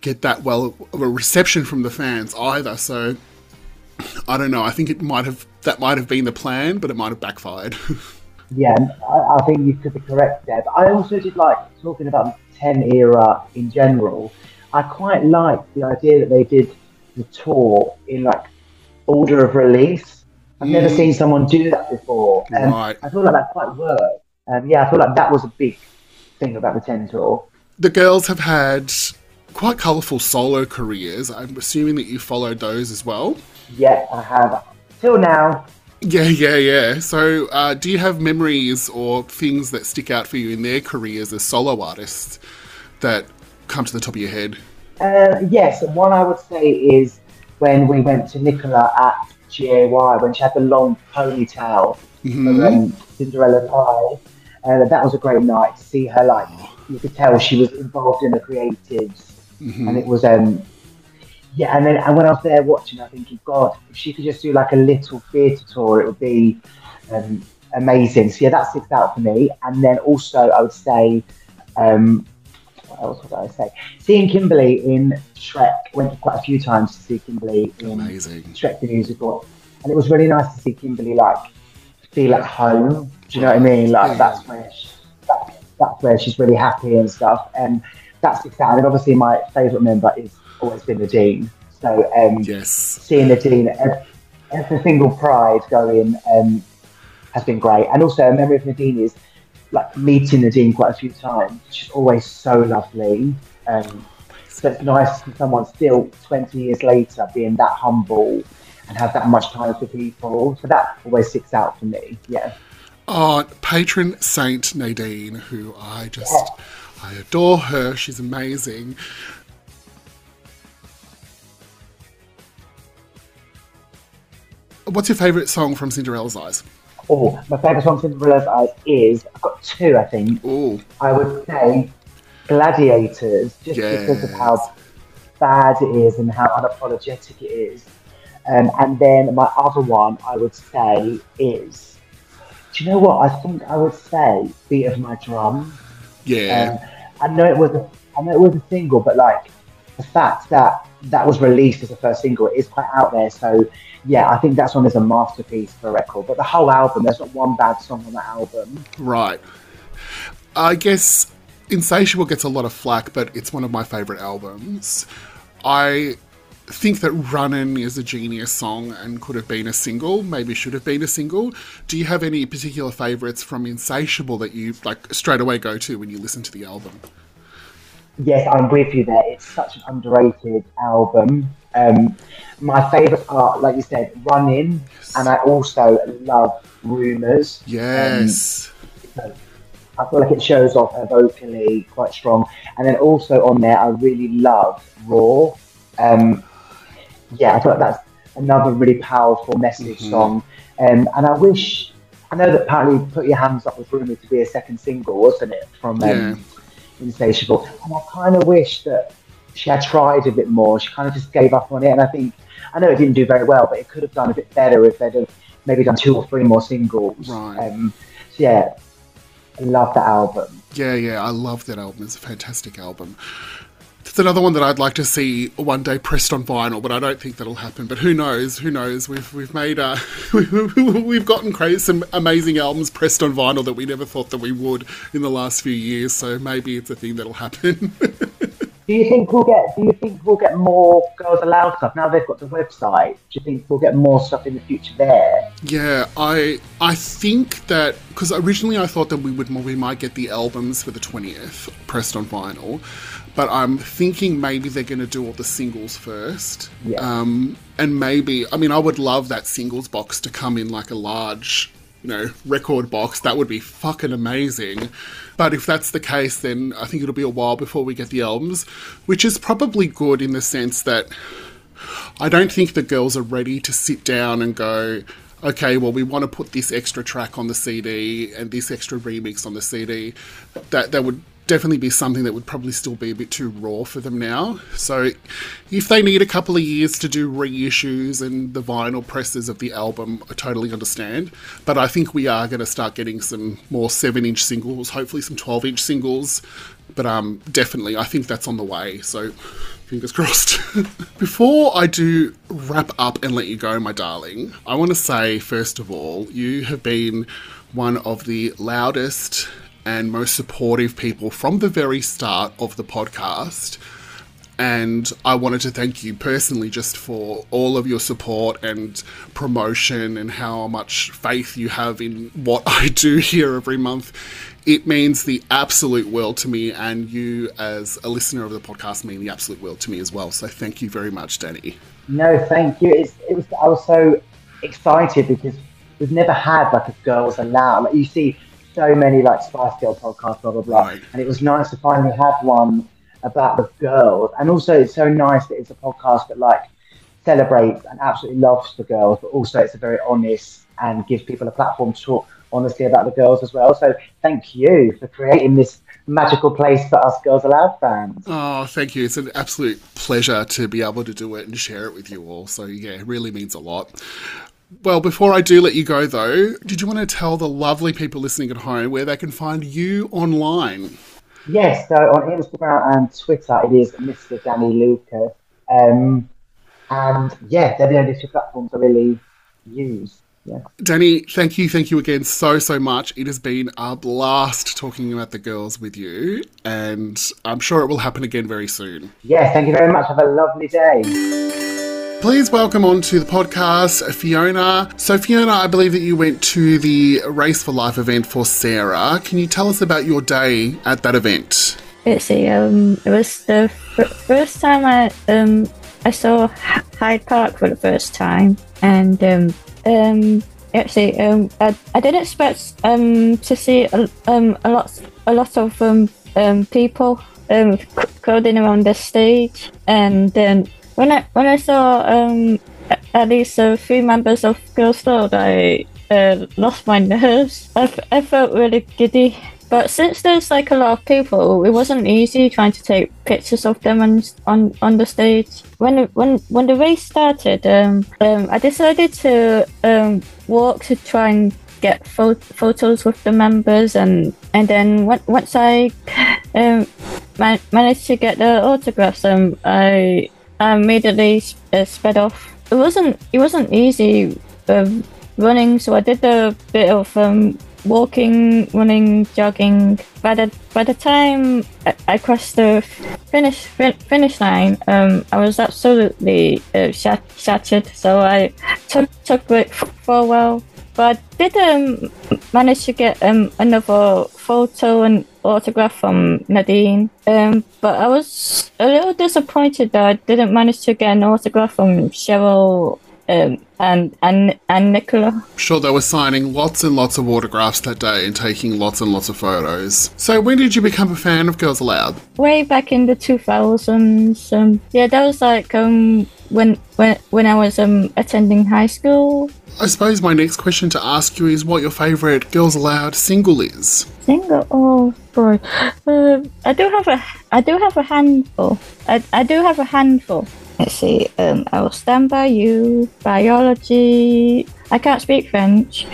get that well of a reception from the fans either. So I don't know. I think it might have that might have been the plan, but it might have backfired. Yeah, I, think you could be correct there. I also did like talking about 10 era in general. I quite liked the idea that they did the tour in like order of release. I've never Mm. seen someone do that before. Um, Right. I feel like that quite worked. Um, yeah, I feel like that was a big thing about the 10 tour. the girls have had quite colourful solo careers. I'm assuming that you followed those as well. Yeah, I have. Till now, Yeah, yeah, yeah. So, uh, do you have memories or things that stick out for you in their careers as solo artists that come to the top of your head? Uh, yes, and one I would say is when we went to Nicola at GAY when she had the long ponytail Mhm. for um, Cinderella's Eyes. Uh, that was a great night to see her. Like you could tell she was involved in the creatives, Mhm. and it was um yeah. And then and when I was there watching, I thinking, God, if she could just do like a little theatre tour, it would be um, amazing. So yeah, that sticks out for me. And then also I would say. Um, what else would I say? Seeing Kimberley in Shrek went quite a few times to see Kimberley in Amazing. Shrek the musical, and it was really nice to see Kimberley like feel at home. Do you know what I mean? Like Yeah. that's where she, that, that's where she's really happy and stuff, and that's exciting. And obviously, my favourite member is always been Nadine. So um, Yes. seeing Nadine every, every single Pride going um, has been great, and also a memory of Nadine is like meeting Nadine quite a few times. She's always so lovely. Um, so it's nice to someone still 20 years later being that humble and have that much time for people. So that always sticks out for me. Yeah. Oh, patron saint Nadine, who I just I adore her. She's amazing. What's your favourite song from Cinderella's Eyes? Oh, my favourite song from Cinderella's Eyes is I've got two, I think. Oh, I would say Gladiators, just because of how bad it is and how unapologetic it is. Um, and then my other one I would say is, do you know what? I think I would say Beat of My Drum. yeah. Um, I know it was a, I know it was a single, but like the fact that that was released as a first single is quite out there. So yeah, I think that song is a masterpiece for a record. But the whole album, there's not one bad song on that album. Right. I guess Insatiable gets a lot of flack, but it's one of my favourite albums. I think that Runnin' is a genius song and could have been a single, maybe should have been a single. Do you have any particular favourites from Insatiable that you like straight away go to when you listen to the album? Yes, I'm with you there. It's such an underrated album. Um, my favourite part, like you said, Runnin', and I also love Rumours. Yes. I feel like it shows off her vocally quite strong. And then also on there, I really love Raw. Um, yeah, I feel like that's another really powerful message Mhm. song. Um, and I wish, I know that apparently Put Your Hands Up was rumoured to be a second single, wasn't it? From um, Yeah. Insatiable. And I kind of wish that she had tried a bit more. She kind of just gave up on it. And I think, I know it didn't do very well, but it could have done a bit better if they'd have maybe done two or three more singles. Right. Um, so yeah, I love that album. Yeah, yeah, I love that album. It's a fantastic album. It's another one that I'd like to see one day pressed on vinyl, but I don't think that'll happen. But who knows? Who knows? We've we've made uh, we've gotten crazy, some amazing albums pressed on vinyl that we never thought that we would in the last few years. So maybe it's a thing that'll happen. Do you think we'll get? Do you think we'll get more Girls Aloud stuff now they've got the website? Do you think we'll get more stuff in the future there? Yeah, I I think that because originally I thought that we would we might get the albums for the twentieth pressed on vinyl, but I'm thinking maybe they're going to do all the singles first. Yeah. Um, and maybe, I mean, I would love that singles box to come in like a large, you know, record box. That would be fucking amazing. But if that's the case, then I think it'll be a while before we get the albums, which is probably good in the sense that I don't think the girls are ready to sit down and go, okay, well, we want to put this extra track on the CD and this extra remix on the CD. That that would definitely be something that would probably still be a bit too raw for them now. So if they need a couple of years to do reissues and the vinyl presses of the album, I totally understand. But I think we are going to start getting some more 7 inch singles, hopefully some 12 inch singles. But um, definitely, I think that's on the way. So fingers crossed. Before I do wrap up and let you go, my darling, I want to say, first of all, you have been one of the loudest and most supportive people from the very start of the podcast. And I wanted to thank you personally just for all of your support and promotion and how much faith you have in what I do here every month. It means the absolute world to me, and you, as a listener of the podcast, mean the absolute world to me as well. So thank you very much, Danny. No, thank you. It's, it was I was so excited because we've never had like a girls aloud. Like you see so many like Spice Girl podcasts, blah blah blah, Right. and it was nice to finally have one about the girls. And also, it's so nice that it's a podcast that like celebrates and absolutely loves the girls, but also it's a very honest and gives people a platform to talk honestly about the girls as well. So thank you for creating this magical place for us Girls Aloud fans. Oh, thank you. It's an absolute pleasure to be able to do it and share it with you all. So, yeah, it really means a lot. Well, before I do let you go, though, did you want to tell the lovely people listening at home where they can find you online? Yes, so on Instagram and Twitter, it is Mr. Danny Lucas. Um, and yeah, they're the only two platforms I really use. Yeah. Danny, thank you, thank you again so, so much. It has been a blast talking about the girls with you, and I'm sure it will happen again very soon. Yeah, thank you very much. Have a lovely day. Please welcome onto the podcast Fiona. So, Fiona, I believe that you went to the Race for Life event for Sarah. Can you tell us about your day at that event? Let's see. Um, it was the first time I um I saw Hyde Park for the first time, and um um actually um I, I didn't expect um to see a, um a lot a lot of um um people um crowding around the stage, and then when I when I saw um at least three members of Girls Aloud, I uh, lost my nerves. I, felt really giddy. But since there's like a lot of people, it wasn't easy trying to take pictures of them on on, on the stage. When when when the race started, um, um, I decided to um, walk to try and get pho- photos with the members, and and then on- once I um, man- managed to get the autographs, um, I immediately uh, sped off. It wasn't it wasn't easy um, running, so I did a bit of um, walking, running, jogging. By the by the time I, I crossed the finish fin- finish line, um, I was absolutely uh, shat- shattered. So I took took it for a while, but I did um, manage to get um, another photo and autograph from Nadine. Um, but I was a little disappointed that I didn't manage to get an autograph from Cheryl um, and and and Nicola. Sure they were signing lots and lots of autographs that day and taking lots and lots of photos. So, when did you become a fan of Girls Aloud? way back in the 2000s um yeah that was like um when when when i was um attending high school. I suppose my next question to ask you is what your favourite Girls Aloud single is. single? Oh boy. Um i do have a i do have a handful. I, I do have a handful. Let's see. Um i will stand by you biology. I can't speak french.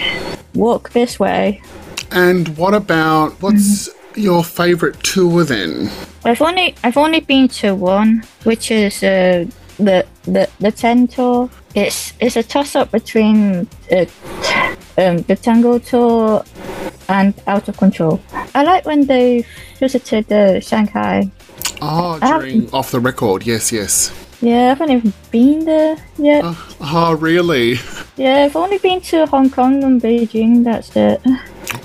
Walk this way. And what about what's your favourite tour then? I've only I've only been to one, which is uh, the the the ten tour. It's it's a toss up between uh, um, the Tango tour and Out of Control. I like when they visited uh, Shanghai. Oh, Ah. during Off the Record, yes, yes. Yeah, I haven't even been there yet. Oh, really? Yeah, I've only been to Hong Kong and Beijing. That's it.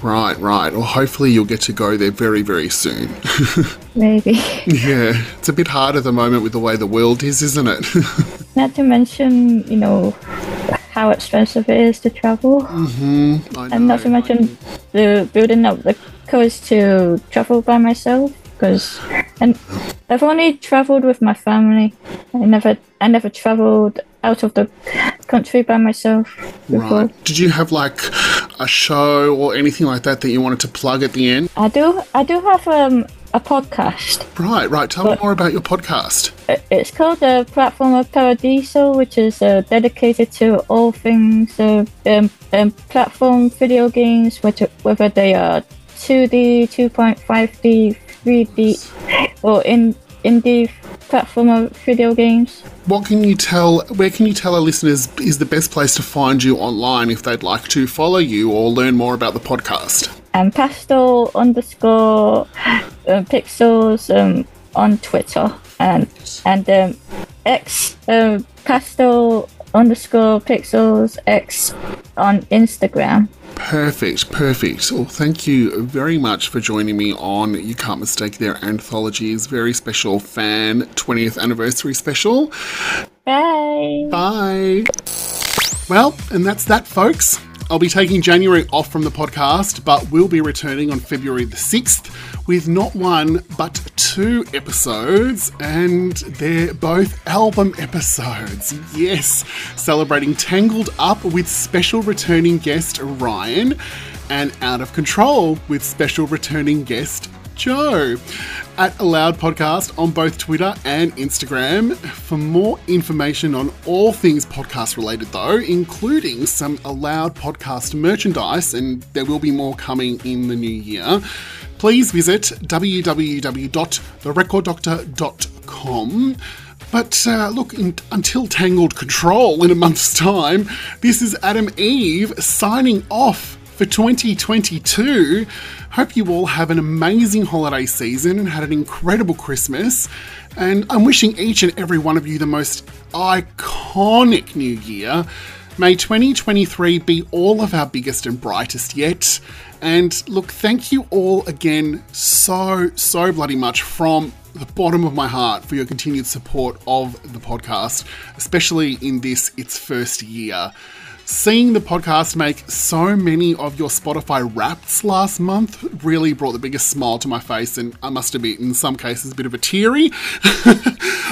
Right, right. Well, hopefully you'll get to go there very, very soon. Maybe. yeah, it's a bit hard at the moment with the way the world is, isn't it? Not to mention, you know, how expensive it is to travel. hmm and not to mention the building up the courage to travel by myself because and I've only traveled with my family. I never I never traveled out of the country by myself before. Right. Did you have like a show or anything like that that you wanted to plug at the end? I do I do have um a podcast. Right, right. Tell me more about your podcast. It's called the Platform of Paradiso, which is uh, dedicated to all things uh, um, um, platform video games, which, whether they are 2D, 2.5D, 3D, or in indie platform of video games. What can you tell? Where can you tell our listeners is the best place to find you online if they'd like to follow you or learn more about the podcast? And pastel underscore uh, pixels um, on Twitter and and um, X uh, pastel underscore pixels X on Instagram. Perfect, perfect. Well, thank you very much for joining me on You Can't Mistake Their Anthology's very special fan 20th anniversary special. Bye. Bye. Well, and that's that, folks. I'll be taking January off from the podcast, but we'll be returning on February the 6th with not one, but two episodes, and they're both album episodes. Yes, celebrating Tangled Up with special returning guest Ryan, and Out of Control with special returning guest Joe at Aloud Podcast on both Twitter and Instagram. For more information on all things podcast related, though, including some Aloud Podcast merchandise, and there will be more coming in the new year, please visit www.therecorddoctor.com. But uh, look, in, until Tangled Control in a month's time, this is Adem Eve signing off for 2022. Hope you all have an amazing holiday season and had an incredible Christmas. And I'm wishing each and every one of you the most iconic new year. May 2023 be all of our biggest and brightest yet. And look, thank you all again so, so bloody much from the bottom of my heart for your continued support of the podcast, especially in this its first year. Seeing the podcast make so many of your Spotify wraps last month really brought the biggest smile to my face, and I must admit, in some cases, a bit of a teary.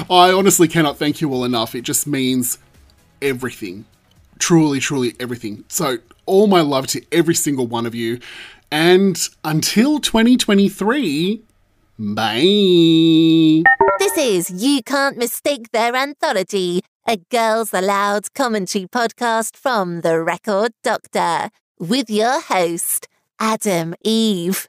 I honestly cannot thank you all enough. It just means everything. Truly, truly everything. So, all my love to every single one of you. And until 2023, bye. This is You Can't Mistake Their Anthology, a Girls Aloud commentary podcast from The Record Doctor, with your host, Adem Eve.